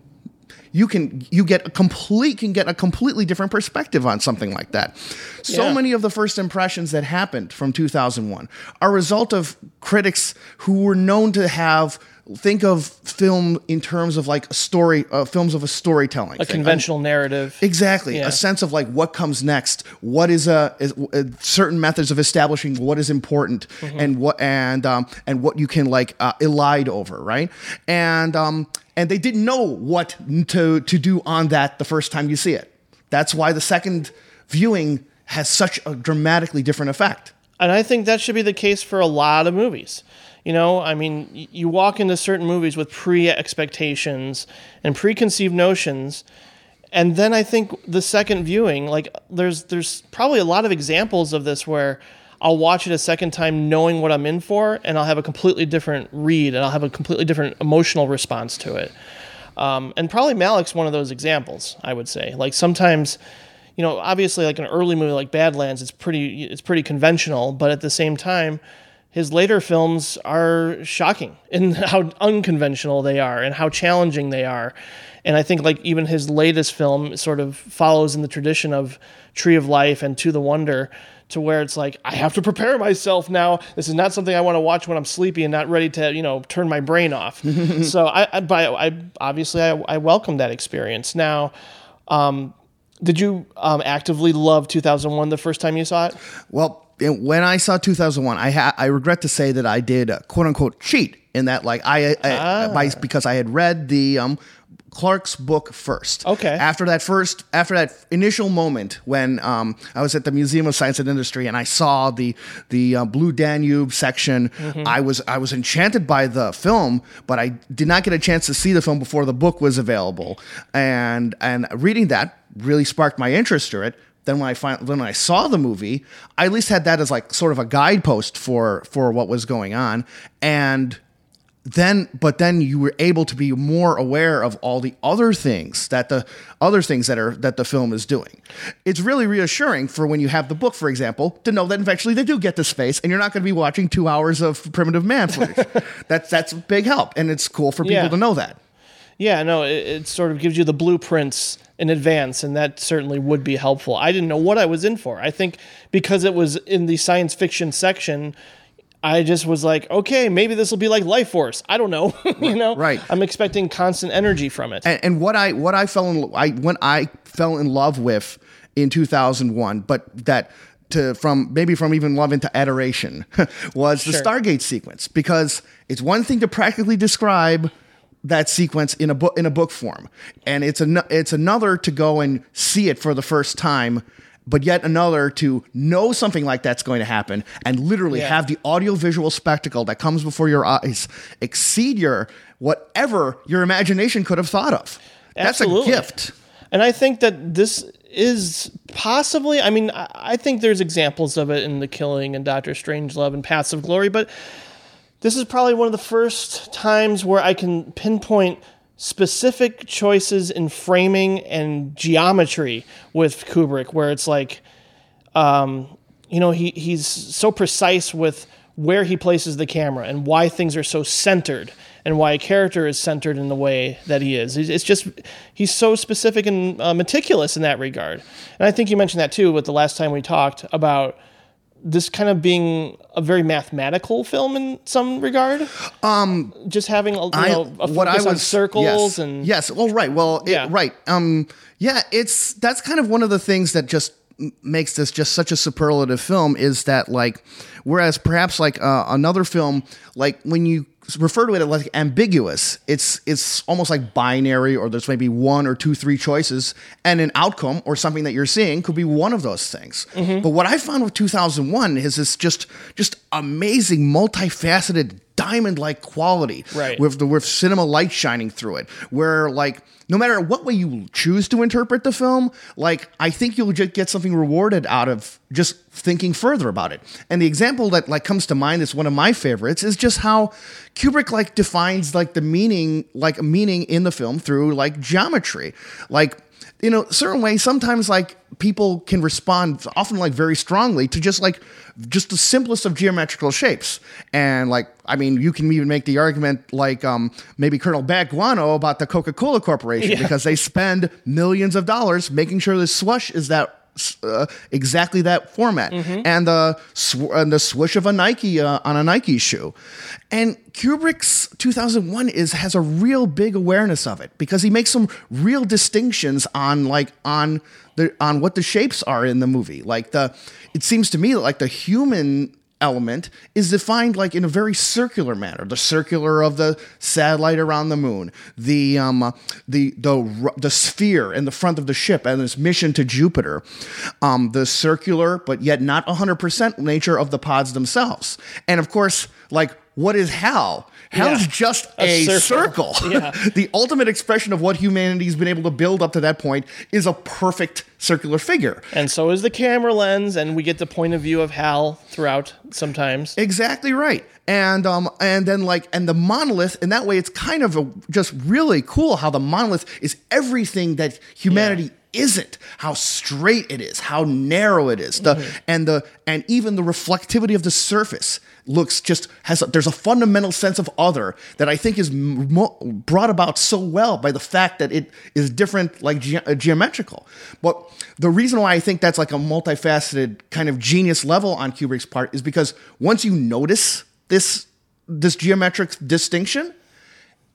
you can you get a complete can get a completely different perspective on something like that. So Yeah. many of the first impressions that happened from 2001 are a result of critics who were known to have think of film in terms of like a story uh, films of a storytelling A thing. conventional narrative. Exactly, Yeah. a sense of like what comes next, what is a, is, uh certain methods of establishing what is important Mm-hmm. and what and um and what you can like uh, elide over, right? And um and they didn't know what to to do on that the first time you see it. That's why the second viewing has such a dramatically different effect. And I think that should be the case for a lot of movies. You know, I mean, you walk into certain movies with pre expectations and preconceived notions. And then I think the second viewing, like there's there's probably a lot of examples of this where I'll watch it a second time knowing what I'm in for and I'll have a completely different read and I'll have a completely different emotional response to it. Um, and probably Malick's one of those examples, I would say. Like sometimes, you know, obviously like an early movie like Badlands, it's pretty it's pretty conventional, but at the same time, his later films are shocking in how unconventional they are and how challenging they are. And I think like even his latest film sort of follows in the tradition of Tree of Life and To the Wonder to where it's like I have to prepare myself now. This is not something I want to watch when I'm sleepy and not ready to, you know, turn my brain off. so I, I, but I obviously I, I welcome that experience. Now, um, did you um, actively love 2001 the first time you saw it? Well, when I saw 2001, I ha- I regret to say that I did uh, quote unquote cheat in that like I, I by, because I had read the um Clarke's book first. Okay. After that first, after that initial moment when um, I was at the Museum of Science and Industry and I saw the the uh, Blue Danube section, I was I was enchanted by the film, but I did not get a chance to see the film before the book was available, and and reading that really sparked my interest in it. Then when I find, when I saw the movie, I at least had that as like sort of a guidepost for for what was going on, and then but then you were able to be more aware of all the other things that the other things that are that the film is doing it's really reassuring for when you have the book for example to know that eventually they do get to space and you're not going to be watching two hours of primitive man footage that's that's a big help and it's cool for people Yeah. to know that Yeah, no, it, it sort of gives you the blueprints in advance, and that certainly would be helpful. I didn't know what I was in for. I think because it was in the science fiction section, I just was like, okay, maybe this will be like Life Force. I don't know, you know. Right. I'm expecting constant energy from it. and, and what I what I fell in I when I fell in love with in 2001, but that to from maybe from even love into adoration was the Stargate sequence because it's one thing to practically describe that sequence in a book in a book form, and it's an, it's another to go and see it for the first time. But yet another to know something like that's going to happen and literally Yeah. have the audio visual spectacle that comes before your eyes exceed your whatever your imagination could have thought of. That's a gift. And I think that this is possibly, I mean, I I think there's examples of it in The Killing and Doctor Strangelove and Paths of Glory, but this is probably one of the first times where I can pinpoint specific choices in framing and geometry with Kubrick, where it's like, um, you know, he, he's so precise with where he places the camera and why things are so centered and why a character is centered in the way that he is. It's just, he's so specific and uh, meticulous in that regard. And I think you mentioned that too with the last time we talked about this kind of being a very mathematical film in some regard. Um, just having a, you I- know, a focus on circles yes, and yes well right well it- Yeah. right um yeah it's that's kind of one of the things that just makes this just such a superlative film is that like whereas perhaps like uh, another film like when you refer to it as like ambiguous it's it's almost like binary or there's maybe one or two three choices and an outcome or something that you're seeing could be one of those things Mm-hmm. but what i found with 2001 is this just just amazing multifaceted diamond like quality. Right. with the with cinema light shining through it. Where like no matter what way you choose to interpret the film like i think you'll just get something rewarded out of just thinking further about it. And the example that like comes to mind is one of my favorites is just how kubrick like defines like the meaning like meaning in the film through like geometry. Like you know certain ways sometimes like people can respond often like very strongly to just like just the simplest of geometrical shapes and like i mean you can even make the argument like um maybe colonel baguano about the coca-cola corporation Yeah. because they spend millions of dollars making sure the swoosh is that uh, exactly that format and the sw- and the swoosh of a Nike uh, on a Nike shoe. And Kubrick's 2001 is has a real big awareness of it because he makes some real distinctions on like on the on what the shapes are in the movie. Like the it seems to me that like the human element is defined like in a very circular manner. The circular of the satellite around the moon the um the the the sphere in the front of the ship and its mission to jupiter um the circular but yet not 100% nature of the pods themselves. And of course like what is hell Hal's Yeah. just A a, circle. circle, Yeah. the ultimate expression of what humanity's been able to build up to that point is a perfect circular figure and so is the camera lens, and we get the point of view of Hal throughout sometimes. Exactly right. And um and then like and the monolith in that way it's kind of a, just really cool how the monolith is everything that humanity isn't how straight it is how narrow it is the and the and even the reflectivity of the surface looks just has a, there's a fundamental sense of other that I think is mo- brought about so well by the fact that it is different like ge- uh, geometrical. But the reason why I think that's like a multifaceted kind of genius level on Kubrick's part is because once you notice this this geometric distinction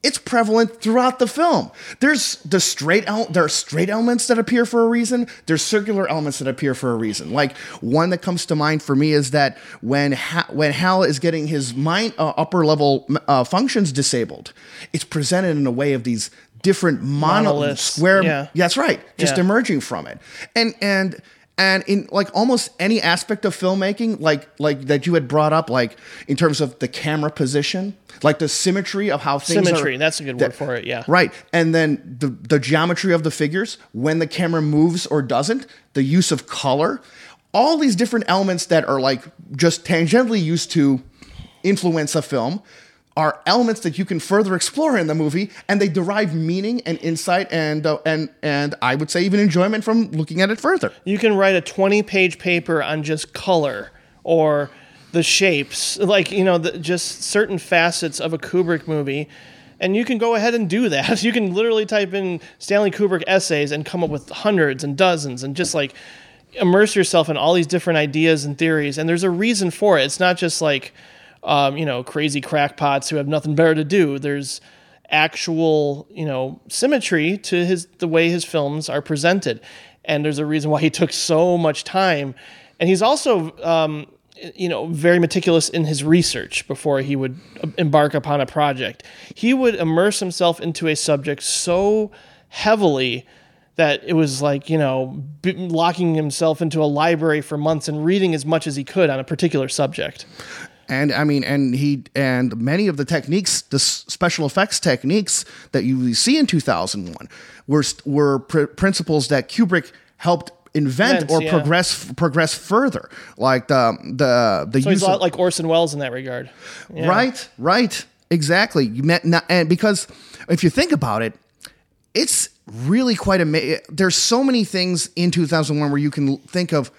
it's prevalent throughout the film. There's the straight el- there are straight elements that appear for a reason. There's circular elements that appear for a reason. Like one that comes to mind for me is that when ha- when Hal is getting his mind uh, upper level uh, functions disabled, it's presented in a way of these different mono- Monoliths, square. yeah. that's right, just Yeah. emerging from it, and and. And in like almost any aspect of filmmaking, like like that you had brought up, like in terms of the camera position, like the symmetry of how things Symmetry, are, that's a good word for it, yeah. Right. And then the, the geometry of the figures, when the camera moves or doesn't, the use of color, all these different elements that are like just tangentially used to influence a film are elements that you can further explore in the movie and they derive meaning and insight and uh, and and I would say even enjoyment from looking at it further. You can write a 20 page paper on just color or the shapes, like, you know, the, just certain facets of a Kubrick movie. And you can go ahead and do that. You can literally type in Stanley Kubrick essays and come up with hundreds and dozens and just like immerse yourself in all these different ideas and theories. And there's a reason for it. It's not just like, um, you know, crazy crackpots who have nothing better to do. There's actual, you know, symmetry to his the way his films are presented, and there's a reason why he took so much time. And he's also, um, you know, very meticulous in his research before he would embark upon a project. He would immerse himself into a subject so heavily that it was like you know b- locking himself into a library for months and reading as much as he could on a particular subject. And I mean, and he and many of the techniques, the special effects techniques that you see in 2001, were were pr- principles that Kubrick helped invent or yeah. progress progress further, like the the the So he's use a lot of, like Orson Welles in that regard. Yeah. right, right, exactly. You met not, and because if you think about it, it's really quite amazing. There's so many things in 2001 where you can think of.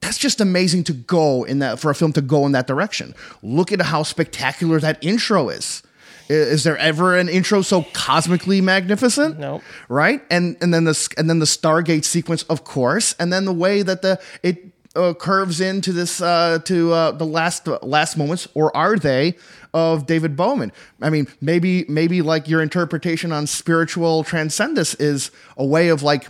That's just amazing to go in that for a film to go in that direction. Look at how spectacular that intro is. Is there ever an intro so cosmically magnificent? No. Right? And and then the and then the Stargate sequence, of course, and then the way that the it uh, curves into this uh, to uh, the last last moments, or are they of David Bowman? I mean, maybe maybe like your interpretation on spiritual transcendence is a way of like.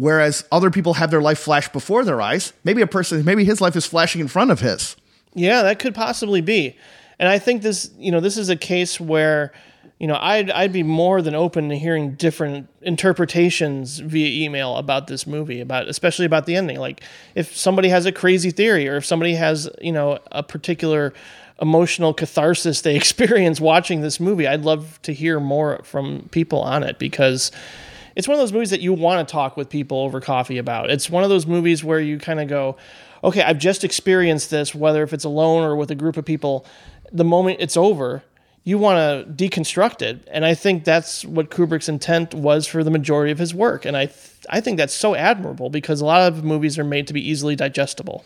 Whereas other people have their life flash before their eyes, maybe a person, maybe his life is flashing in front of his. Yeah, that could possibly be. And I think this, you know, this is a case where, you know, I'd I'd be more than open to hearing different interpretations via email about this movie, about especially about the ending. Like if somebody has a crazy theory or if somebody has, you know, a particular emotional catharsis they experience watching this movie, I'd love to hear more from people on it because it's one of those movies that you want to talk with people over coffee about. It's one of those movies where you kind of go, okay, I've just experienced this, whether if it's alone or with a group of people, the moment it's over, you want to deconstruct it. And I think that's what Kubrick's intent was for the majority of his work. And I, th- I think that's so admirable because a lot of movies are made to be easily digestible.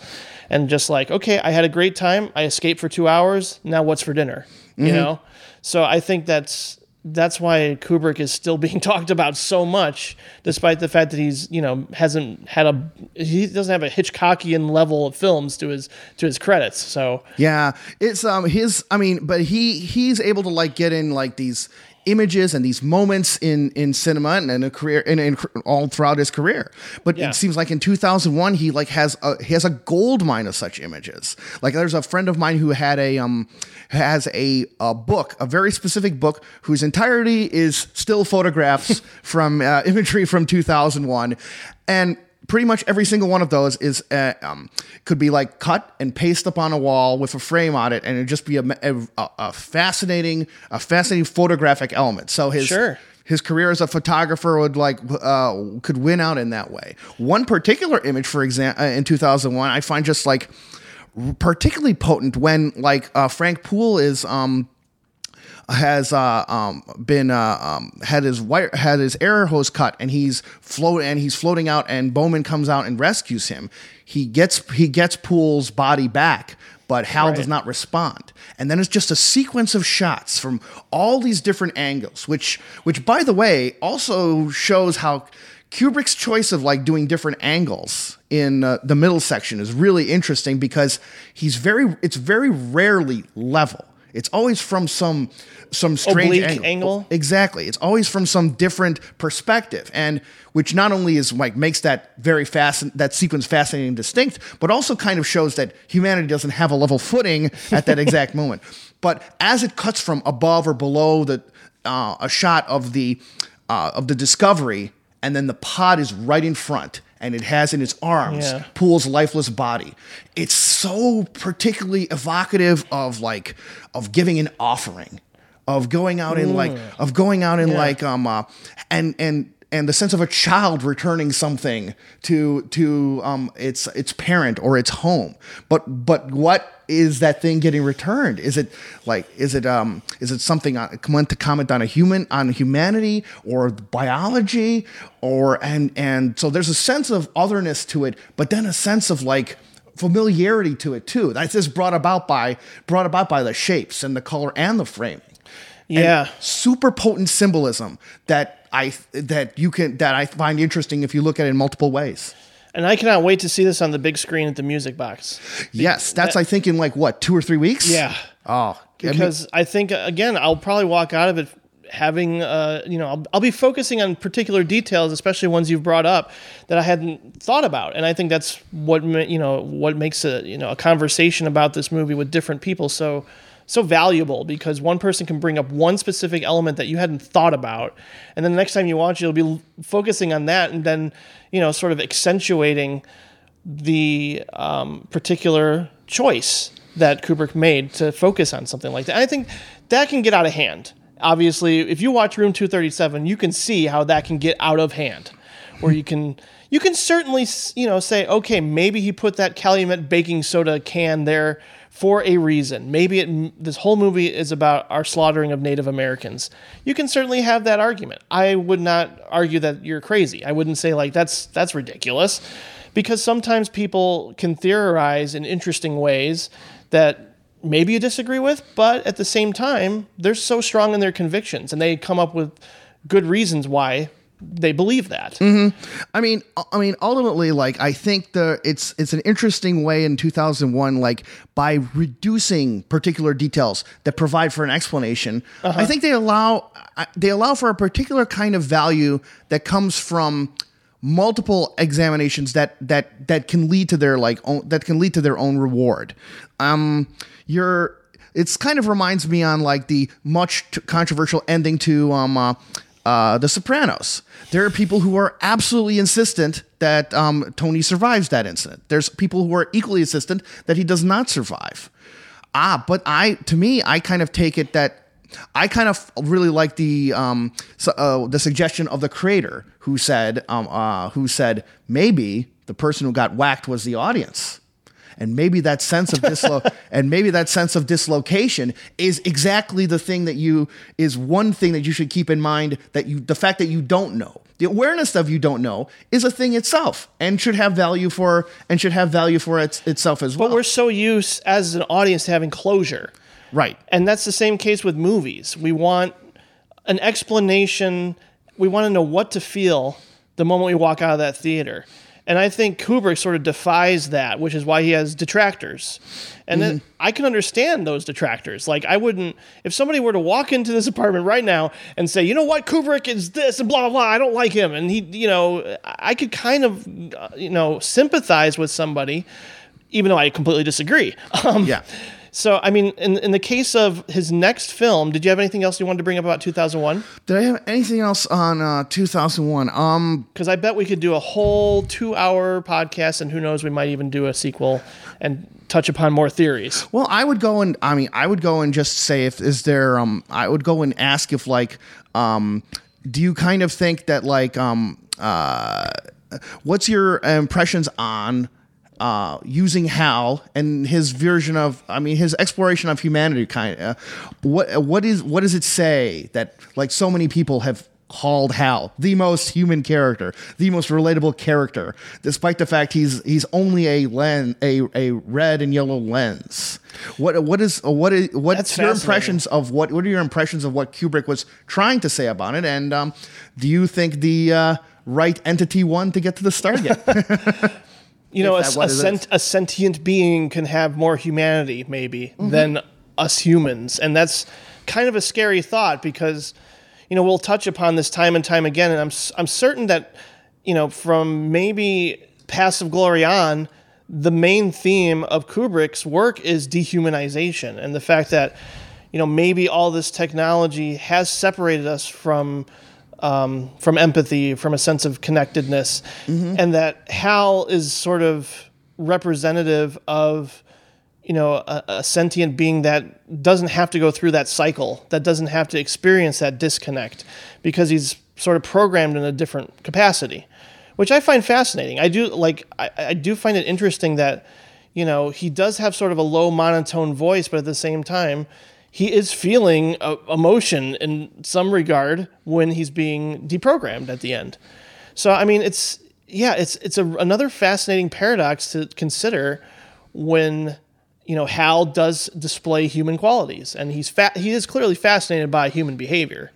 And just like, okay, I had a great time. I escaped for two hours. Now what's for dinner? You mm-hmm. know? So I think that's that's why Kubrick is still being talked about so much, despite the fact that he's you know hasn't had a he doesn't have a Hitchcockian level of films to his to his credits. So Yeah, it's um his. I mean, but he he's able to like get in like these images and these moments in in cinema and in a career and in, all throughout his career. But Yeah. it seems like in 2001 he like has a he has a gold mine of such images. Like there's a friend of mine who had a um has a a book, a very specific book whose entirety is still photographs from uh, imagery from 2001 and pretty much every single one of those is uh, um, could be like cut and paste up on a wall with a frame on it, and it'd just be a, a, a fascinating, a fascinating photographic element. So his Sure. his career as a photographer would like uh, could win out in that way. One particular image, for example, in 2001, I find just like particularly potent when like uh, Frank Poole is um has uh, um, been uh, um, had his wire had his air hose cut and he's float and he's floating out and Bowman comes out and rescues him. He gets he gets Poole's body back, but Hal does not respond. And then it's just a sequence of shots from all these different angles, which which by the way also shows how Kubrick's choice of like doing different angles in uh, the middle section is really interesting because he's very it's very rarely level. It's always from some some strange angle. angle? Exactly. It's always from some different perspective, and which not only is like makes that very fast that sequence fascinating and distinct, but also kind of shows that humanity doesn't have a level footing at that exact moment. But as it cuts from above or below the uh, a shot of the uh, of the discovery, and then the pod is right in front, and it has in its arms Yeah. Poole's lifeless body. It's so particularly evocative of like of giving an offering, of going out in like of going out in like um uh, and and and the sense of a child returning something to to um its its parent or its home. But but what is that thing getting returned? Is it like is it um is it something meant to comment on a human on humanity or biology or and and so there's a sense of otherness to it, but then a sense of like familiarity to it too. That's just brought about by brought about by the shapes and the color and the framing. And yeah, super potent symbolism that I that you can that I find interesting if you look at it in multiple ways. And I cannot wait to see this on the big screen at the Music Box. Yes, that's I think in like what two or three weeks. Yeah. Oh, I mean, because I think again I'll probably walk out of it having uh, you know I'll, I'll be focusing on particular details, especially ones you've brought up that I hadn't thought about, and I think that's what ma- you know what makes a you know a conversation about this movie with different people so so valuable because one person can bring up one specific element that you hadn't thought about, and then the next time you watch it, you'll be focusing on that, and then you know sort of accentuating the um, particular choice that Kubrick made to focus on something like that. And I think that can get out of hand. Obviously, if you watch Room 237, you can see how that can get out of hand. Where you can you can certainly you know say okay maybe he put that Calumet baking soda can there for a reason. Maybe it, this whole movie is about our slaughtering of Native Americans. You can certainly have that argument. I would not argue that you're crazy. I wouldn't say like that's that's ridiculous because sometimes people can theorize in interesting ways that maybe you disagree with, but at the same time, they're so strong in their convictions and they come up with good reasons why they believe that. I mean, I mean, ultimately, like I think the it's it's an interesting way in 2001, like by reducing particular details that provide for an explanation. I think they allow they allow for a particular kind of value that comes from multiple examinations that that that can lead to their like own, that can lead to their own reward. Um, you're it's kind of reminds me on like the much t- controversial ending to um uh, uh, The Sopranos. There are people who are absolutely insistent that um, Tony survives that incident. There's people who are equally insistent that he does not survive. Ah, but I to me I kind of take it that I kind of really like the um, so, uh, the suggestion of the creator who said um, uh, who said maybe the person who got whacked was the audience. And maybe that sense of dislo- and maybe that sense of dislocation is exactly the thing that you is one thing that you should keep in mind that you the fact that you don't know. The awareness of you don't know is a thing itself and should have value for and should have value for its, itself as well. But we're so used as an audience to having closure. right. And that's the same case with movies. We want an explanation. We want to know what to feel the moment we walk out of that theater. And I think Kubrick sort of defies that, which is why he has detractors. And then I can understand those detractors. Like, I wouldn't, if somebody were to walk into this apartment right now and say, you know what, Kubrick is this and blah, blah, blah, I don't like him. And he, you know, I could kind of, uh, you know, sympathize with somebody, even though I completely disagree. Um, Yeah. So, I mean, in, in the case of his next film, did you have anything else you wanted to bring up about 2001? Did I have anything else on uh, 2001? Um, Because I bet we could do a whole two hour podcast, and who knows, we might even do a sequel and touch upon more theories. Well, I would go and I mean, I would go and just say if is there um I would go and ask if like um do you kind of think that like um uh what's your impressions on uh, using Hal and his version of, I mean, his exploration of humanity. Kind of, what what is what does it say that like so many people have called Hal the most human character, the most relatable character, despite the fact he's he's only a lens, a a red and yellow lens. What what is what is what's That's your impressions of what what are your impressions of what Kubrick was trying to say about it? And um, do you think the uh, right entity won to get to the Stargate? You know, a, Is that what a sent, a sentient being can have more humanity, maybe, mm-hmm. than us humans. And that's kind of a scary thought because, you know, we'll touch upon this time and time again. And I'm, I'm certain that, you know, from maybe Paths of Glory on, the main theme of Kubrick's work is dehumanization and the fact that, you know, maybe all this technology has separated us from um, from empathy, from a sense of connectedness, and that Hal is sort of representative of you know a, a sentient being that doesn't have to go through that cycle, that doesn't have to experience that disconnect, because he's sort of programmed in a different capacity, which I find fascinating. I do like I, I do find it interesting that you know he does have sort of a low monotone voice, but at the same time he is feeling uh, emotion in some regard when he's being deprogrammed at the end. So I mean, it's yeah, it's it's a, another fascinating paradox to consider when you know Hal does display human qualities, and he's fa- he is clearly fascinated by human behavior.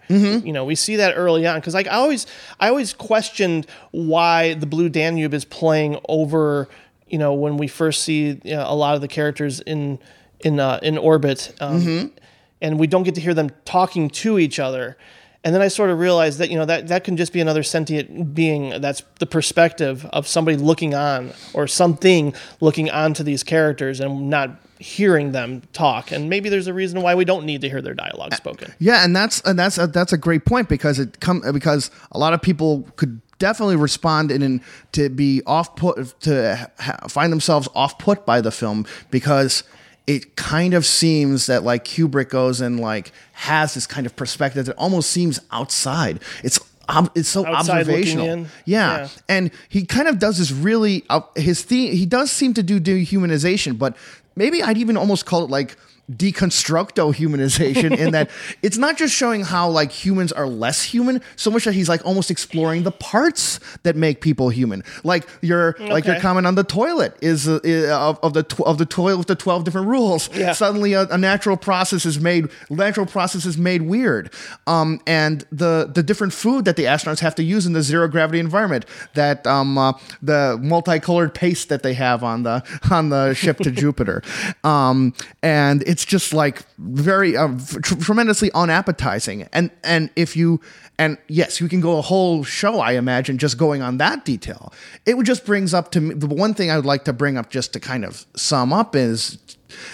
You know, we see that early on because like I always I always questioned why the Blue Danube is playing over. You know, when we first see you know, a lot of the characters in in uh, in orbit, um, and we don't get to hear them talking to each other. And then I sort of realized that you know that that can just be another sentient being. That's the perspective of somebody looking on or something looking onto these characters and not hearing them talk. And maybe there's a reason why we don't need to hear their dialogue spoken. Yeah, and that's and that's a, that's a great point because it come because a lot of people could definitely respond in to be off put to ha- find themselves off put by the film because it kind of seems that like Kubrick goes and like has this kind of perspective that almost seems outside. It's ob- it's so Outside observational. Yeah. Yeah. and he kind of does this really uh, his theme. He does seem to do dehumanization, but maybe I'd even almost call it like deconstructo humanization in that it's not just showing how like humans are less human so much that he's like almost exploring the parts that make people human. Like your like your comment on the toilet is, uh, is of, of the tw- of the toilet with the 12 different rules. Yeah. suddenly a, a natural process is made natural process is made weird. Um and the the different food that the astronauts have to use in the zero gravity environment that um uh, the multicolored paste that they have on the on the ship to Jupiter. Um and it's just like very uh, tr- tremendously unappetizing. And and if you and yes you can go a whole show I imagine just going on that detail. It would just brings up to me the one thing I would like to bring up just to kind of sum up is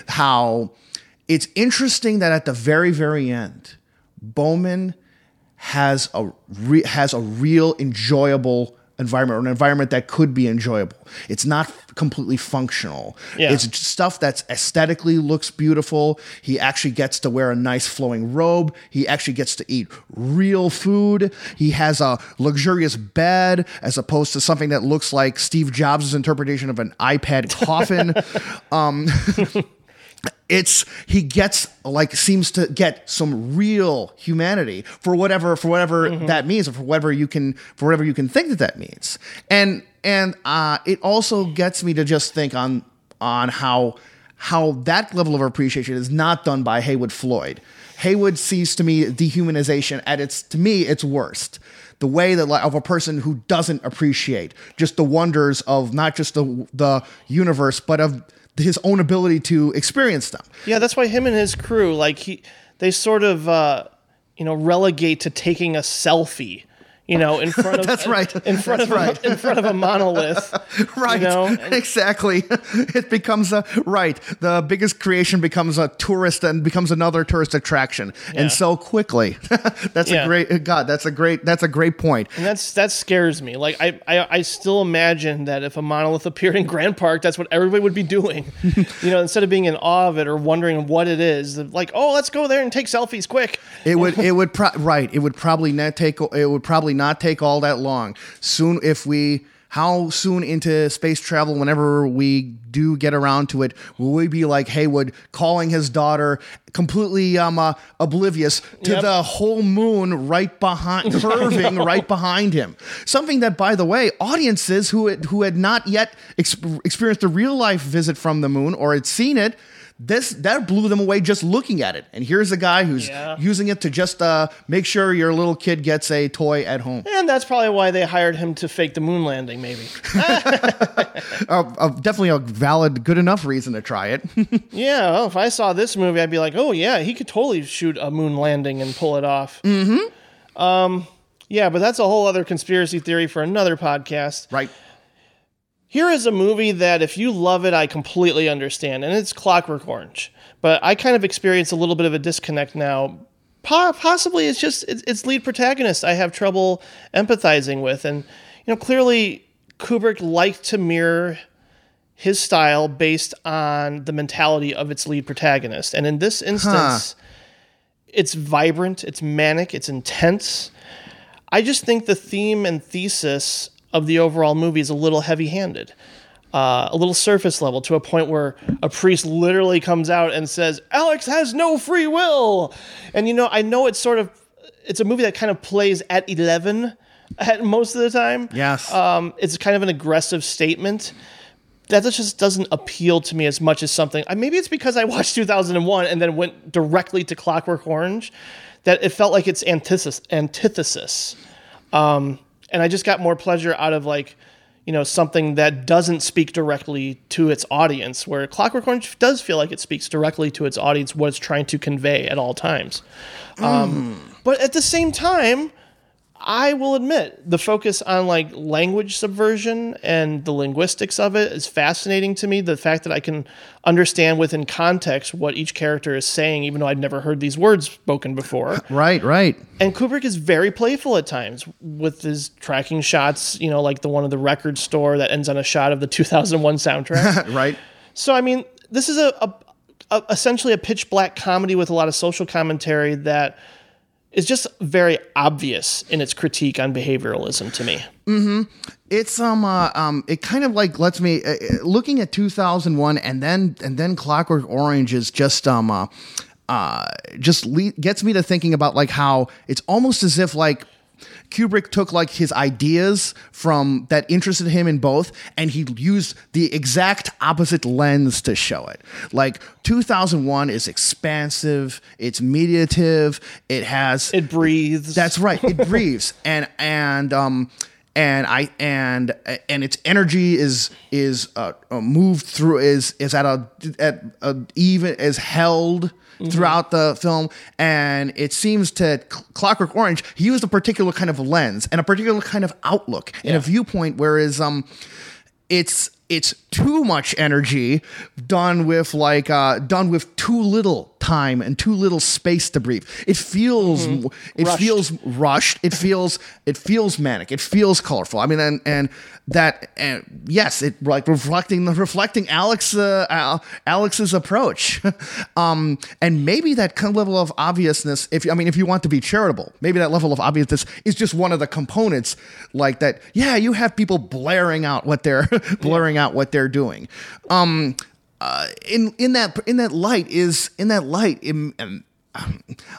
how it's interesting that at the very very end Bowman has a re- has a real enjoyable environment or an environment that could be enjoyable. It's not completely functional. Yeah. It's stuff that's aesthetically looks beautiful. He actually gets to wear a nice flowing robe. He actually gets to eat real food. He has a luxurious bed as opposed to something that looks like Steve Jobs' interpretation of an iPad coffin. um, it's he gets like seems to get some real humanity for whatever for whatever that means or for whatever you can for whatever you can think that that means. And and uh it also gets me to just think on on how how that level of appreciation is not done by Heywood Floyd. Heywood sees to me dehumanization at its to me its worst. The way that of a person who doesn't appreciate just the wonders of not just the the universe but of his own ability to experience them. Yeah, that's why him and his crew, like he, they sort of, uh, you know, relegate to taking a selfie. You know, in front of That's right. in front That's of right. a, in front of a monolith, Right. You know, exactly. It becomes a right. The biggest creation becomes a tourist and becomes another tourist attraction, Yeah. and so quickly. that's Yeah. a great God. That's a great. That's a great point. And that's that scares me. Like I, I I still imagine that if a monolith appeared in Grand Park, that's what everybody would be doing. you know, instead of being in awe of it or wondering what it is, like, oh, let's go there and take selfies quick. It would. It would. Pro- right. It would probably not take. It would probably not take all that long. Soon, if we. How soon into space travel, whenever we do get around to it, will we be like Heywood calling his daughter, completely um, uh, oblivious to Yep. the whole moon right behind, curving right behind him? Something that, by the way, audiences who had, who had not yet ex- experienced a real life visit from the moon or had seen it, this that blew them away just looking at it. And here's a guy who's Yeah. using it to just uh, make sure your little kid gets a toy at home. And that's probably why they hired him to fake the moon landing, maybe. Uh, uh, definitely a valid, good enough reason to try it. yeah, well, if I saw this movie, I'd be like, oh yeah, he could totally shoot a moon landing and pull it off. Mm-hmm. Um, yeah, but that's a whole other conspiracy theory for another podcast. right. Here is a movie that if you love it, I completely understand, and it's Clockwork Orange. But I kind of experience a little bit of a disconnect now. Possibly it's just it's, lead protagonist I have trouble empathizing with, and you know clearly Kubrick liked to mirror his style based on the mentality of its lead protagonist, and in this instance, it's vibrant, it's manic, it's intense. I just think the theme and thesis of the overall movie is a little heavy handed, uh, a little surface level to a point where a priest literally comes out and says, Alex has no free will. And, you know, I know it's sort of, it's a movie that kind of plays at 11 at most of the time. Yes. Um, it's kind of an aggressive statement. That just doesn't appeal to me as much as something. Maybe it's because I watched 2001 and then went directly to Clockwork Orange that it felt like its antithesis. antithesis. Um, and I just got more pleasure out of like, you know, something that doesn't speak directly to its audience, where Clockwork Orange does feel like it speaks directly to its audience, what it's trying to convey at all times. Um, But at the same time, I will admit the focus on like language subversion and the linguistics of it is fascinating to me. The fact that I can understand within context what each character is saying, even though I've never heard these words spoken before. Right. Right. And Kubrick is very playful at times with his tracking shots, you know, like the one of the record store that ends on a shot of the 2001 soundtrack. Right. So I mean, this is a, a, a essentially a pitch black comedy with a lot of social commentary that is just very obvious in its critique on behavioralism to me. it's um uh, um it kind of like lets me uh, uh, looking at 2001 and then and then Clockwork Orange is just um uh, uh just le- gets me to thinking about like how it's almost as if like Kubrick took like his ideas from that interested him in both and he used the exact opposite lens to show it. Like 2001 is expansive, it's mediative, it has It breathes. that's right. It breathes, and and um and I and and its energy is is uh, uh, moved through is is at a at a even is held throughout the film, and it seems to Clockwork Orange. He used a particular kind of lens and a particular kind of outlook and a viewpoint, whereas um it's it's too much energy done with like uh done with too little time and too little space to breathe. It feels it Rushed. feels rushed. It feels it feels manic. It feels colorful. I mean and and that and yes it like reflecting the reflecting alex uh, Al- alex's approach. Um and maybe that kind of level of obviousness if i mean if you want to be charitable maybe that level of obviousness is just one of the components like that yeah you have people blaring out what they're blaring out what they're doing. Um uh, in in that in that light is in that light in, um,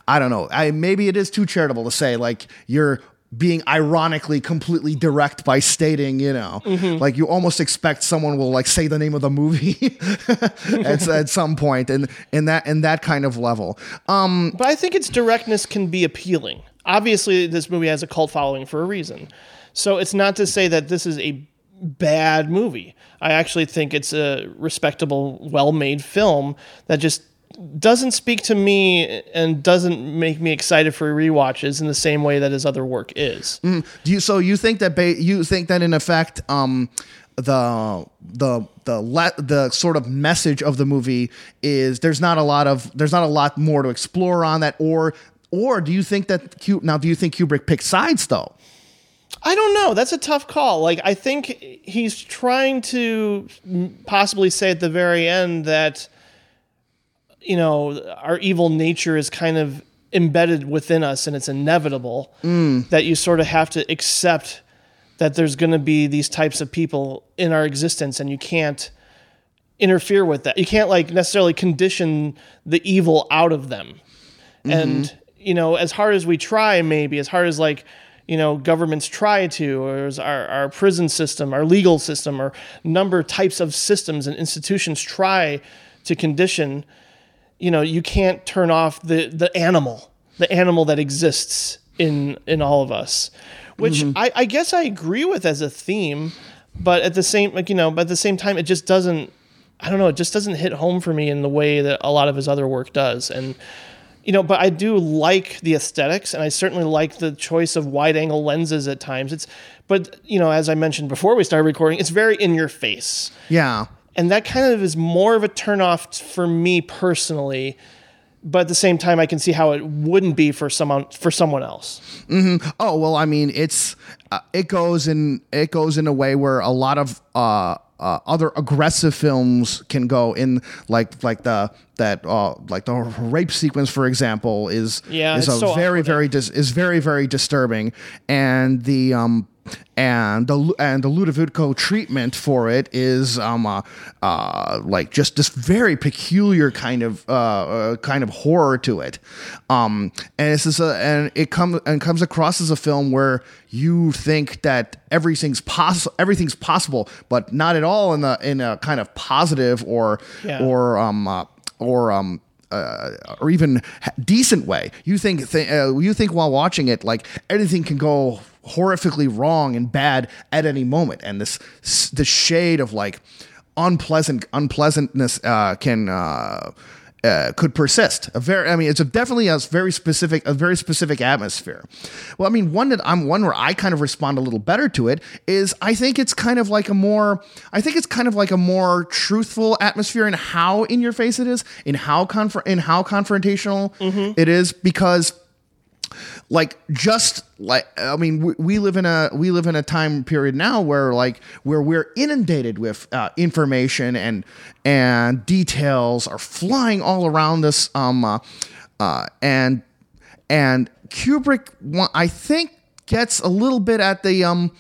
I don't know. I maybe it is too charitable to say like you're being ironically completely direct by stating, you know, like you almost expect someone will like say the name of the movie at, at some point, and in that in that kind of level. Um, But I think its directness can be appealing. Obviously, this movie has a cult following for a reason. So it's not to say that this is a bad movie. I actually think it's a respectable, well made film that just doesn't speak to me and doesn't make me excited for rewatches in the same way that his other work is. do you so you think that ba- you think that in effect um the the the le- the sort of message of the movie is there's not a lot of there's not a lot more to explore on that or or do you think that Q now do you think Kubrick picked sides though I don't know. That's a tough call. Like, I think he's trying to possibly say at the very end that, you know, our evil nature is kind of embedded within us and it's inevitable mm. that you sort of have to accept that there's going to be these types of people in our existence and you can't interfere with that. You can't, like, necessarily condition the evil out of them. Mm-hmm. And, you know, as hard as we try, maybe, as hard as, like, you know, governments try to, or as our, our prison system, our legal system, or number types of systems and institutions try to condition, you know, you can't turn off the, the animal, the animal that exists in in all of us, which mm-hmm. I, I guess I agree with as a theme, but at the same like you know, but at the same time, it just doesn't. I don't know. It just doesn't hit home for me in the way that a lot of his other work does, and you know, but I do like the aesthetics, and I certainly like the choice of wide angle lenses at times. It's, but you know, as I mentioned before we started recording, it's very in your face, yeah and that kind of is more of a turnoff for me personally. But at the same time, I can see how it wouldn't be for someone for someone else. Oh well, I mean, it's uh, it goes in it goes in a way where a lot of uh, uh, other aggressive films can go in, like like the that uh, like the rape sequence, for example, is Yeah, is a so very very dis- is very very disturbing, and the um and the and the Ludovico treatment for it is um uh, uh like just this very peculiar kind of uh, uh kind of horror to it um and it's just a, and it comes and comes across as a film where you think that everything's possible everything's possible but not at all in a in a kind of positive or Yeah. or um uh, or um uh, or even decent way. You think th- uh, you think while watching it, like anything can go horrifically wrong and bad at any moment, and this the shade of like unpleasant unpleasantness uh, can. Uh, uh, could persist. A very, I mean, it's a definitely a very specific, a very specific atmosphere. Well, I mean, one that I'm one where I kind of respond a little better to it is I think it's kind of like a more, I think it's kind of like a more truthful atmosphere in how in your face it is, in how conf- in how confrontational it is, because like just like i mean we, we live in a we live in a time period now where like where we're inundated with uh, information and and details are flying all around us um uh, uh, and and Kubrick, I think, gets a little bit at the um,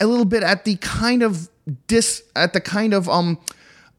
a little bit at the kind of dis at the kind of um,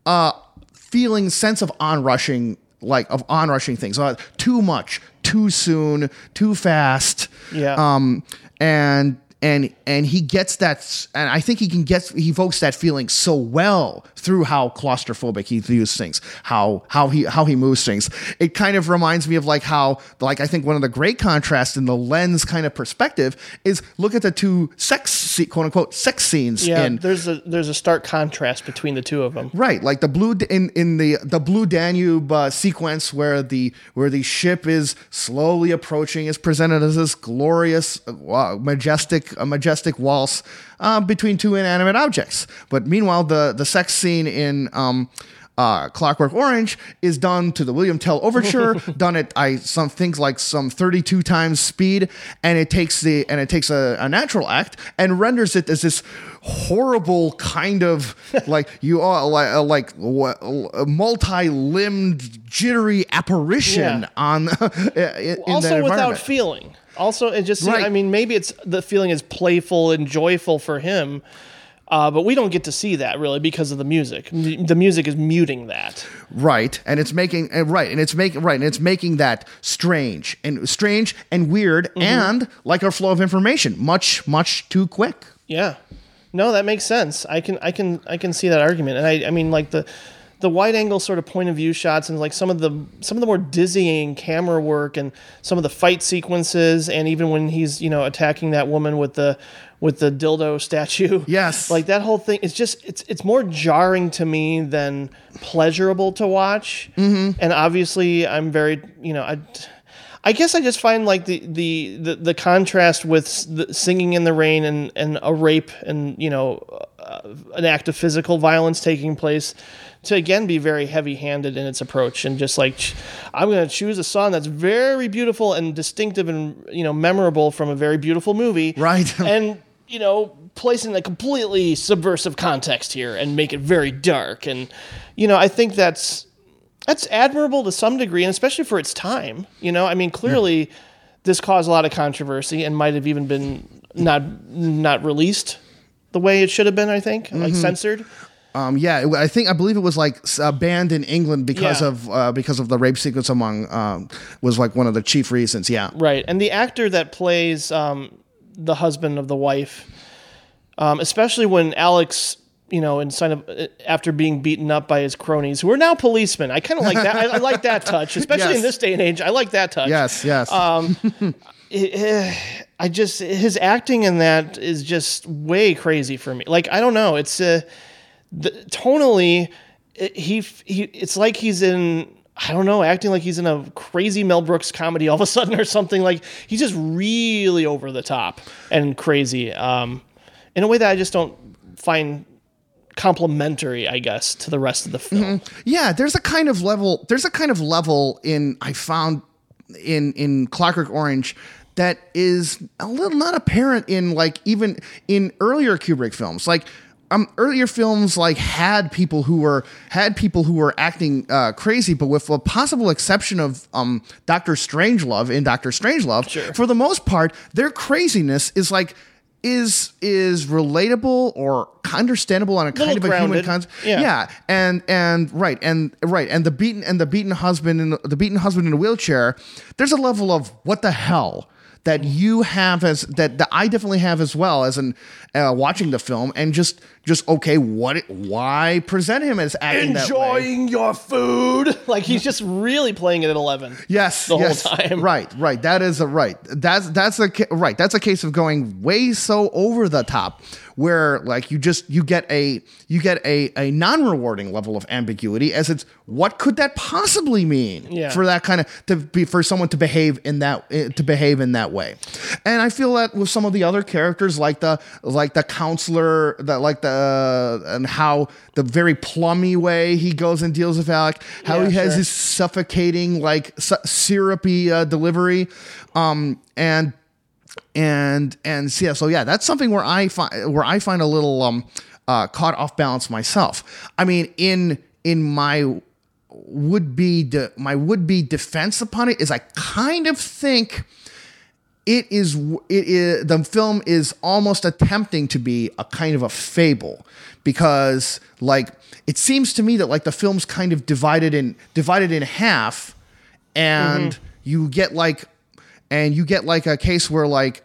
uh, feeling sense of onrushing, like of onrushing things. Uh, too much, too soon, too fast. Yeah. Um, and and and he gets that, and I think he can get he evokes that feeling so well through how claustrophobic he views things, how how he how he moves things. It kind of reminds me of like how like I think one of the great contrasts in the lens kind of perspective is look at the two sex quote unquote sex scenes Yeah, in there's a there's a stark contrast between the two of them. Right, like the blue in in the the blue Danube uh, sequence where the where the ship is slowly approaching is presented as this glorious, uh, majestic, a majestic waltz uh, between two inanimate objects. But meanwhile, the the sex scene in um, uh, Clockwork Orange is done to the William Tell overture, done at I some things like some 32 times speed, and it takes the and it takes a, a natural act and renders it as this horrible kind of like you are like uh, like a multi-limbed jittery apparition Yeah. on in, in also without feeling. Also, it just Right. I mean, maybe it's the feeling is playful and joyful for him, uh, but we don't get to see that really because of the music. M- The music is muting that. right and it's making and right and it's making right and it's making that strange and strange and weird Mm-hmm. and like our flow of information much much too quick Yeah. No, that makes sense. I can I can I can see that argument. And I I mean like the the wide angle sort of point of view shots and like some of the some of the more dizzying camera work and some of the fight sequences and even when he's, you know, attacking that woman with the with the dildo statue. Yes. Like that whole thing it's just it's it's more jarring to me than pleasurable to watch. Mm-hmm. And obviously I'm very, you know, I I guess I just find like the the the, the contrast with the singing in the rain and and a rape and you know uh, an act of physical violence taking place to again be very heavy-handed in its approach and just like I'm going to choose a song that's very beautiful and distinctive and you know memorable from a very beautiful movie Right. and you know placing a completely subversive context here and make it very dark and you know I think that's that's admirable to some degree, and especially for its time. You know, I mean, clearly, this caused a lot of controversy and might have even been not not released the way it should have been. I think, like censored. um yeah it- i think i believe it was like s- uh, banned in england because Yeah. of uh, because of the rape sequence among um was like one of the chief reasons yeah Right, and the actor that plays um, the husband of the wife, um, especially when Alex. You know, in sign of uh, after being beaten up by his cronies, who are now policemen. I kind of like that. I, I like that touch, especially Yes. in this day and age. I like that touch. yes yes I just his acting in that is just way crazy for me. Like I don't know, it's uh, the, tonally it, he he it's like he's in I don't know, acting like he's in a crazy Mel Brooks comedy all of a sudden or something. Like he's just really over the top and crazy, um, in a way that I just don't find complimentary, I guess, to the rest of the film. Yeah, there's a kind of level. There's a kind of level in I found in in Clockwork Orange that is a little not apparent in like even in earlier Kubrick films. Like um, earlier films like had people who were had people who were acting uh, crazy, but with a possible exception of um, Doctor Strangelove in Doctor Strangelove, for the most part, their craziness is like is is relatable or understandable on a kind of a human concept. Yeah. yeah, and and right and right and the beaten and the beaten husband in the, the beaten husband in a wheelchair. There's a level of what the hell that you have as that, that I definitely have as well as an uh, watching the film and just just okay what why present him as acting. Enjoying your food, like he's just really playing it at eleven. Yes, the yes. whole time. Right, right. That is a right. That's that's a right. That's a case of going way so over the top, where like you just you get a you get a a non rewarding level of ambiguity as it's what could that possibly mean Yeah. for that kind of to be for someone to behave in that eh, to behave in that way, and I feel that with some of the other characters like the like the counselor that like the and how the very plummy way he goes and deals with Alec, how Yeah, he has sure. his suffocating like su- syrupy uh, delivery um and and and so yeah so yeah that's something where i find where i find a little um uh caught off balance myself i mean in in my would be de- my would be defense upon it is i kind of think it is it is the film is almost attempting to be a kind of a fable because like it seems to me that like the film's kind of divided in divided in half and Mm-hmm. you get like and you get like a case where like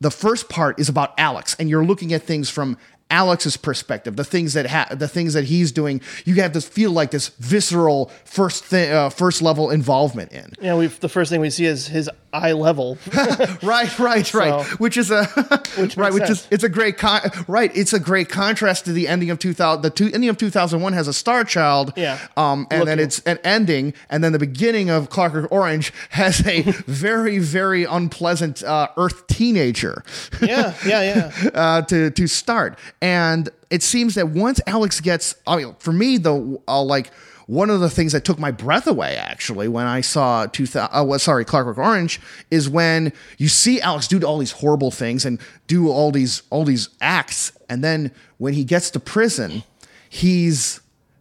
the first part is about Alex and you're looking at things from Alex's perspective, the things that ha- the things that he's doing, you have to feel like this visceral first thi- uh, first level involvement in. Know, we the first thing we see is his eye level. right, right, right. So- which is a Which right, which is it's a great con- right. It's a great contrast to the ending of two thousand. The two, ending of two thousand one has a star child. Yeah. Um, and then it's an ending, and then the beginning of Clockwork Orange has a very, very unpleasant uh, Earth teenager. yeah, yeah, yeah. uh, to to start. And it seems that once Alex gets, I mean, for me though, uh, like one of the things that took my breath away actually when I saw two thousand, uh, well, sorry, Clockwork Orange is when you see Alex do all these horrible things and do all these all these acts, and then when he gets to prison, he's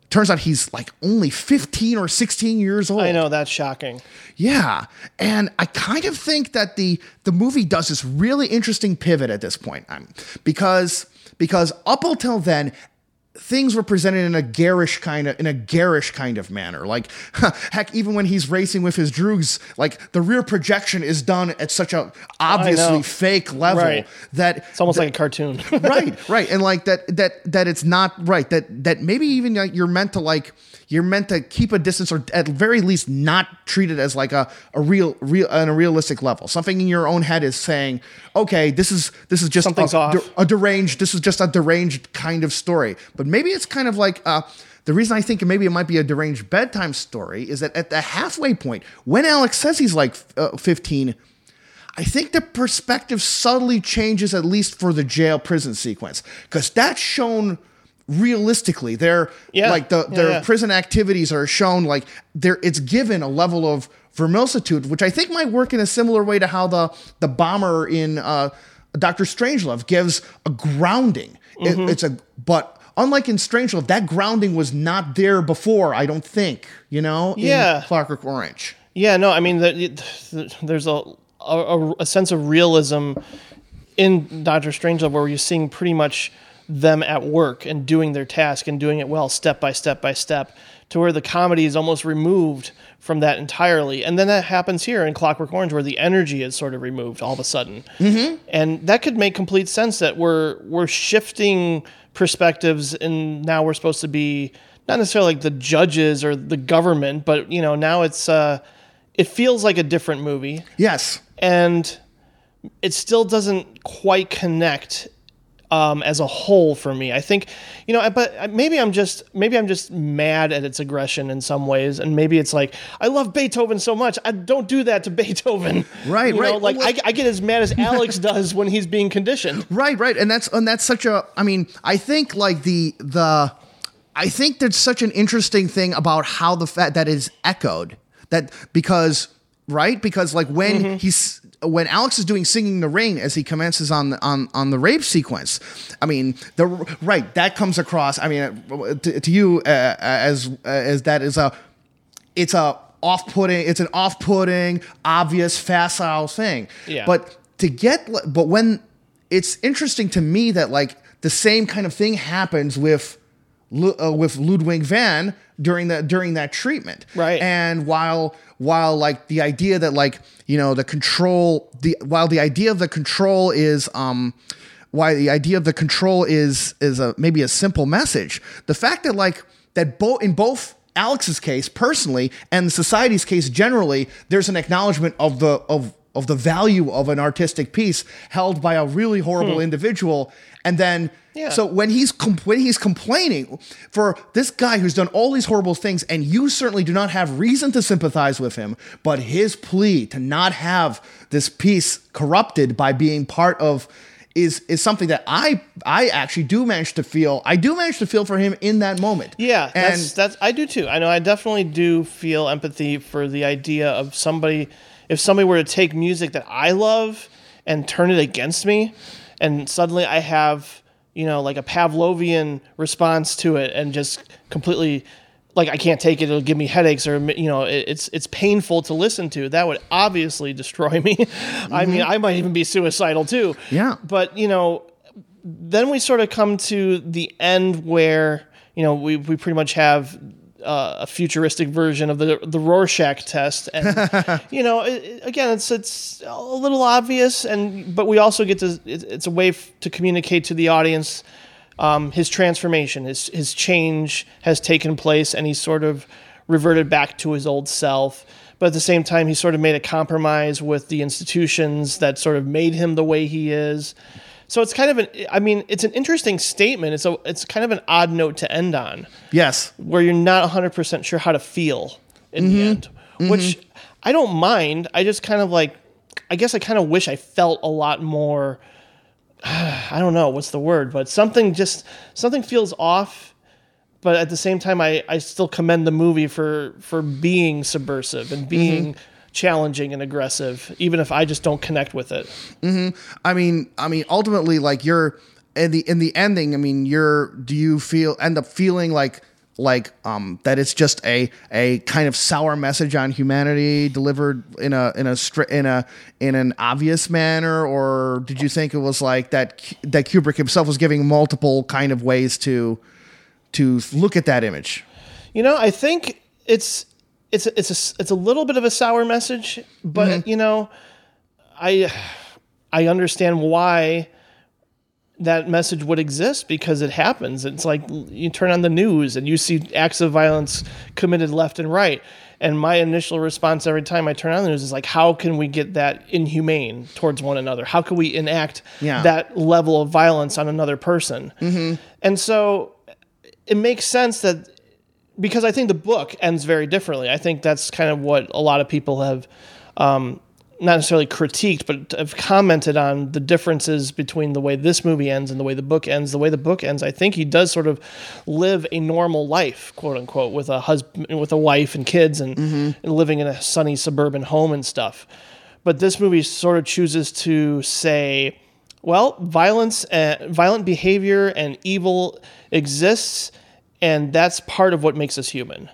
turns out he's like only 15 or 16 years old I know that's shocking. yeah, and I kind of think that the the movie does this really interesting pivot at this point, um, because because up until then. Things were presented in a garish kind of in a garish kind of manner. Like heck, even when he's racing with his droogs, like the rear projection is done at such a obviously fake level Right. that It's almost like a cartoon. right, right, and like that that that it's not right that that maybe even like you're meant to like you're meant to keep a distance or at very least not treat it as like a a real real on a realistic level. Something in your own head is saying, okay, this is this is just Something's a, off. a deranged. This is just a deranged kind of story, but maybe it's kind of like. Uh, the reason I think maybe it might be a deranged bedtime story is that at the halfway point, when Alex says he's like uh, 15, I think the perspective subtly changes, at least for the jail prison sequence, because that's shown realistically. Their Yeah. like the Yeah, their yeah. prison activities are shown like there. It's given a level of verisimilitude, which I think might work in a similar way to how the the bomber in uh, Doctor Strangelove gives a grounding. Mm-hmm. it's a but. Unlike in Strangelove, that grounding was not there before. I don't think you know. in Yeah. Clockwork Orange. Yeah, no, I mean, the, it- there's a, a a sense of realism in Doctor Strangelove where you're seeing pretty much them at work and doing their task and doing it well, step by step by step, to where the comedy is almost removed from that entirely. And then that happens here in Clockwork Orange, where the energy is sort of removed all of a sudden, mm-hmm. and that could make complete sense that we're we're shifting perspectives, and now we're supposed to be not necessarily like the judges or the government, but you know now it's uh, it feels like a different movie Yes. and it still doesn't quite connect um, as a whole for me. I think, you know, but maybe I'm just maybe I'm just mad at its aggression in some ways, and maybe it's like I love Beethoven so much, I don't do that to Beethoven. Right, You know, right. like Well, I, I get as mad as Alex does when he's being conditioned. Right, right, and that's and that's such a. I mean, I think like the the, I think there's such an interesting thing about how the fact that is echoed that because right because like when Mm-hmm. he's when Alex is doing singing the rain as he commences on the on on the rape sequence. I mean, the right that comes across. I mean, uh, to, to you uh, as as that is a it's a off-putting it's an off-putting obvious facile thing Yeah. but to get but when it's interesting to me that like the same kind of thing happens with uh, with Ludwig van during that during that treatment Right. and while while like the idea that like you know the control the while the idea of the control is um why the idea of the control is is a maybe a simple message the fact that like that both in both Alex's case personally and the society's case generally there's an acknowledgement of the of of the value of an artistic piece held by a really horrible individual and then Yeah. so when he's com- when he's complaining for this guy who's done all these horrible things, and you certainly do not have reason to sympathize with him, but his plea to not have this piece corrupted by being part of is is something that I I actually do manage to feel. I do manage to feel for him in that moment. Yeah, and that's that's I do too. I know I definitely do feel empathy for the idea of somebody if somebody were to take music that I love and turn it against me and suddenly I have, you know, like a Pavlovian response to it and just completely like I can't take it. It'll give me headaches, or you know, it, it's it's painful to listen to. That would obviously destroy me. I mm-hmm. mean, I might even be suicidal too. Yeah. But you know, then we sort of come to the end where you know we we pretty much have. Uh, a futuristic version of the the Rorschach test, and you know, it, again, it's it's a little obvious, and but we also get to it, it's a way f- to communicate to the audience um, his transformation, his his change has taken place, and he's sort of reverted back to his old self. But at the same time, he sort of made a compromise with the institutions that sort of made him the way he is. So it's kind of an, I mean, it's an interesting statement. It's a, it's kind of an odd note to end on, Yes. where you're not 100 percent sure how to feel in the mm-hmm. end, mm-hmm. which I don't mind. I just kind of like, I guess I kind of wish I felt a lot more. I don't know what's the word, but something just something feels off. But at the same time, I, I still commend the movie for for being subversive and being mm-hmm. Challenging and aggressive, even if I just don't connect with it. I mean, I mean, ultimately, like you're in the in the ending. I mean, you're. Do you feel end up feeling like like um that it's just a a kind of sour message on humanity delivered in a in a stri- in a in an obvious manner, or did you think it was like that that Kubrick himself was giving multiple kind of ways to to look at that image? You know, I think it's it's it's a it's a little bit of a sour message, but mm-hmm. you know, I I understand why that message would exist because it happens. It's like you turn on the news and you see acts of violence committed left and right. And my initial response every time I turn on the news is like, how can we get that inhumane towards one another? How can we enact Yeah. that level of violence on another person? Mm-hmm. And so it makes sense that because I think the book ends very differently. I think that's kind of what a lot of people have um, not necessarily critiqued, but have commented on the differences between the way this movie ends and the way the book ends. The way the book ends, I think he does sort of live a normal life, quote unquote, with a husband, with a wife and kids, and, and living in a sunny suburban home and stuff. But this movie sort of chooses to say, well, violence, uh, violent behavior, and evil exists, and that's part of what makes us human.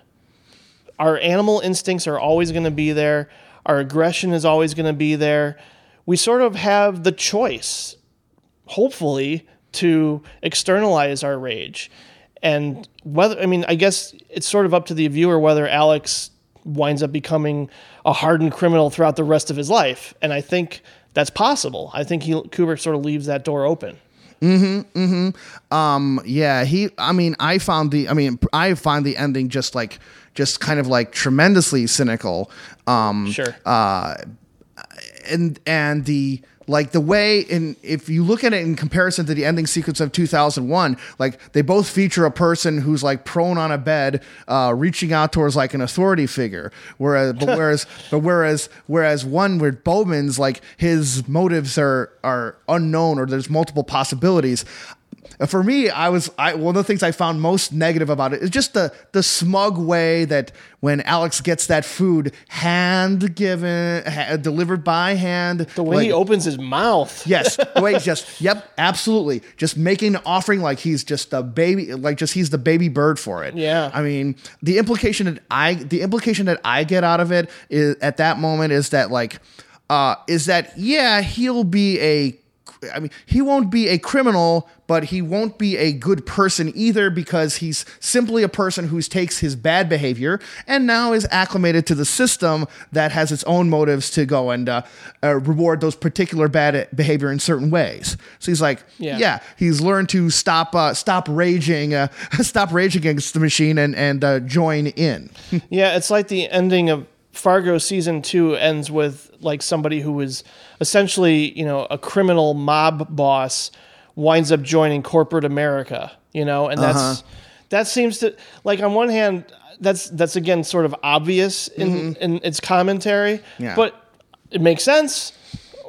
Our animal instincts are always going to be there. Our aggression is always going to be there. We sort of have the choice, hopefully, to externalize our rage. And whether, I mean, I guess it's sort of up to the viewer whether Alex winds up becoming a hardened criminal throughout the rest of his life. And I think that's possible. I think he, Kubrick sort of leaves that door open. Um, yeah, he. I mean, I found the. I mean, I find the ending just like, just kind of like tremendously cynical. Um, Sure. Uh, and and the like the way in if you look at it in comparison to the ending sequence of 2001 like they both feature a person who's like prone on a bed uh, reaching out towards like an authority figure. Whereas but whereas but whereas whereas one with bowman's like his motives are are unknown or there's multiple possibilities for me, I was I, one of the things I found most negative about it is just the the smug way that when Alex gets that food hand given, ha- delivered by hand, The way he opens his mouth. yes, the way he's just yep, absolutely, just making an offering like he's just a baby, like just he's the baby bird for it. Yeah. I mean, the implication that I the implication that I get out of it is at that moment is that like uh is that yeah, he'll be a I mean, he won't be a criminal, but he won't be a good person either because he's simply a person who takes his bad behavior and now is acclimated to the system that has its own motives to go and uh, uh, reward those particular bad behavior in certain ways. So he's like, Yeah. yeah, he's learned to stop uh, stop raging, uh, stop raging against the machine and and uh, join in. Yeah, it's like the ending of Fargo season two ends with like somebody who was essentially, you know, a criminal mob boss winds up joining corporate America, you know, and that's uh-huh. that seems to like on one hand that's that's again sort of obvious in mm-hmm. in its commentary, Yeah. but it makes sense.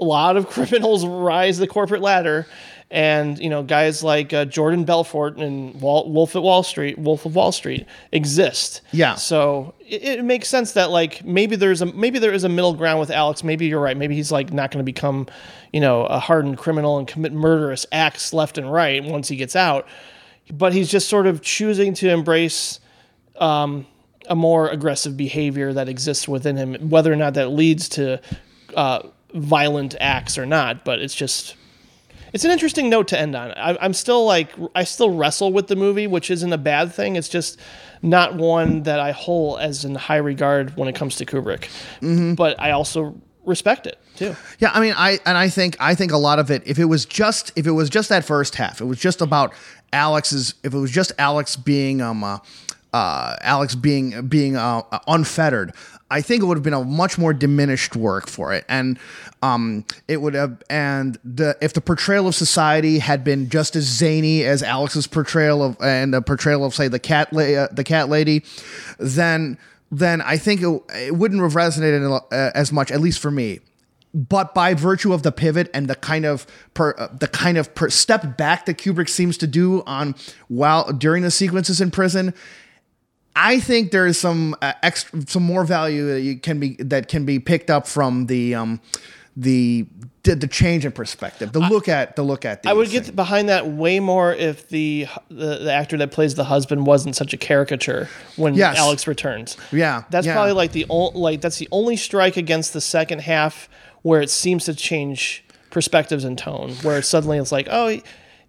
A lot of criminals rise the corporate ladder, and you know guys like uh, Jordan Belfort and Wal- Wolf at Wall Street, Wolf of Wall Street exist. Yeah. So it, it makes sense that like maybe there's a maybe there is a middle ground with Alex. Maybe you're right. Maybe he's like not going to become, you know, a hardened criminal and commit murderous acts left and right once he gets out. But he's just sort of choosing to embrace um, a more aggressive behavior that exists within him, whether or not that leads to uh, violent acts or not. But it's just it's an interesting note to end on. I, I'm still like I still wrestle with the movie, which isn't a bad thing. It's just not one that I hold as in high regard when it comes to Kubrick. But I also respect it too. Yeah, I mean, I and I think I think a lot of it. If it was just if it was just that first half, it was just about Alex's. If it was just Alex being um, uh, uh, Alex being being uh, unfettered, I think it would have been a much more diminished work for it, and um, it would have. And the if the portrayal of society had been just as zany as Alex's portrayal of and the portrayal of say the cat la- uh, the cat lady, then then I think it, it wouldn't have resonated uh, as much, at least for me but by virtue of the pivot and the kind of per, uh, the kind of per step back that Kubrick seems to do on while during the sequences in prison, I think there is some uh, extra, some more value that you can be that can be picked up from the um, the the, the change in perspective, the look at the look at. I would these get behind that way more if the, the the actor that plays the husband wasn't such a caricature when Yes. Alex returns. Yeah, that's yeah. probably like the only like that's the only strike against the second half where it seems to change perspectives and tone. Where suddenly it's like, oh,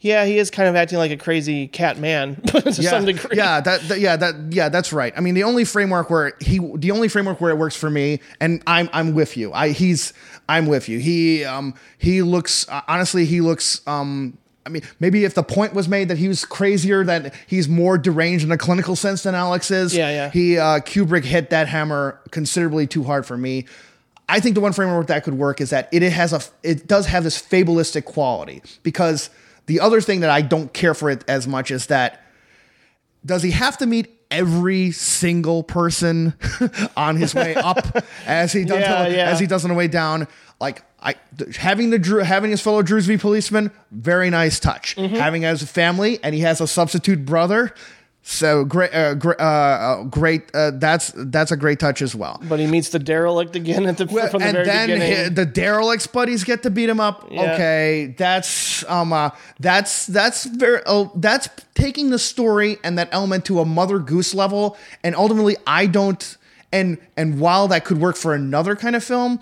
yeah, he is kind of acting like a crazy cat man to yeah, some degree. Yeah, that, that yeah that yeah that's right. I mean, the only framework where he the only framework where it works for me, and I'm I'm with you. I he's I'm with you. He um he looks uh, honestly he looks um. I mean, maybe if the point was made that he was crazier, that he's more deranged in a clinical sense than Alex is. Yeah, yeah. He uh, Kubrick hit that hammer considerably too hard for me. I think the one framework that could work is that it has a it does have this fabulistic quality because the other thing that I don't care for it as much is that does he have to meet every single person on his way up as he does Yeah, yeah. as he does on the way down like I having the Drew having his fellow droogs be policeman very nice touch Mm-hmm. having as a family and he has a substitute brother so great uh, gr- uh, uh, great uh, that's that's a great touch as well But he meets the derelict again at the from the and very then beginning. the derelicts buddies get to beat him up. Yeah. Okay, that's um, uh, that's that's very oh, that's taking the story and that element to a Mother Goose level, and ultimately, I don't. And and while that could work for another kind of film,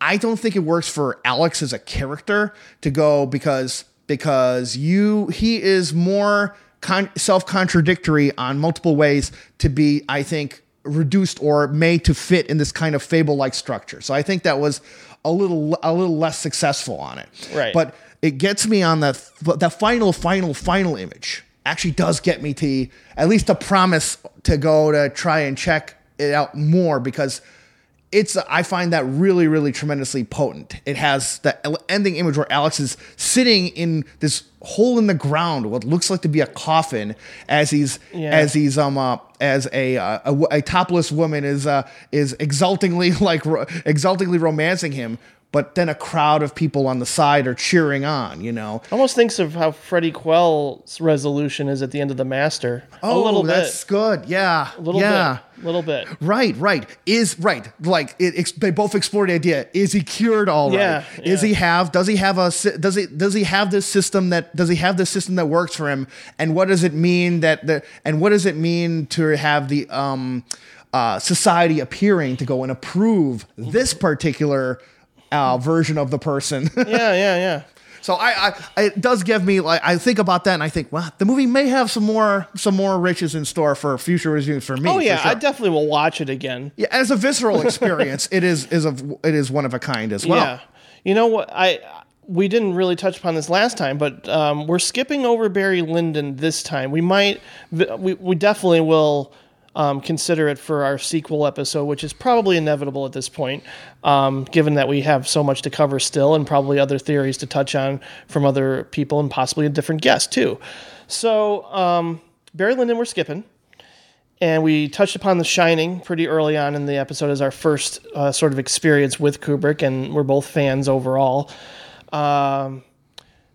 I don't think it works for Alex as a character to go because because you he is more con- self contradictory on multiple ways to be I think reduced or made to fit in this kind of fable like structure. So I think that was a little a little less successful on it. Right. But it gets me on the the final final final image actually does get me to at least a promise to go to try and check it out more because it's I find that really really tremendously potent. It has the ending image where Alex is sitting in this hole in the ground, what looks like to be a coffin, as he's Yeah. as he's um uh, as a, uh, a a topless woman is uh is exultingly like ro- exultingly romancing him. But then a crowd of people on the side are cheering on, you know. Almost thinks of how Freddie Quell's resolution is at the end of The Master. a little Oh, that's bit. good. Yeah. A little yeah. bit. little bit. Right, right. Is right. Like it, they both explore the idea: is he cured all right? Yeah, Is yeah. he have? Does he have a? Does he? Does he have this system that? Does he have this system that works for him? And what does it mean that the? And what does it mean to have the um, uh, society appearing to go and approve this particular uh, version of the person? Yeah, yeah, yeah. So I, I, it does give me like I think about that and I think, well, the movie may have some more, some more riches in store for future reviews for me. Oh yeah, sure. I definitely will watch it again. yeah, as a visceral experience, it is is of it is one of a kind as well. Yeah. You know what? I we didn't really touch upon this last time, but um, we're skipping over Barry Lyndon this time. We might, we, we definitely will um, consider it for our sequel episode, which is probably inevitable at this point, um, given that we have so much to cover still and probably other theories to touch on from other people and possibly a different guest too. So um, Barry Lyndon, we're skipping and we touched upon The Shining pretty early on in the episode as our first uh, sort of experience with Kubrick, and we're both fans overall. Um,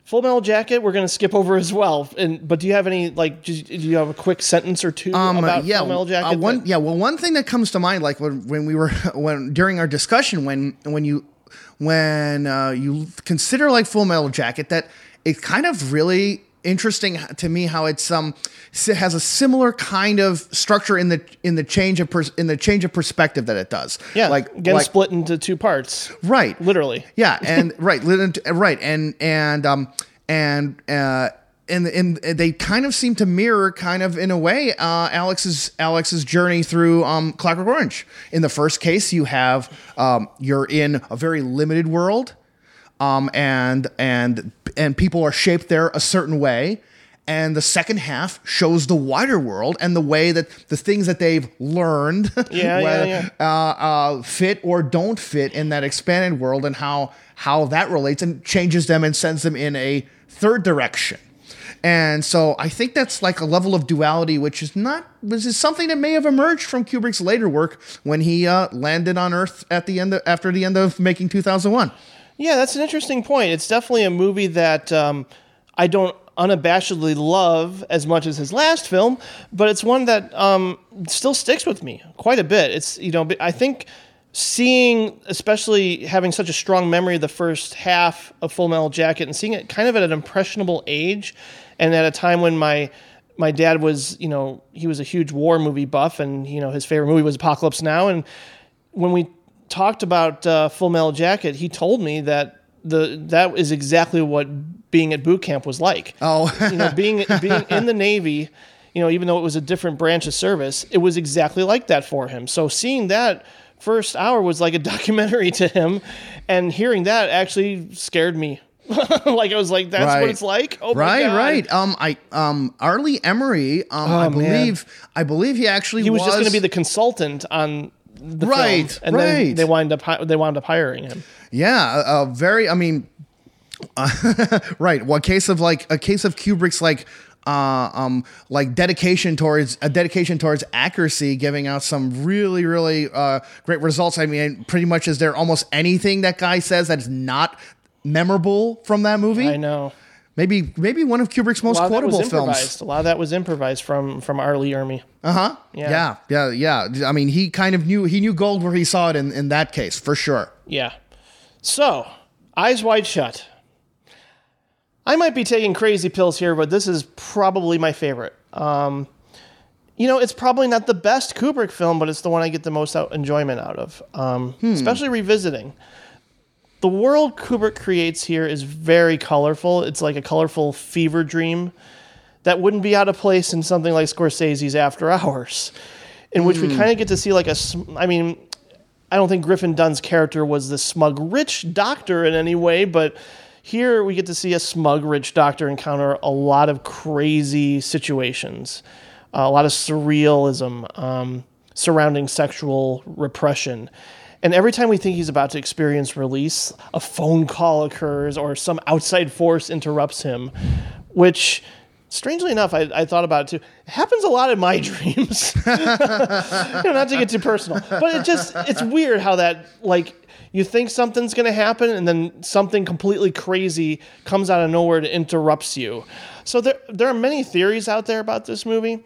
Full Metal Jacket, we're going to skip over as well. And but do you have any like? Do you, do you have a quick sentence or two Um, about yeah, Full Metal Jacket? uh, one, that- yeah. Well, one thing that comes to mind, like when, when we were when during our discussion, when when you when uh, you consider like Full Metal Jacket, that it kind of really interesting to me how it's um has a similar kind of structure in the in the change of pers- in the change of perspective that it does. Yeah, like again, like, split into two parts. right, Literally. yeah, and right, right, and and um and uh and and they kind of seem to mirror, kind of in a way, uh, Alex's Alex's journey through um, Clockwork Orange. In the first case, you have um, you're in a very limited world, um, and and and people are shaped there a certain way. And the second half shows the wider world and the way that the things that they've learned Yeah, yeah, whether, yeah. Uh, uh, fit or don't fit in that expanded world, and how how that relates and changes them and sends them in a third direction. And so I think that's like a level of duality, which is not, which is something that may have emerged from Kubrick's later work when he uh, landed on Earth at the end of, after the end of making 2001. Yeah, that's an interesting point. It's definitely a movie that um, I don't unabashedly love as much as his last film, but it's one that um, still sticks with me quite a bit. It's you know I think seeing, especially having such a strong memory of the first half of Full Metal Jacket and seeing it kind of at an impressionable age, and at a time when my my dad was you know he was a huge war movie buff, and you know his favorite movie was Apocalypse Now, and when we talked about uh, Full Metal Jacket, he told me that the that is exactly what being at boot camp was like. Oh. you know, being being in the Navy, you know, even though it was a different branch of service, it was exactly like that for him. So seeing that first hour was like a documentary to him, and hearing that actually scared me. like I was like, that's Right. what it's like. Oh right, right. Um, I um, R. Lee Ermey. Um, I Oh, man. believe, I believe he actually He was, just going to be the consultant on the Right, film, and then they wind up they wound up hiring him. Yeah, a, a very. I mean, right. One case of like a case of Kubrick's like. Uh, um, like dedication towards a dedication towards accuracy, giving out some really, really uh, great results. I mean, pretty much is there almost anything that guy says that's not memorable from that movie? I know. Maybe, maybe one of Kubrick's most a lot of that quotable films. A lot of that was improvised from from R. Lee Ermey. Uh huh. Yeah. yeah, yeah, yeah. I mean, he kind of knew he knew gold where he saw it in in that case for sure. Yeah. So, eyes wide shut. I might be taking crazy pills here, but this is probably my favorite. Um, you know, it's probably not the best Kubrick film, but it's the one I get the most out, enjoyment out of, um, especially revisiting. The world Kubrick creates here is very colorful. It's like a colorful fever dream that wouldn't be out of place in something like Scorsese's After Hours, in which we kind of get to see like a. I mean, I don't think Griffin Dunne's character was the smug rich doctor in any way, but here we get to see a smug rich doctor encounter a lot of crazy situations, uh, a lot of surrealism um, surrounding sexual repression. And every time we think he's about to experience release, a phone call occurs or some outside force interrupts him, which. Strangely enough, I, I thought about it too. It happens a lot in my dreams you know, not to get too personal, but it just it's weird how that like you think something's going to happen and then something completely crazy comes out of nowhere and interrupts you. So there there are many theories out there about this movie.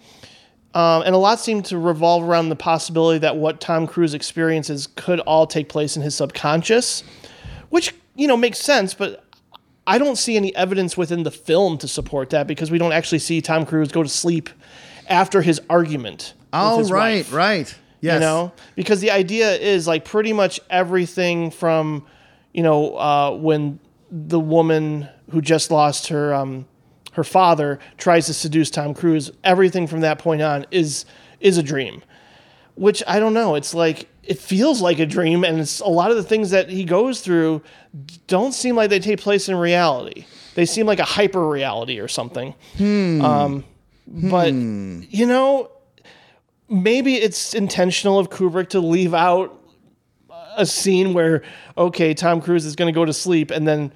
Um, and a lot seem to revolve around the possibility that what Tom Cruise experiences could all take place in his subconscious, which you know makes sense, but I don't see any evidence within the film to support that because we don't actually see Tom Cruise go to sleep after his argument. Oh, his right, wife right. Yes. you know because the idea is like pretty much everything from you know uh, when the woman who just lost her um, her father tries to seduce Tom Cruise everything from that point on is is a dream. Which I don't know it's like it feels like a dream and it's a lot of the things that he goes through don't seem like they take place in reality. They seem like a hyper reality or something. Um, but you know maybe it's intentional of Kubrick to leave out a scene where okay, Tom Cruise is going to go to sleep and then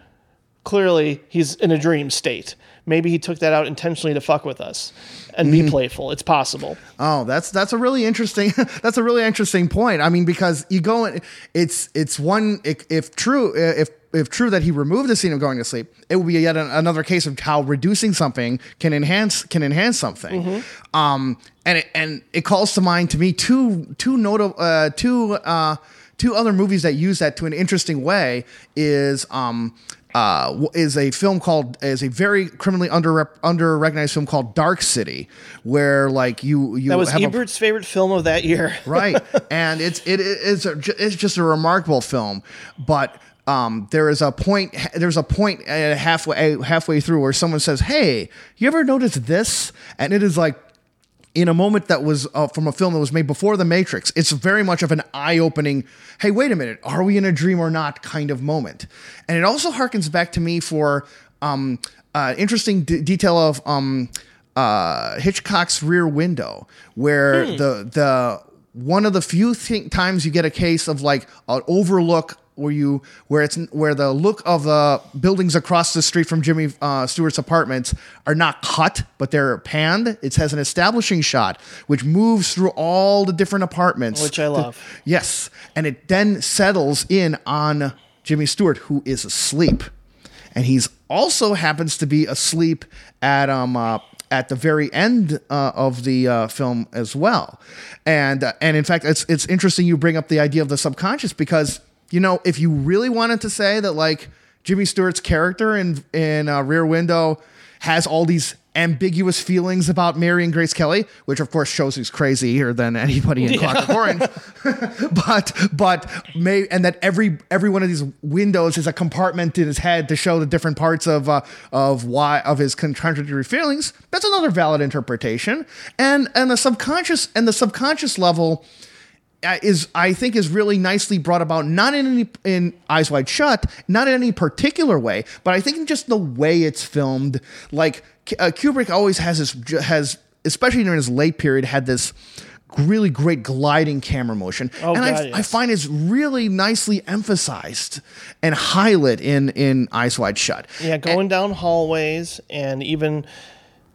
clearly he's in a dream state. Maybe he took that out intentionally to fuck with us and be playful. It's possible. Oh, that's that's a really interesting that's a really interesting point. I mean, because you go in, it's it's one if, if true if if true that he removed the scene of going to sleep, it would be yet an, another case of how reducing something can enhance can enhance something. Um, and it, and it calls to mind to me two two notable uh, two uh, two other movies that use that to an interesting way is um uh, is a film called is a very criminally under under recognized film called Dark City, where like you you That was have a- Ebert's favorite film of that year. right. And it's it is a, it's just a remarkable film. But um, there is a point there's a point uh, halfway halfway through where someone says hey you ever notice this? And it is like in a moment that was uh, from a film that was made before the matrix it's very much of an eye-opening hey wait a minute are we in a dream or not? kind of moment. And it also harkens back to me for um, uh, interesting d- detail of um, uh, hitchcock's rear window where the the one of the few th- times you get a case of like an overlook where you where it's where the look of the buildings across the street from Jimmy uh, Stewart's apartments are not cut but they're panned. It has an establishing shot which moves through all the different apartments, Which I love. Yes, and it then settles in on Jimmy Stewart who is asleep, and he's also happens to be asleep at um. Uh, at the very end uh, of the uh, film as well, and uh, and in fact, it's it's interesting you bring up the idea of the subconscious because you know if you really wanted to say that like Jimmy Stewart's character in in uh, Rear Window has all these ambiguous feelings about Mary and Grace Kelly, which of course shows he's crazier than anybody in Clockwork Orange. but but may and that every every one of these windows is a compartment in his head to show the different parts of uh, of why of his contradictory feelings. That's another valid interpretation. And and the subconscious and the subconscious level is I think is really nicely brought about not in any in Eyes Wide Shut, not in any particular way, but I think in just the way it's filmed. Like uh, Kubrick always has this has especially during his late period had this really great gliding camera motion, Oh, and I, God, I yes. find it's really nicely emphasized and highlighted in in Eyes Wide Shut. Yeah, going down hallways and even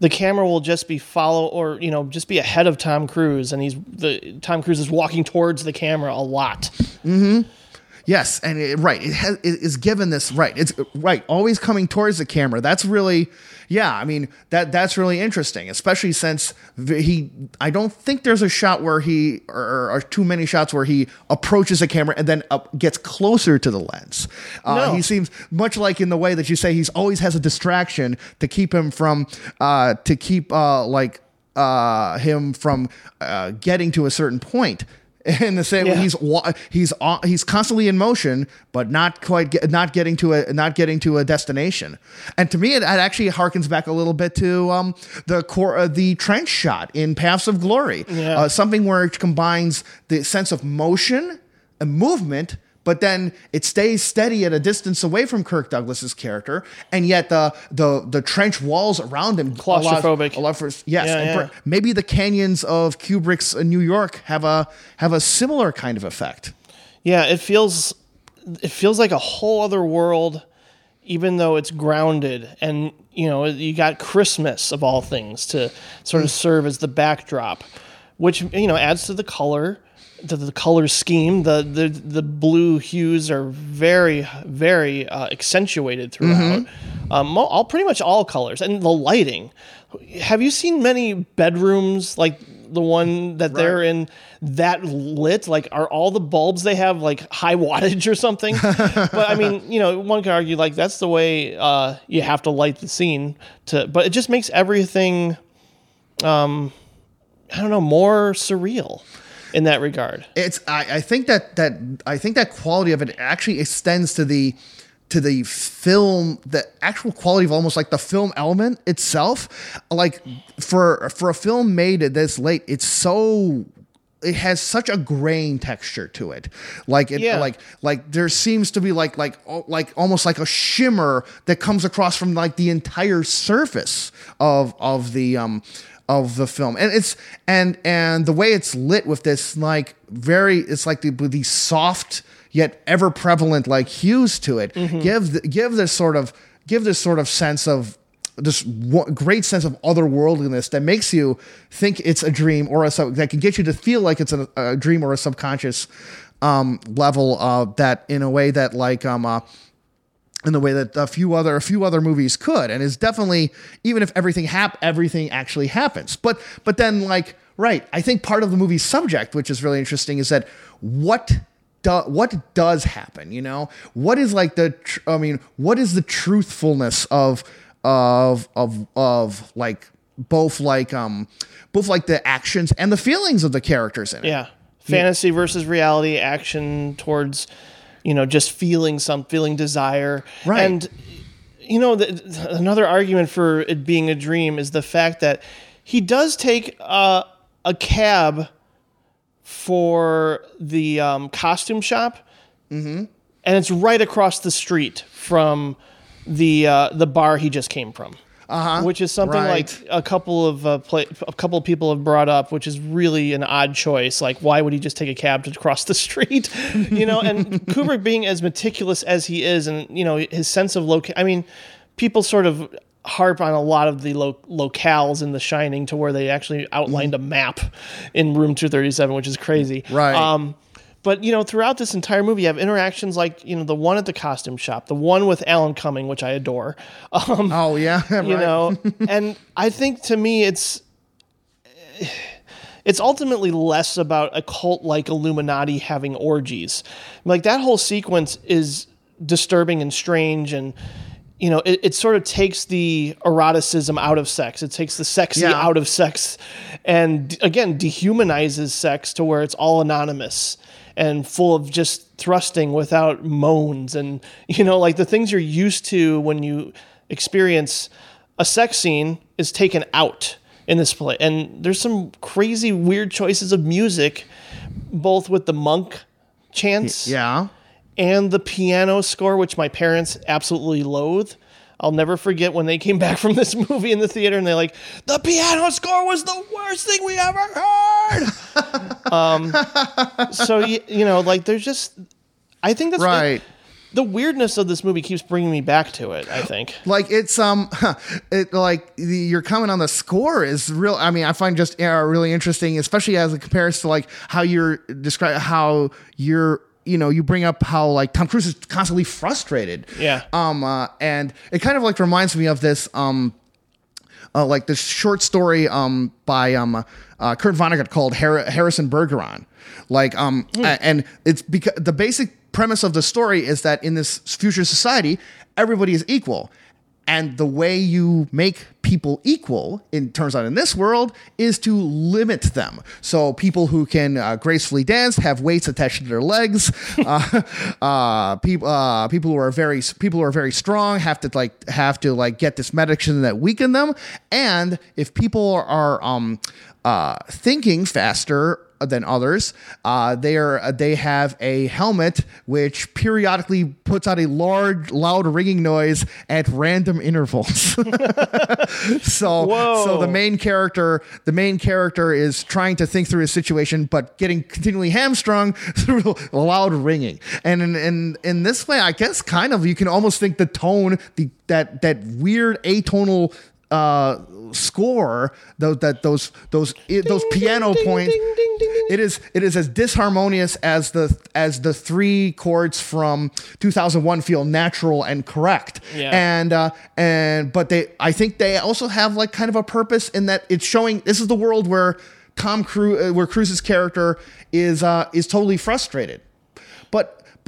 the camera will just be follow or you know just be ahead of Tom Cruise and he's the Tom Cruise is walking towards the camera a lot. Mm-hmm. Yes, and it, right, it has it is given this right. It's right, always coming towards the camera. That's really, yeah. I mean that that's really interesting, especially since he. I don't think there's a shot where he or, or too many shots where he approaches the camera and then up, gets closer to the lens. Uh, No. He seems much like in the way that you say he's always has a distraction to keep him from uh, to keep uh, like uh, him from uh, getting to a certain point. In the same way, he's he's he's constantly in motion, but not quite get, not getting to a not getting to a destination. And to me, it, it actually harkens back a little bit to um, the core uh, the trench shot in Paths of Glory, Yeah. uh, something where it combines the sense of motion and movement. But then it stays steady at a distance away from Kirk Douglas's character, and yet the the the trench walls around him Claustrophobic. allow for yes, Yeah, yeah. maybe the canyons of Kubrick's uh, New York have a have a similar kind of effect. Yeah, it feels it feels like a whole other world even though it's grounded and you know you got Christmas of all things to sort of serve as the backdrop which you know adds to the color to the color scheme the the, the blue hues are very very uh, accentuated throughout. Um, all pretty much all colors. And the lighting. Have you seen many bedrooms like the one that they're in that lit? Like are all the bulbs they have like high wattage or something? But i mean you know one could argue like that's the way uh, you have to light the scene to but it just makes everything um i don't know more surreal in that regard. It's I, I think that that I think that quality of it actually extends to the to the film the actual quality of almost like the film element itself. Like for for a film made at this late it's so it has such a grain texture to it. Like it Yeah. like like there seems to be like like like almost like a shimmer that comes across from like the entire surface of of the um of the film. And it's and and the way it's lit with this like very it's like the, with these soft yet ever prevalent like hues to it give the, give this sort of give this sort of sense of this great sense of otherworldliness that makes you think it's a dream or a sub- that can get you to feel like it's a, a dream or a subconscious um, level uh, that in a way that like um uh, in the way that a few other a few other movies could and is definitely even if everything hap everything actually happens but but then like right i think part of the movie's subject which is really interesting is that what do, what does happen? You know, what is like the? Tr- I mean, what is the truthfulness of of of of like both like um both like the actions and the feelings of the characters in it. Yeah. Fantasy versus reality, action towards, you know, just feeling some, feeling desire. Right. And, you know, the, another argument for it being a dream is the fact that he does take uh, a cab for the um, costume shop. Mm-hmm. And it's right across the street from the uh, the bar he just came from Uh-huh. which is something Right. like a couple of uh, play, a couple of people have brought up, which is really an odd choice. Like, why would he just take a cab to cross the street? you know, and Kubrick being as meticulous as he is, and you know his sense of loc. I mean, people sort of harp on a lot of the lo- locales in The Shining to where they actually outlined a map in Room Two Thirty Seven, which is crazy. Right. Um, but you know, throughout this entire movie, you have interactions like you know the one at the costume shop, the one with Alan Cumming, which I adore. Um, Oh yeah, you know and i think to me it's it's ultimately less about a cult like illuminati having orgies like that whole sequence is disturbing and strange and you know it, it sort of takes the eroticism out of sex it takes the sexy Yeah. out of sex and again dehumanizes sex to where it's all anonymous and full of just thrusting without moans and you know like the things you're used to when you experience a sex scene is taken out in this play and there's some crazy weird choices of music both with the monk chants Yeah. and the piano score, which my parents absolutely loathe. I'll never forget when they came back from this movie in the theater and they're like, the piano score was the worst thing we ever heard. um, so, you, you know, like there's just, I think that's Right. the weirdness of this movie keeps bringing me back to it, I think. like it's um it like the, your comment on the score is real i mean i find just uh, really interesting especially as it compares to like how you're describe how you're you know you bring up how like tom cruise is constantly frustrated Yeah. um uh, and it kind of like reminds me of this um uh, like this short story um by um uh, Kurt Vonnegut called Har- Harrison Bergeron. Like um a- and it's because the basic premise of the story is that in this future society everybody is equal. And the way you make people equal, it turns out in this world, is to limit them. So people who can uh, gracefully dance have weights attached to their legs. uh, uh, people, uh, people who are very people who are very strong have to like have to like get this medicine that weaken them. And if people are um, uh, thinking faster than others. Uh, they are they have a helmet which periodically puts out a large, loud ringing noise at random intervals. so Whoa. so the main character the main character is trying to think through his situation, but getting continually hamstrung through loud ringing. And in in, in this way, I guess kind of you can almost think the tone the that that weird atonal uh score those that those those i- those piano ding, points ding, ding, ding, ding. it is it is as disharmonious as the as the three chords from 2001 feel natural and correct Yeah. and uh and but they i think they also have like kind of a purpose in that it's showing this is the world where tom cruise uh, where cruise's character is uh is totally frustrated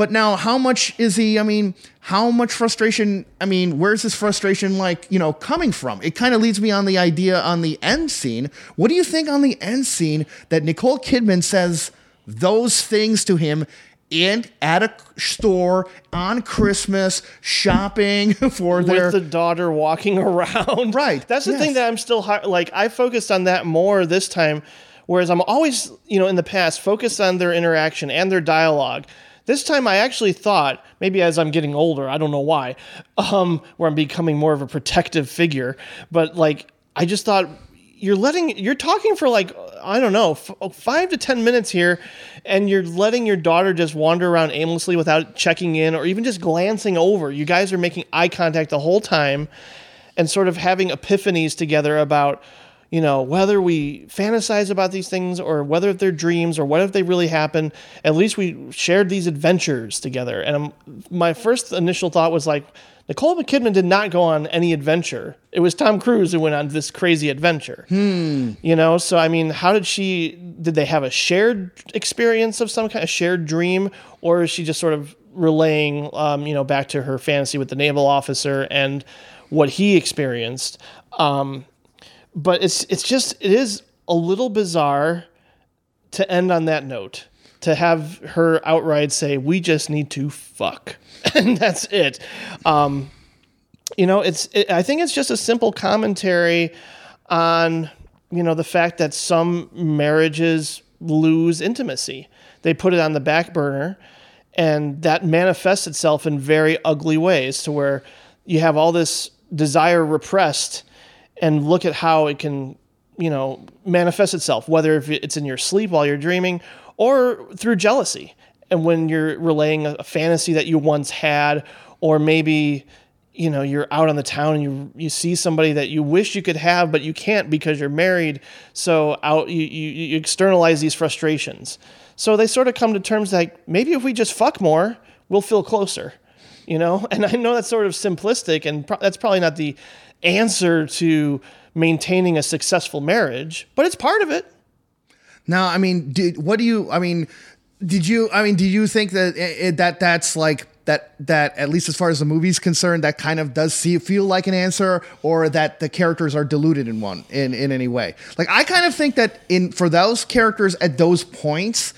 but now how much is he i mean how much frustration i mean where's this frustration like you know coming from it kind of leads me on the idea on the end scene what do you think on the end scene that nicole kidman says those things to him in at a store on christmas shopping for their with the daughter walking around. Right, That's the yes. thing that I'm still like. I focused on that more this time, whereas I'm always, you know, in the past focused on their interaction and their dialogue. This time, I actually thought maybe as I'm getting older, I don't know why, um, where I'm becoming more of a protective figure, but like I just thought you're letting you're talking for like I don't know f- five to ten minutes here, and you're letting your daughter just wander around aimlessly without checking in or even just glancing over. You guys are making eye contact the whole time, and sort of having epiphanies together about you know, whether we fantasize about these things or whether they're dreams or what if they really happen, at least we shared these adventures together. And um, my first initial thought was like, Nicole Kidman did not go on any adventure. It was Tom Cruise who went on this crazy adventure. Hmm. You know, so I mean, how did she? Did they have a shared experience of some kind, a shared dream, or is she just sort of relaying, um, you know, back to her fantasy with the naval officer and what he experienced? Um, but it's it's just it is a little bizarre to end on that note to have her outright say we just need to fuck and that's it. Um, you know it's it, i think it's just a simple commentary on you know the fact that some marriages lose intimacy. They put it on the back burner and that manifests itself in very ugly ways to where you have all this desire repressed and look at how it can you know manifest itself whether if it's in your sleep while you're dreaming or through jealousy. And when you're relaying a, fantasy that you once had or maybe you know you're out on the town and you you see somebody that you wish you could have but you can't because you're married so out you, you, you externalize these frustrations. So they sort of come to terms like maybe if we just fuck more we'll feel closer you know? And i know that's sort of simplistic and pro- that's probably not the answer to maintaining a successful marriage but it's part of it Now, I mean, did what do you? I mean, did you? I mean, do you think that it, that that's like that that at least as far as the movie's concerned, that kind of does see, feel like an answer, or that the characters are diluted in one in in any way? Like, I kind of think that in for those characters at those points.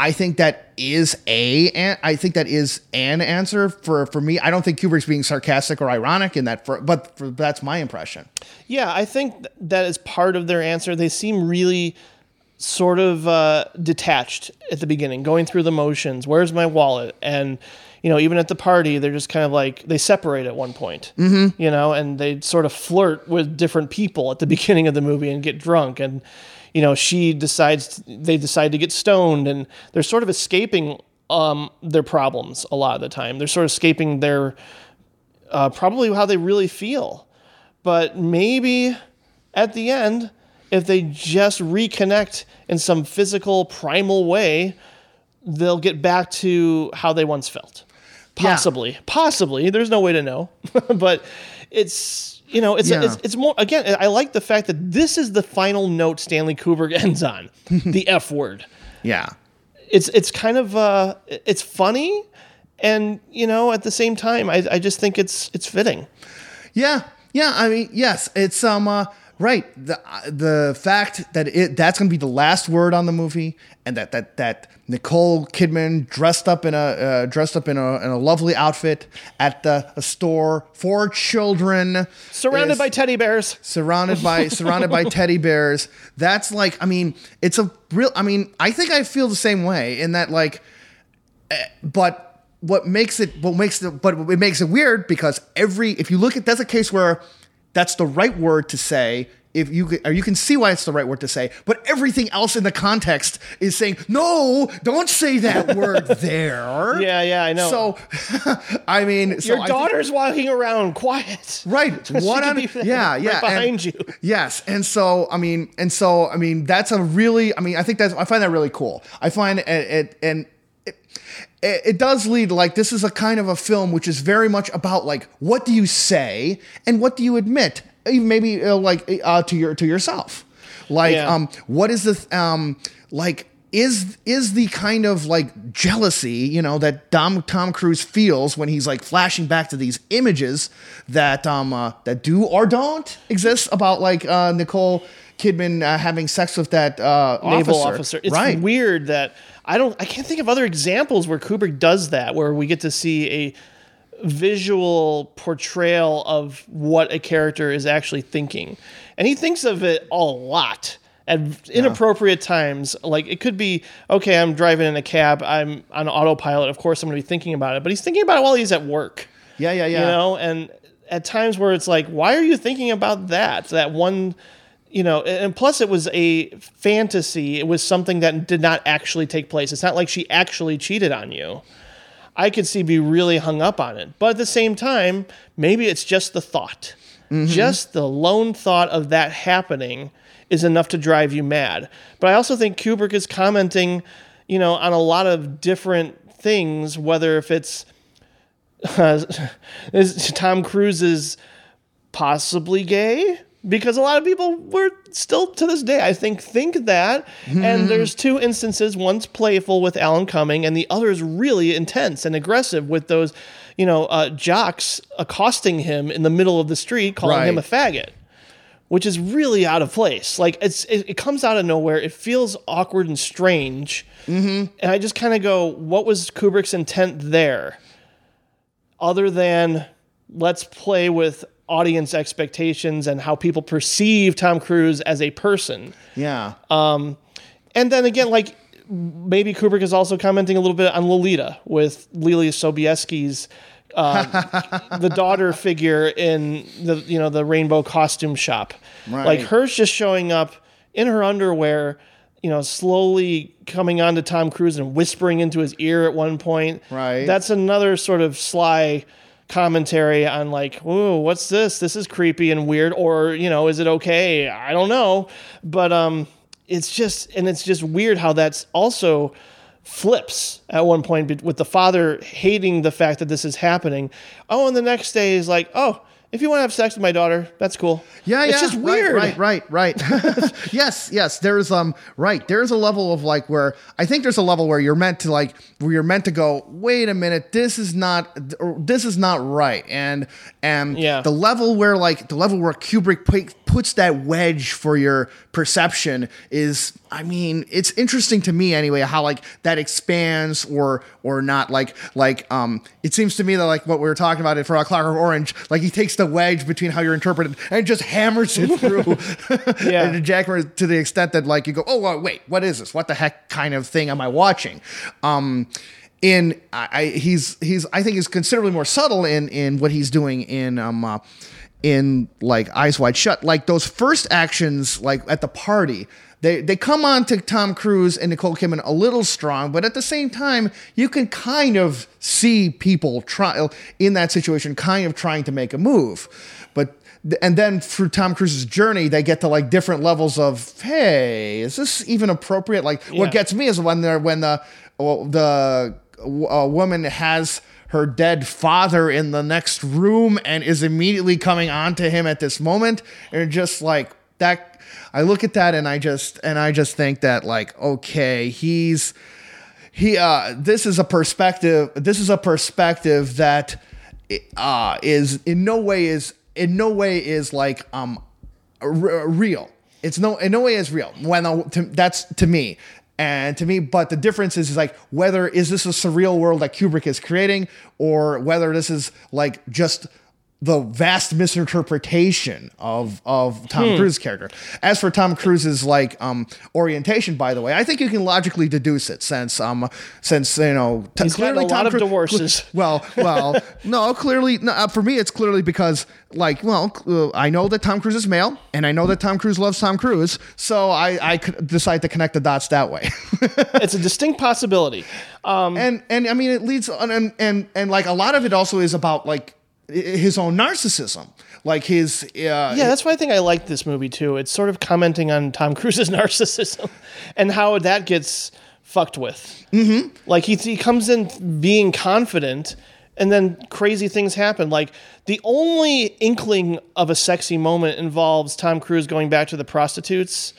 I think that is a, an- I think that is an answer for for me. I don't think Kubrick's being sarcastic or ironic in that, for, but for, that's my impression. Yeah, I think that is part of their answer. They seem really sort of uh, detached at the beginning, going through the motions. Where's my wallet? And you know, even at the party, they're just kind of like they separate at one point. Mm-hmm. You know, and they sort of flirt with different people at the beginning of the movie and get drunk. And you know, she decides they decide to get stoned, and they're sort of escaping um, their problems a lot of the time. They're sort of escaping their uh, probably how they really feel. But maybe at the end, if they just reconnect in some physical, primal way, they'll get back to how they once felt. Possibly, possibly. There's no way to know, but it's you know it's, Yeah. it's it's more again. I like the fact that this is the final note Stanley Kubrick ends on, the F word Yeah. it's it's kind of uh it's funny and you know at the same time I, I just think it's it's fitting Yeah, yeah. I mean, yes, it's um uh, right. The the fact that it that's going to be the last word on the movie, and that that that Nicole Kidman dressed up in a uh, dressed up in a in a lovely outfit at the a store for children, surrounded is- by teddy bears surrounded by surrounded by teddy bears. That's like, I mean, it's a real. I mean, I think I feel the same way in that like, eh, but what makes it what makes it but it makes it weird because every if you look at that's a case where that's the right word to say if you or you can see why it's the right word to say but everything else in the context is saying no don't say that word there Yeah, yeah, I know. so i mean so your think- daughter's walking around quiet Right. What on? be Yeah, right yeah. and- behind you Yes. And so, I mean, and so, I mean, that's a really, I mean, I think that's, I find that really cool. I find it, it and it, does lead, like, this is a kind of a film which is very much about, like, what do you say and what do you admit? Maybe, uh, like, uh, to your, to yourself. Like, Yeah. um, what is the, um, like, is is the kind of like jealousy you know that Dom, Tom Cruise feels when he's like flashing back to these images that um uh, that do or don't exist about like uh, Nicole Kidman uh, having sex with that uh, naval officer. officer it's right? weird that i don't i can't think of other examples where kubrick does that where we get to see a visual portrayal of what a character is actually thinking and he thinks of it a lot at inappropriate times like it could be okay i'm driving in a cab i'm on autopilot of course i'm going to be thinking about it but he's thinking about it while he's at work Yeah, yeah, yeah. you know and at times where it's like why are you thinking about that that one you know and plus it was a fantasy. It was something that did not actually take place. It's not like she actually cheated on you. I could see be really hung up on it. But at the same time maybe it's just the thought. Just the lone thought of that happening is enough to drive you mad. But I also think Kubrick is commenting, you know, on a lot of different things, whether if it's uh, is Tom Cruise is possibly gay because a lot of people were still to this day I think think that. And there's two instances one's playful with Alan Cumming and the other is really intense and aggressive with those you know uh, jocks accosting him in the middle of the street calling him a faggot which is really out of place. Like it's it, it comes out of nowhere. It feels awkward and strange. Mm-hmm. and I just kind of go what was Kubrick's intent there? Other than let's play with audience expectations and how people perceive Tom Cruise as a person. Yeah. Um, And then again, like maybe Kubrick is also commenting a little bit on Lolita with Leelee Sobieski's uh, the daughter figure in the you know the rainbow costume shop. Right. Like hers just showing up in her underwear, you know, slowly coming on to Tom Cruise and whispering into his ear at one point. Right. That's another sort of sly commentary on like, "Ooh, what's this? This is creepy and weird." Or you know, is it okay? I don't know, but um, it's just and it's just weird how that's also flips at one point with the father hating the fact that this is happening. Oh, and the next day is like, "Oh." If you want to have sex with my daughter, that's cool. Yeah, it's yeah. just right, weird. Right, right, right. yes, yes. There's um right. There's a level of like where I think there's a level where you're meant to like where you're meant to go. Wait a minute, this is not this is not right. And and Yeah. the level where like the level where Kubrick pu- puts that wedge for your perception is. I mean, it's interesting to me anyway how like that expands or or not. Like like um, it seems to me that like what we were talking about it for Clockwork Orange, like he takes the wedge between how you're interpreted and just hammers it through. Yeah. and ejaculate to the extent that like you go, oh wait, what is this? What the heck kind of thing am I watching? Um, in I, I he's he's I think he's considerably more subtle in in what he's doing in um uh, in like Eyes Wide Shut. Like those first actions, like at the party. They, they come on to Tom Cruise and Nicole Kidman a little strong, but at the same time, you can kind of see people try in that situation, kind of trying to make a move. But and then through Tom Cruise's journey, they get to like different levels of, hey, is this even appropriate? Like Yeah. what gets me is when they're when the the uh, woman has her dead father in the next room and is immediately coming on to him at this moment, and just like that. I look at that and I just and I just think that like okay, he's he uh this is a perspective this is a perspective that uh is in no way is in no way is like um r- real it's no in no way is real when uh, to, that's to me and to me but the difference is, is like whether is this a surreal world that kubrick is creating or whether this is like just the vast misinterpretation of of Tom Cruise's character. As for Tom Cruise's like um orientation, by the way, I think you can logically deduce it since um since you know t- He's gotten a lot of divorces. well, well, no, clearly, no, uh, for me, it's clearly because, like, well, I know that Tom Cruise is male, and I know that Tom Cruise loves Tom Cruise, so I, I could decide to connect the dots that way. it's a distinct possibility. Um, and and I mean, it leads on, and and and like a lot of it also is about like his own narcissism, like his uh, yeah, that's why I think I like this movie too. It's sort of commenting on Tom Cruise's narcissism and how that gets fucked with. Mm-hmm. Like he he comes in being confident, and then crazy things happen. Like the only inkling of a sexy moment involves Tom Cruise going back to the prostitute's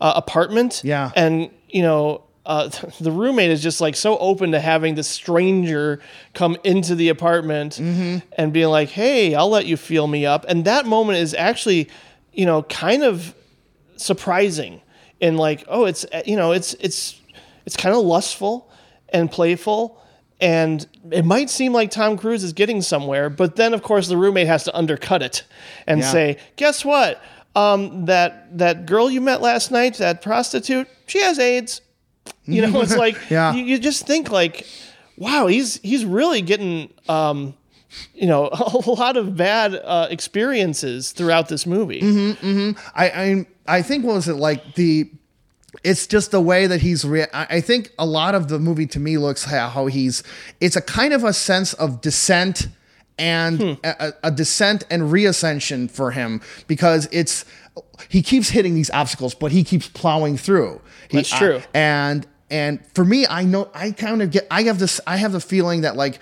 uh, apartment. Yeah. and you know. Uh, the roommate is just like so open to having this stranger come into the apartment and being like, "Hey, I'll let you feel me up." And that moment is actually, you know, kind of surprising and like, oh, it's you know, it's it's it's kind of lustful and playful and it might seem like Tom Cruise is getting somewhere, but then of course the roommate has to undercut it and Yeah. say, "Guess what? Um, that that girl you met last night, that prostitute, she has AIDS." You know, it's like Yeah. you, you just think like, "Wow, he's he's really getting um, you know, a lot of bad uh, experiences throughout this movie." I, I I think what was it like the it's just the way that he's rea- I I think a lot of the movie to me looks how, how he's it's a kind of a sense of dissent and Hmm. a, a descent and reascension for him because it's he keeps hitting these obstacles, but he keeps plowing through. He- That's true. uh, and and for me, I know I kind of get I have this I have the feeling that like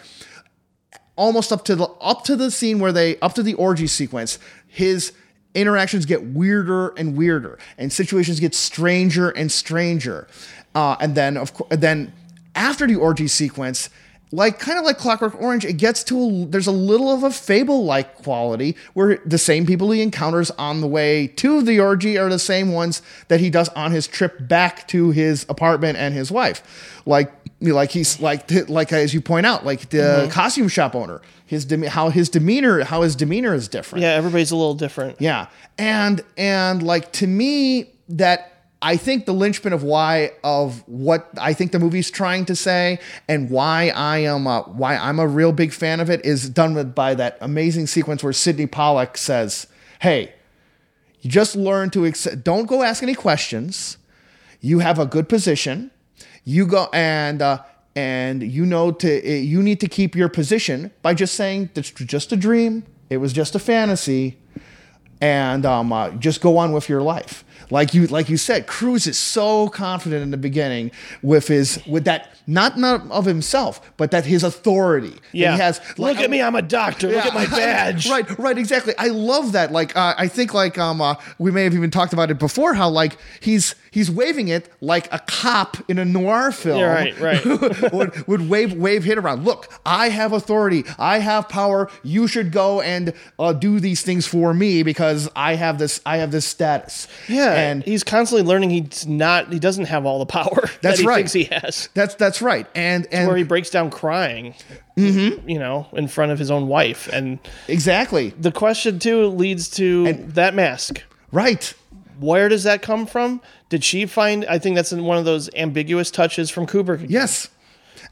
almost up to the up to the scene where they up to the orgy sequence, his interactions get weirder and weirder, and situations get stranger and stranger, uh, and then of course then after the orgy sequence. Like kind of like Clockwork Orange, it gets to a, there's a little of a fable-like quality where the same people he encounters on the way to the orgy are the same ones that he does on his trip back to his apartment and his wife. Like like he's like like as you point out, like the mm-hmm. costume shop owner, his how his demeanor how his demeanor is different. Yeah, everybody's a little different. Yeah. And and like to me that I think the linchpin of why of what I think the movie's trying to say and why I am uh, why I'm a real big fan of it is done with by that amazing sequence where Sydney Pollack says, "Hey, you just learn to accept, don't go ask any questions. You have a good position. You go and uh, and you know to you need to keep your position by just saying it's just a dream. It was just a fantasy, and um, uh, just go on with your life. Like you like you said, Cruise is so confident in the beginning with his with that not not of himself, but that his authority. Yeah. he has. Look like, at me, I'm a doctor. Look at my badge. right, right, exactly. I love that. Like, uh, I think like um, uh, we may have even talked about it before. How like he's he's waving it like a cop in a noir film. Yeah, right, right. would would wave wave hit around. Look, I have authority. I have power. You should go and uh, do these things for me because I have this. I have this status. Yeah, and he's constantly learning he's not. He doesn't have all the power that That's he right. thinks he has. that's that's right. And and Where he breaks down crying, Mm-hmm. you know, in front of his own wife. And exactly the question too leads to that mask. right. Where does that come from? Did she find? I think that's in one of those ambiguous touches from Kubrick. Yes.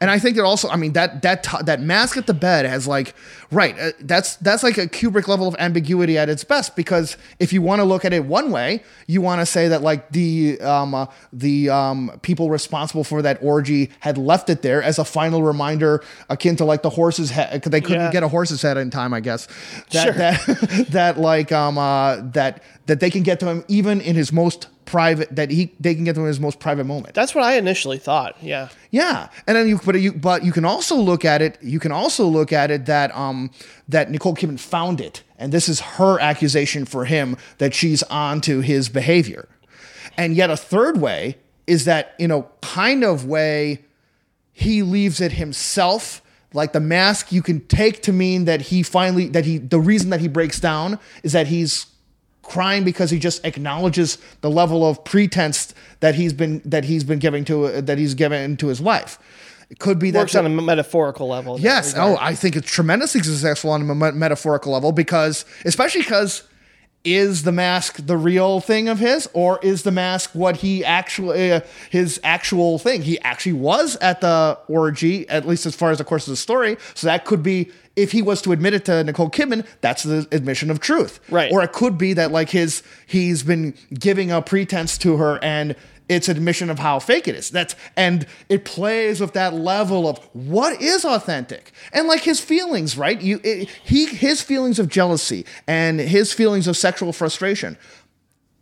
And I think that also, I mean, that that t- that mask at the bed has like, right? Uh, that's that's like a Kubrick level of ambiguity at its best because if you want to look at it one way, you want to say that like the um uh, the um people responsible for that orgy had left it there as a final reminder, akin to like the horse's head. Because they couldn't Yeah. get a horse's head in time, I guess. That Sure. that that like um uh that that they can get to him even in his most private that he they can get to him in his most private moment. That's what I initially thought. Yeah. Yeah, and then you but you but you can also look at it. You can also look at it that um that Nicole Kidman found it, and this is her accusation for him that she's on to his behavior. And yet a third way is that you know kind of way he leaves it himself. Like the mask, you can take to mean that he finally that he the reason that he breaks down is that he's crying because he just acknowledges the level of pretense that he's been that he's been giving to that he's given to his wife. It could be that Works on a metaphorical level. Yes. Oh, I think it's tremendously successful on a me- metaphorical level because, especially because, is the mask the real thing of his, or is the mask what he actually uh, his actual thing? He actually was at the orgy, at least as far as the course of the story. So that could be if he was to admit it to Nicole Kidman, that's the admission of truth, Right. Or it could be that like his he's been giving a pretense to her and it's admission of how fake it is. That's and it plays with that level of what is authentic and like his feelings, right? You it, he his feelings of jealousy and his feelings of sexual frustration.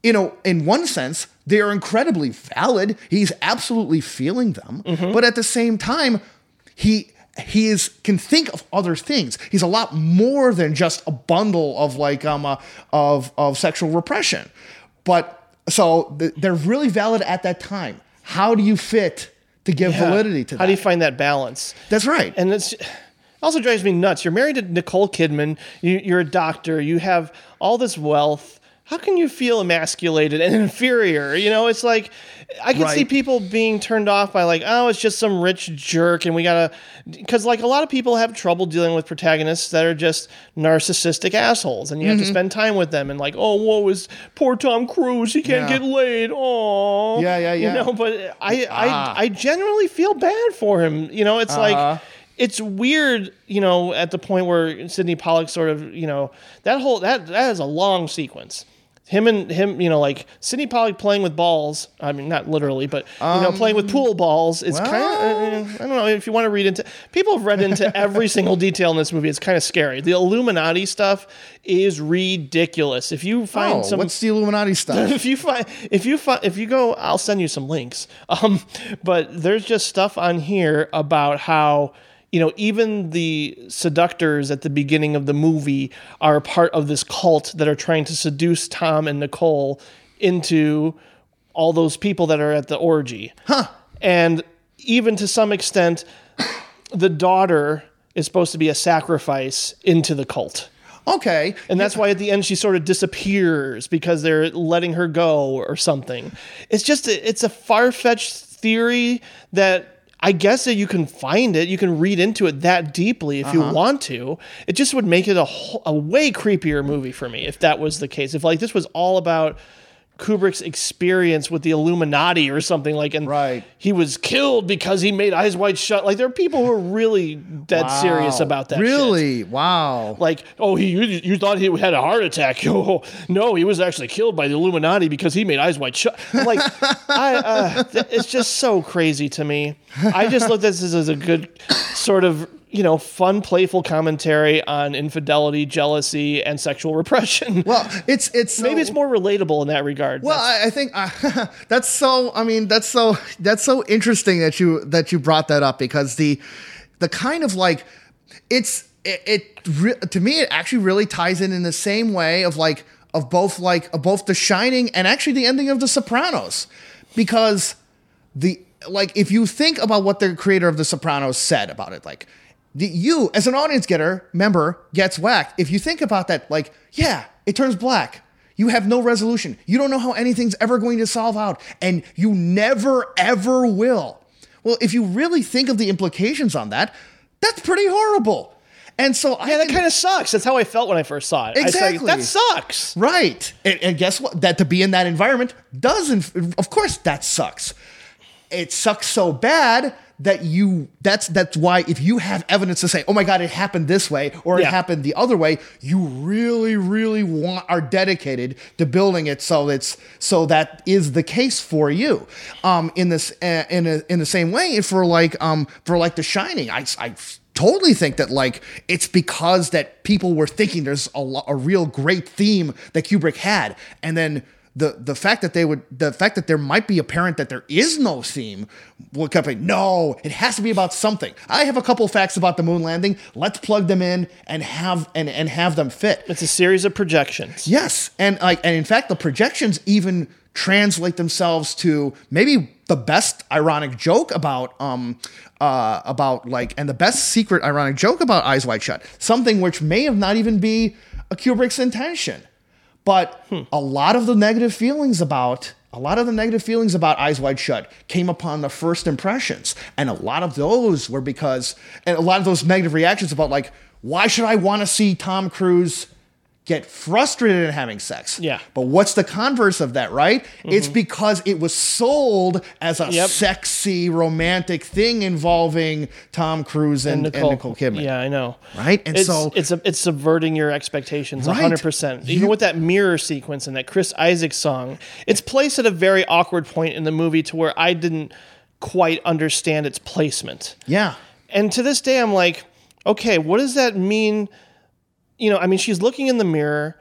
You know, in one sense, they are incredibly valid. He's absolutely feeling them, mm-hmm. but at the same time, he he is can think of other things. He's a lot more than just a bundle of like um uh, of of sexual repression. But so th- they're really valid at that time. How do you fit to give Yeah. validity to that? How do you find that balance? That's right. And it's also drives me nuts. You're married to Nicole Kidman. You, you're a doctor. You have all this wealth. How can you feel emasculated and inferior? You know, it's like I can see people being turned off by like, oh, it's just some rich jerk, and we gotta, because like a lot of people have trouble dealing with protagonists that are just narcissistic assholes, and you Mm-hmm. have to spend time with them, and like, oh, woe is poor Tom Cruise, he can't Yeah. get laid. Oh, Yeah, yeah, yeah. You know, but I, Ah. I, I genuinely feel bad for him. You know, it's Uh-huh. like it's weird, you know, at the point where Sydney Pollack sort of, you know, that whole that that is a long sequence. Him and him, you know, like Sydney Pollack playing with balls. I mean, not literally, but you know, playing with um, pool balls is kind of. Eh, eh, I don't know if you want to read into. People have read into every single detail in this movie. It's kind of scary. The Illuminati stuff is ridiculous. If you find Oh, some, what's the Illuminati stuff? if you find if you find if you go i'll send you some links um but there's just stuff on here about how you know even the seductors at the beginning of the movie are part of this cult that are trying to seduce tom and nicole into all those people that are at the orgy huh and even to some extent the daughter is supposed to be a sacrifice into the cult okay. and that's why at the end she sort of disappears because they're letting her go or something. It's just a, it's a far fetched theory that I guess that you can find it, you can read into it that deeply if you uh-huh. want to. It just would make it a whole, a way creepier movie for me if that was the case. If like this was all about Kubrick's experience with the Illuminati or something like, and Right. he was killed because he made Eyes Wide Shut. Like there are people who are really dead serious about that. shit Really? Wow. like, oh, he you, you thought he had a heart attack? Oh, no, he was actually killed by the Illuminati because he made eyes wide shut. Like, I, uh, th- it's just so crazy to me. I just look at this as a good sort of you know fun, playful commentary on infidelity, jealousy, and sexual repression. Well, it's it's Maybe so- it's more relatable in that regard. Well, I, I think uh, that's so. I mean, that's so that's so interesting that you that you brought that up because the the kind of like it's it, it re- to me it actually really ties in in the same way of like of both like of both The Shining and actually the ending of The Sopranos because the like if you think about what the creator of The Sopranos said about it, like the, you as an audience getter member gets whacked. If you think about that, like yeah, it turns black. You have no resolution. You don't know how anything's ever going to solve out, and you never ever will. Well, if you really think of the implications on that, that's pretty horrible. And so I yeah, that kind of sucks. That's how I felt when I first saw it. I like, Exactly. that sucks. Right. And, and guess what? That to be in that environment doesn't, of course, that sucks. It sucks so bad that you, that's, that's why if you have evidence to say, oh my God, it happened this way or it happened the other way, you really, really want, are dedicated to building it so it's, so that is the case for you. Um, in this, uh, in a, in the same way for like, um, for like The Shining, I, I, totally think that like it's because that people were thinking there's a, lo- a real great theme that Kubrick had, and then the the fact that they would the fact that there might be apparent that there is no theme would come like no, it has to be about something. I have a couple facts about the moon landing. Let's plug them in and have and and have them fit. It's a series of projections. Yes, and like, and in fact, the projections even translate themselves to maybe the best ironic joke about um uh about like and the best secret ironic joke about Eyes Wide Shut, something which may have not even be a Kubrick's intention, but hmm. a lot of the negative feelings about. A lot of the negative feelings about Eyes Wide Shut came upon the first impressions. And a lot of those were because, and a lot of those negative reactions about, like, why should I want to see Tom Cruise get frustrated in having sex. Yeah. But what's the converse of that, right? Mm-hmm. It's because it was sold as a Yep. sexy romantic thing involving Tom Cruise and, and Nicole, Kidman. Yeah, I know. Right? And it's, so- it's a, it's subverting your expectations Right. hundred percent. Even You- with that mirror sequence and that Chris Isaak song, it's placed at a very awkward point in the movie to where I didn't quite understand its placement. Yeah. And to this day, I'm like, okay, what does that mean? You know, I mean, she's looking in the mirror.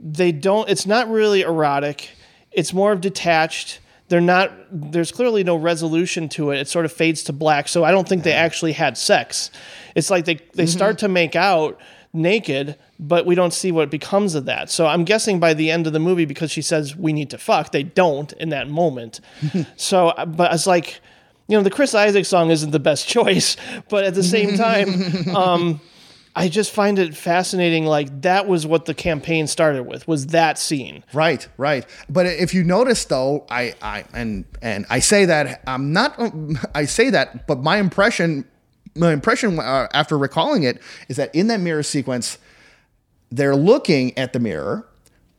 They don't. It's not really erotic. It's more of detached. They're not. There's clearly no resolution to it. It sort of fades to black. So I don't think they actually had sex. It's like they they start to make out naked, but we don't see what becomes of that. So I'm guessing by the end of the movie, because she says we need to fuck, they don't in that moment. so, but it's like you know, the Chris Isaak song isn't the best choice, but at the same time, um, I just find it fascinating. Like that was what the campaign started with was that scene. Right, right. But if you notice, though, I, I, and and I say that I'm not. I say that, but my impression, my impression uh, after recalling it is that in that mirror sequence, they're looking at the mirror,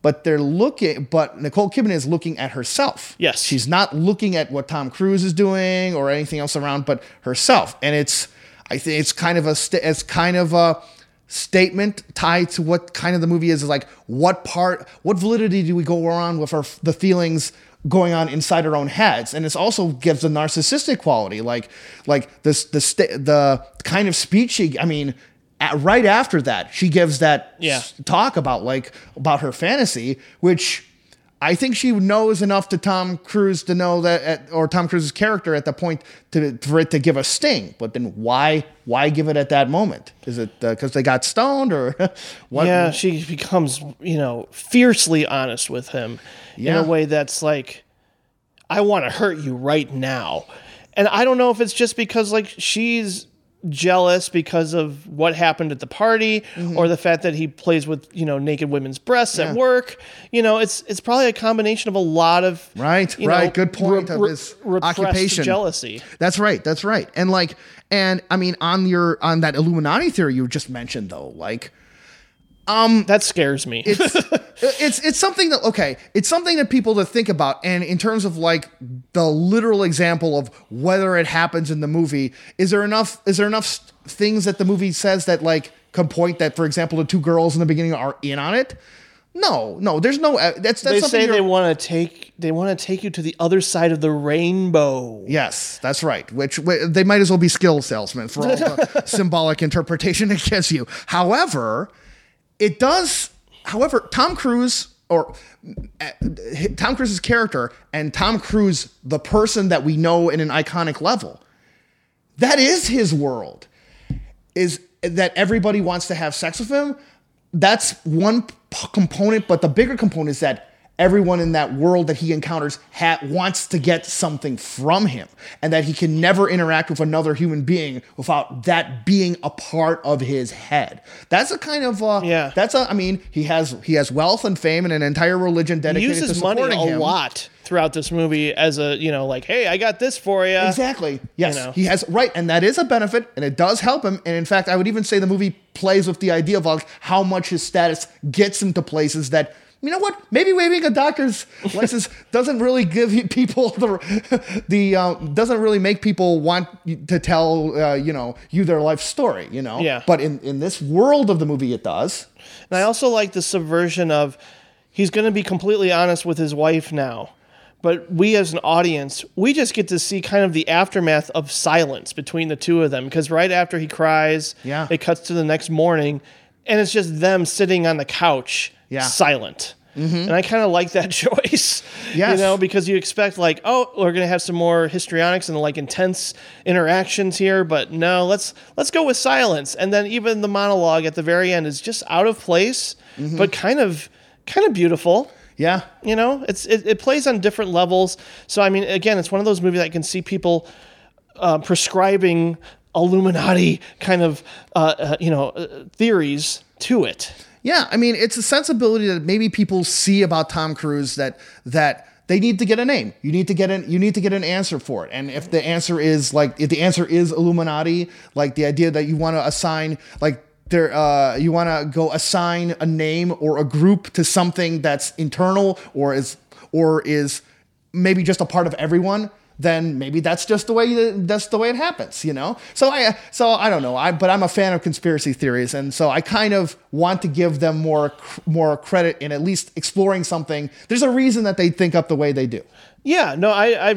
but they're looking. But Nicole Kidman is looking at herself. Yes. she's not looking at what Tom Cruise is doing or anything else around, but herself. And it's, I think it's kind of a, st- it's kind of a statement tied to what kind of the movie is is like what part what validity do we go around with our the feelings going on inside our own heads and it also gives a narcissistic quality like like this the sta- the kind of speech she i mean at, right after that she gives that Yeah. s- talk about like about her fantasy which I think she knows enough to Tom Cruise to know that, at, or Tom Cruise's character at the point to for it to give a sting. But then why why give it at that moment? Is it uh, because they got stoned or what? Yeah, she becomes, you know, fiercely honest with him Yeah. in a way that's like, I want to hurt you right now. And I don't know if it's just because, like, she's jealous because of what happened at the party Mm-hmm. or the fact that he plays with, you know, naked women's breasts at work. You know, it's it's probably a combination of a lot of Right, right. Good point of his repressed occupation. jealousy. That's right. That's right. And like, and I mean, on your on that Illuminati theory you just mentioned, though, like, That scares me. it's it's it's something that okay, it's something that people to think about. And in terms of like the literal example of whether it happens in the movie, is there enough is there enough things that the movie says that like can point that, for example, the two girls in the beginning are in on it? No, no, there's no. uh, That's that's they something say they want to take they want to take you to the other side of the rainbow. Yes, that's right. Which wh- they might as well be skill salesmen for all the symbolic interpretation it gives you. However, it does. However, Tom Cruise or uh, Tom Cruise's character and Tom Cruise, the person that we know in an iconic level, that is his world. Is that everybody wants to have sex with him? That's one p- component, but the bigger component is that everyone in that world that he encounters ha- wants to get something from him, and that he can never interact with another human being without that being a part of his head. That's a kind of uh, Yeah. That's a. I mean, he has he has wealth and fame and an entire religion He dedicated to uses money supporting a him. lot throughout this movie as a you know like hey I got this for you. Exactly. Yes, know. he has right, and that is a benefit, and it does help him. And in fact, I would even say the movie plays with the idea of like how much his status gets him to places that you know what? Maybe waiving a doctor's license doesn't really give people the the uh, doesn't really make people want to tell uh, you know you their life story. You know. Yeah. But in in this world of the movie, it does. And I also like the subversion of he's going to be completely honest with his wife now. But we as an audience, we just get to see kind of the aftermath of silence between the two of them because right after he cries, Yeah. it cuts to the next morning and it's just them sitting on the couch Yeah. Mm-hmm. silent. And I kind of like that choice. You know, because you expect like, oh, we're gonna have some more histrionics and like intense interactions here, but no, let's let's go with silence. And then even the monologue at the very end is just out of place, Mm-hmm. but kind of kind of beautiful. Yeah. You know, it's it, it plays on different levels. So I mean, again, it's one of those movies that I can see people uh, prescribing Illuminati kind of uh, uh, you know uh, theories to it. Yeah, I mean, it's a sensibility that maybe people see about Tom Cruise that that they need to get a name. You need to get an you need to get an answer for it. And if the answer is like if the answer is Illuminati, like the idea that you want to assign like there uh you want to go assign a name or a group to something that's internal or is or is maybe just a part of everyone then maybe that's just the way that's the way it happens you know so i so i don't know i but i'm a fan of conspiracy theories and so i kind of want to give them more more credit in at least exploring something there's a reason that they think up the way they do Yeah, no, I, I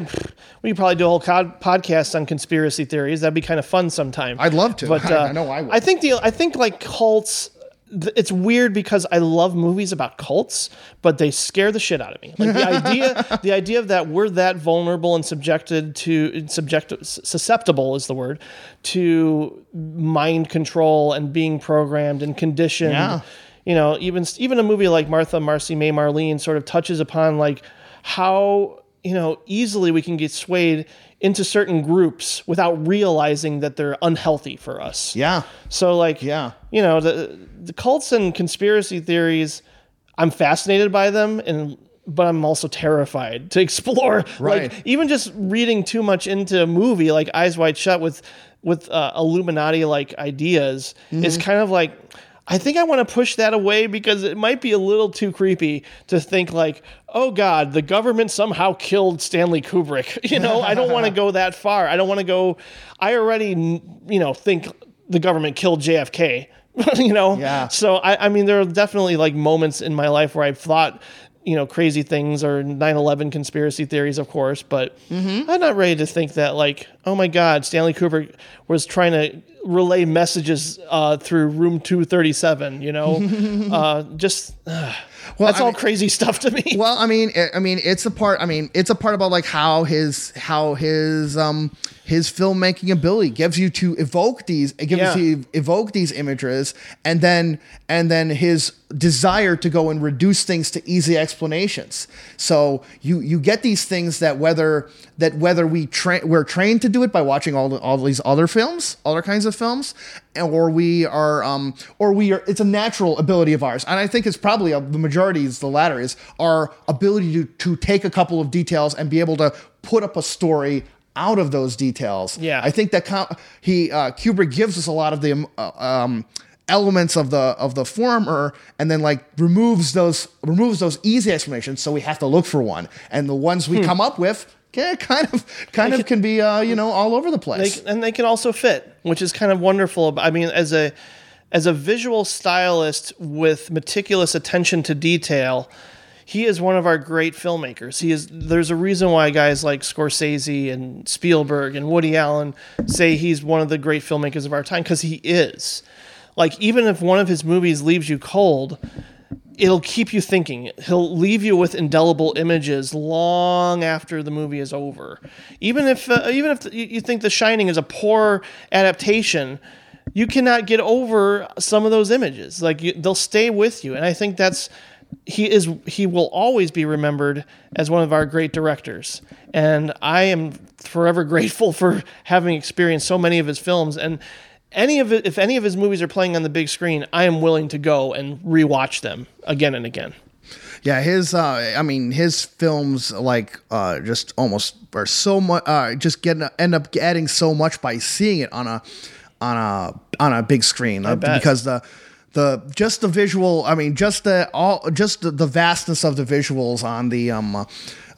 we could probably do a whole cod, podcast on conspiracy theories. That'd be kind of fun sometime. I'd love to. But I- uh, I know I would. I think the I think like cults. It's weird because I love movies about cults, but they scare the shit out of me. Like the idea, the idea of that we're that vulnerable and subjected to susceptible is the word to mind control and being programmed and conditioned Yeah. you know even even a movie like martha marcy may marlene sort of touches upon like how you know easily we can get swayed into certain groups without realizing that they're unhealthy for us yeah so like Yeah. you know the the cults and conspiracy theories i'm fascinated by them and but i'm also terrified to explore Right. like even just reading too much into a movie like eyes wide shut with with uh, illuminati like ideas is kind of like I think I want to push that away because it might be a little too creepy to think like, oh God, the government somehow killed Stanley Kubrick. You know, I don't want to go that far. I don't want to go. I already, you know, think the government killed JFK. you know? Yeah. So I, I mean, there are definitely like moments in my life where I've thought, you know, crazy things or 9/11 conspiracy theories, of course, but Mm-hmm. I'm not ready to think that like, oh my God, Stanley Kubrick was trying to relay messages uh, through room 237. You know, uh, just uh, that's I all mean- crazy stuff to me. Well, I mean, I- I mean, it's a part. I mean, it's a part about like how his how his um his filmmaking ability gives you to evoke these, it gives Yeah. you to evoke these images, and then and then his desire to go and reduce things to easy explanations. So you you get these things that whether that whether we train we're trained to do it by watching all the, all these other films, other kinds of films, or we are um or we are it's a natural ability of ours, and I think it's probably uh the majority is the latter is our ability to to take a couple of details and be able to put up a story out of those details. Yeah. I think that com- he uh, Kubrick gives us a lot of the um, uh, um, elements of the of the former, and then like removes those removes those easy explanations. So we have to look for one, and the ones we come up with. Yeah, kind of, kind of can be, uh, you know, all over the they, place. and they can also fit, which is kind of wonderful. I mean, as a as a visual stylist with meticulous attention to detail, he is one of our great filmmakers. He is. There's a reason why guys like Scorsese and Spielberg and Woody Allen say he's one of the great filmmakers of our time because he is. Like even if one of his movies leaves you cold, it'll keep you thinking. He'll leave you with indelible images long after the movie is over. Even if uh, even if you think The Shining is a poor adaptation, you cannot get over some of those images. Like you, they'll stay with you, and I think that's he is he will always be remembered as one of our great directors. And I am forever grateful for having experienced so many of his films and any of it, if any of his movies are playing on the big screen, I am willing to go and rewatch them again and again. Yeah, his uh I mean his films like uh just almost are so much uh just get end up adding so much by seeing it on a on a on a big screen uh, because the the just the visual I mean just the all just the, the vastness of the visuals on the um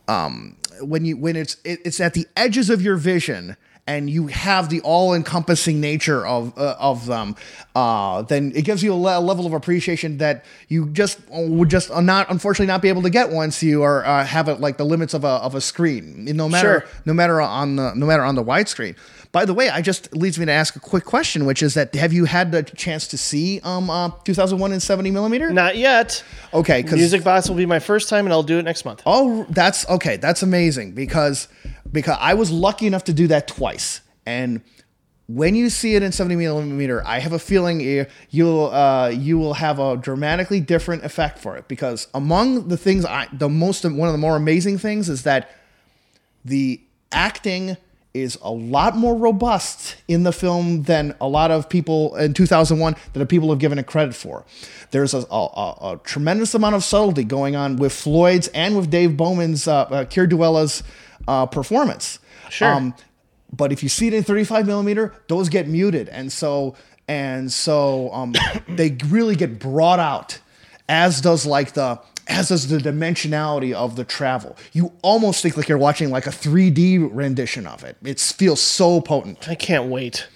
um when you when it's it, it's at the edges of your vision and you have the all-encompassing nature of uh, of them, uh, then it gives you a le- level of appreciation that you just would just not unfortunately not be able to get once you are uh, have it like the limits of a of a screen. No matter Sure. no matter on the no matter on the widescreen. By the way, I just leads me to ask a quick question, which is that have you had the chance to see um uh, 2001 in 70 millimeter? Not yet. Okay, because Music Box will be my first time, and I'll do it next month. Oh, that's okay. That's amazing because because I was lucky enough to do that twice, and when you see it in 70 millimeter, I have a feeling you- you'll uh, you will have a dramatically different effect for it. Because among the things, I the most one of the more amazing things is that the acting is a lot more robust in the film than a lot of people in 2001 that people have given it credit for. There's a, a, a- tremendous amount of subtlety going on with Floyd's and with Dave Bowman's, uh, uh, Dullea's uh, performance. Sure. but if you see it in 35 millimeter, those get muted, and so and so um, they really get brought out, as does like the as does the dimensionality of the travel. You almost think like you're watching like a 3D rendition of it. It feels so potent. I can't wait.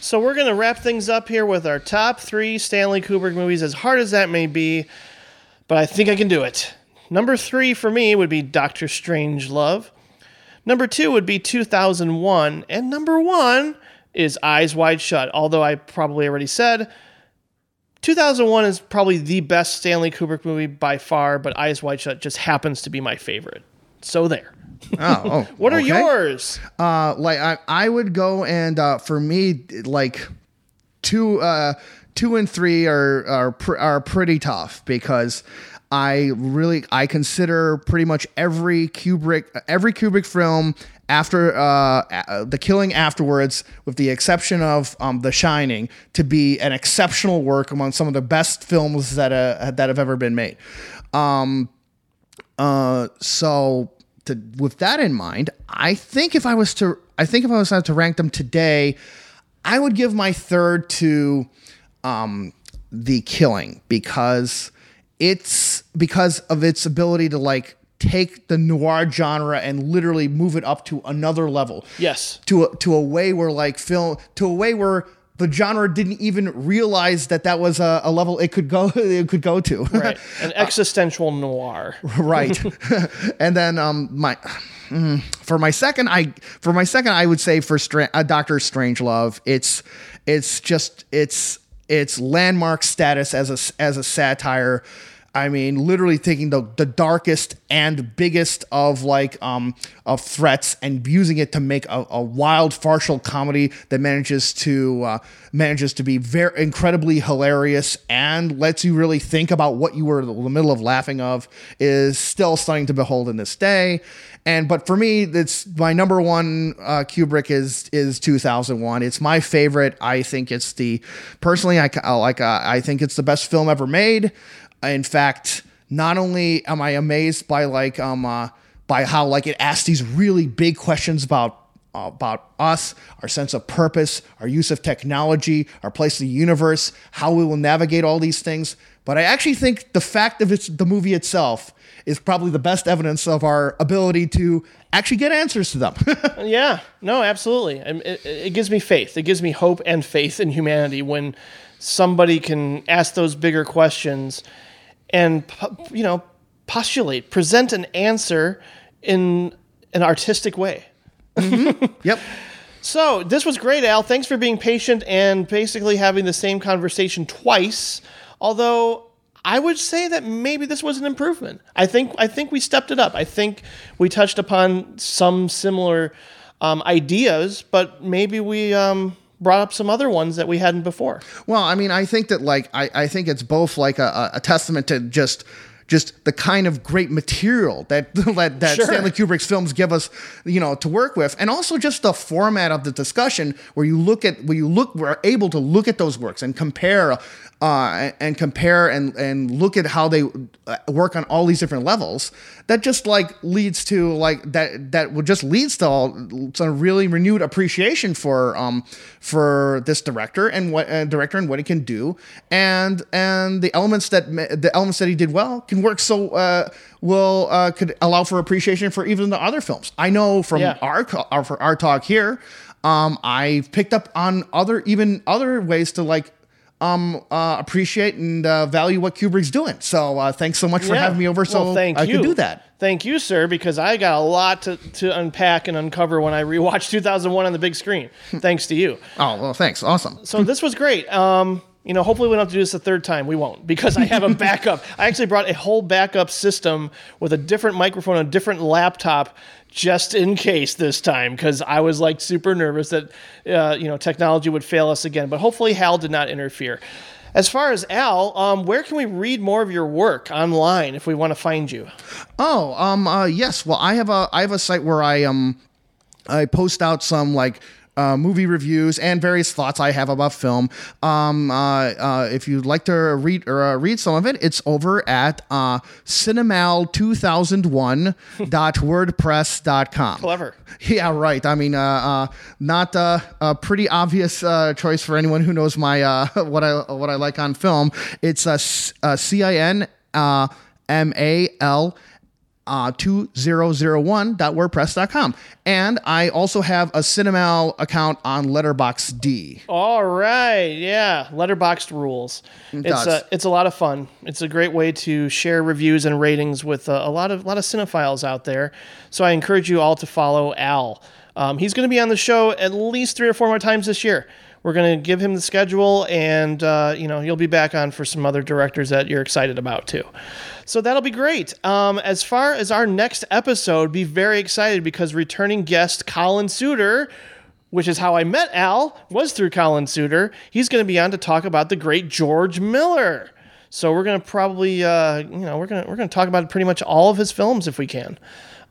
So we're gonna wrap things up here with our top three Stanley Kubrick movies. As hard as that may be, but I think I can do it. Number three for me would be Doctor Strangelove. Number two would be 2001. And number one is Eyes Wide Shut. Although I probably already said 2001 is probably the best Stanley Kubrick movie by far, but Eyes Wide Shut just happens to be my favorite. So there. Oh, oh What are okay. yours? Uh, like I, I would go and uh, for me, like two, uh, two and three are are pr- are pretty tough because I really I consider pretty much every Kubrick every Kubrick film after uh, the killing afterwards, with the exception of um, The Shining, to be an exceptional work among some of the best films that uh, that have ever been made. Um, uh, so to, with that in mind, I think if I was to, I think if I was to rank them today, I would give my third to um, the Killing because it's because of its ability to like take the noir genre and literally move it up to another level Yes. to a, to a way where like film to a way where the genre didn't even realize that that was a, a level it could go it could go to. Right. An existential noir. right. and then um my mm, for my second I for my second I would say for Stra- uh, Doctor Strangelove it's it's just it's it's landmark status as a as a satire I mean, literally taking the, the darkest and biggest of like um of threats and using it to make a, a wild farcical comedy that manages to uh, manages to be very incredibly hilarious and lets you really think about what you were in the middle of laughing of is still stunning to behold in this day. And but for me, it's my number one uh, Kubrick is is 2001. It's my favorite. I think it's the personally I like uh, I think it's the best film ever made. In fact, not only am I amazed by like um uh, by how like it asks these really big questions about uh, about us, our sense of purpose, our use of technology, our place in the universe, how we will navigate all these things. But I actually think the fact of it's the movie itself is probably the best evidence of our ability to actually get answers to them. yeah, no, absolutely. It, it gives me faith. It gives me hope and faith in humanity when somebody can ask those bigger questions and you know postulate, present an answer in an artistic way. Mm-hmm. yep. So this was great, Al. Thanks for being patient and basically having the same conversation twice. Although I would say that maybe this was an improvement. I think I think we stepped it up. I think we touched upon some similar um, ideas, but maybe we um, brought up some other ones that we hadn't before. Well, I mean, I think that like I, I think it's both like a, a testament to just just the kind of great material that that, that sure. Stanley Kubrick's films give us, you know, to work with, and also just the format of the discussion where you look at where you look we're able to look at those works and compare uh, and compare and and look at how they uh, work on all these different levels that just like leads to like that that would just leads to all to really renewed appreciation for um for this director and what uh, director and what he can do and and the elements that the elements that he did well can work so uh will uh could allow for appreciation for even the other films i know from yeah. our, our for our talk here um i've picked up on other even other ways to like um, uh, appreciate and uh, value what Kubrick's doing. So uh, thanks so much for yeah. having me over so well, thank I you. could do that. Thank you, sir, because I got a lot to, to unpack and uncover when I rewatched 2001 on the big screen. thanks to you. Oh, well, thanks. Awesome. So this was great. Um, you know, hopefully we don't have to do this a third time. We won't because I have a backup. I actually brought a whole backup system with a different microphone, a different laptop just in case this time because I was like super nervous that uh, you know technology would fail us again. But hopefully Hal did not interfere. As far as Al, um, where can we read more of your work online if we want to find you? Oh, um, uh, yes. Well, I have a I have a site where I um I post out some like uh, movie reviews and various thoughts I have about film. Um, uh, uh, if you'd like to read or uh, read some of it, it's over at uh, cinemal2001.wordpress.com. Clever. Yeah, right. I mean, uh, uh, not uh, a pretty obvious uh, choice for anyone who knows my uh, what I what I like on film. It's a C I N M A L uh, 2001.wordpress.com. And I also have a Cinemal account on Letterboxd. All right. Yeah. Letterboxd rules. It it's, a, it's a lot of fun. It's a great way to share reviews and ratings with a, a lot of, a lot of cinephiles out there. So I encourage you all to follow Al. Um, he's going to be on the show at least three or four more times this year. We're going to give him the schedule, and uh, you know you'll be back on for some other directors that you're excited about too. So that'll be great. Um, as far as our next episode, be very excited because returning guest Colin Suter, which is how I met Al, was through Colin Suter. He's going to be on to talk about the great George Miller. So we're going to probably, uh, you know, we're going to we're going to talk about pretty much all of his films if we can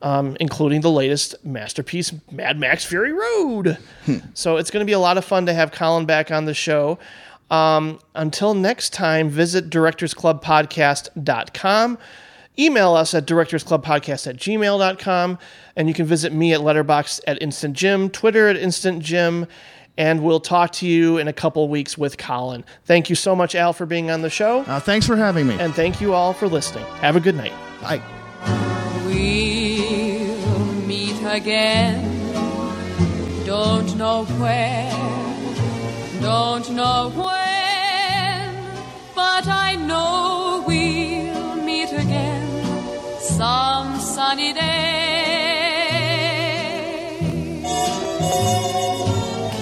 um, including the latest masterpiece, Mad Max Fury Road. Hmm. So it's going to be a lot of fun to have Colin back on the show. Um, until next time, visit directorsclubpodcast.com. Email us at directorsclubpodcast at gmail.com. And you can visit me at Letterboxd at Instant Jim, Twitter at Instant Jim. And we'll talk to you in a couple weeks with Colin. Thank you so much, Al, for being on the show. Uh, thanks for having me. And thank you all for listening. Have a good night. Bye. We'll meet again. Don't know where Don't know when, but I know we'll meet again some sunny day.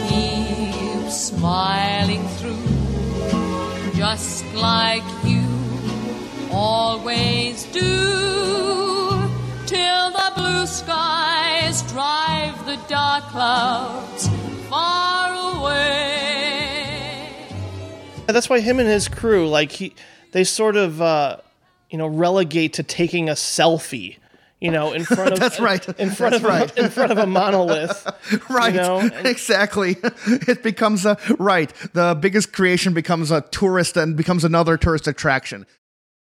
Keep smiling through, just like you always do, till the blue skies drive the dark clouds far away. That's why him and his crew, like he, they sort of, uh, you know, relegate to taking a selfie. You know, in front of That's right. in front That's of right. in front of a monolith, right You know, exactly it becomes a right the biggest creation becomes a tourist and becomes another tourist attraction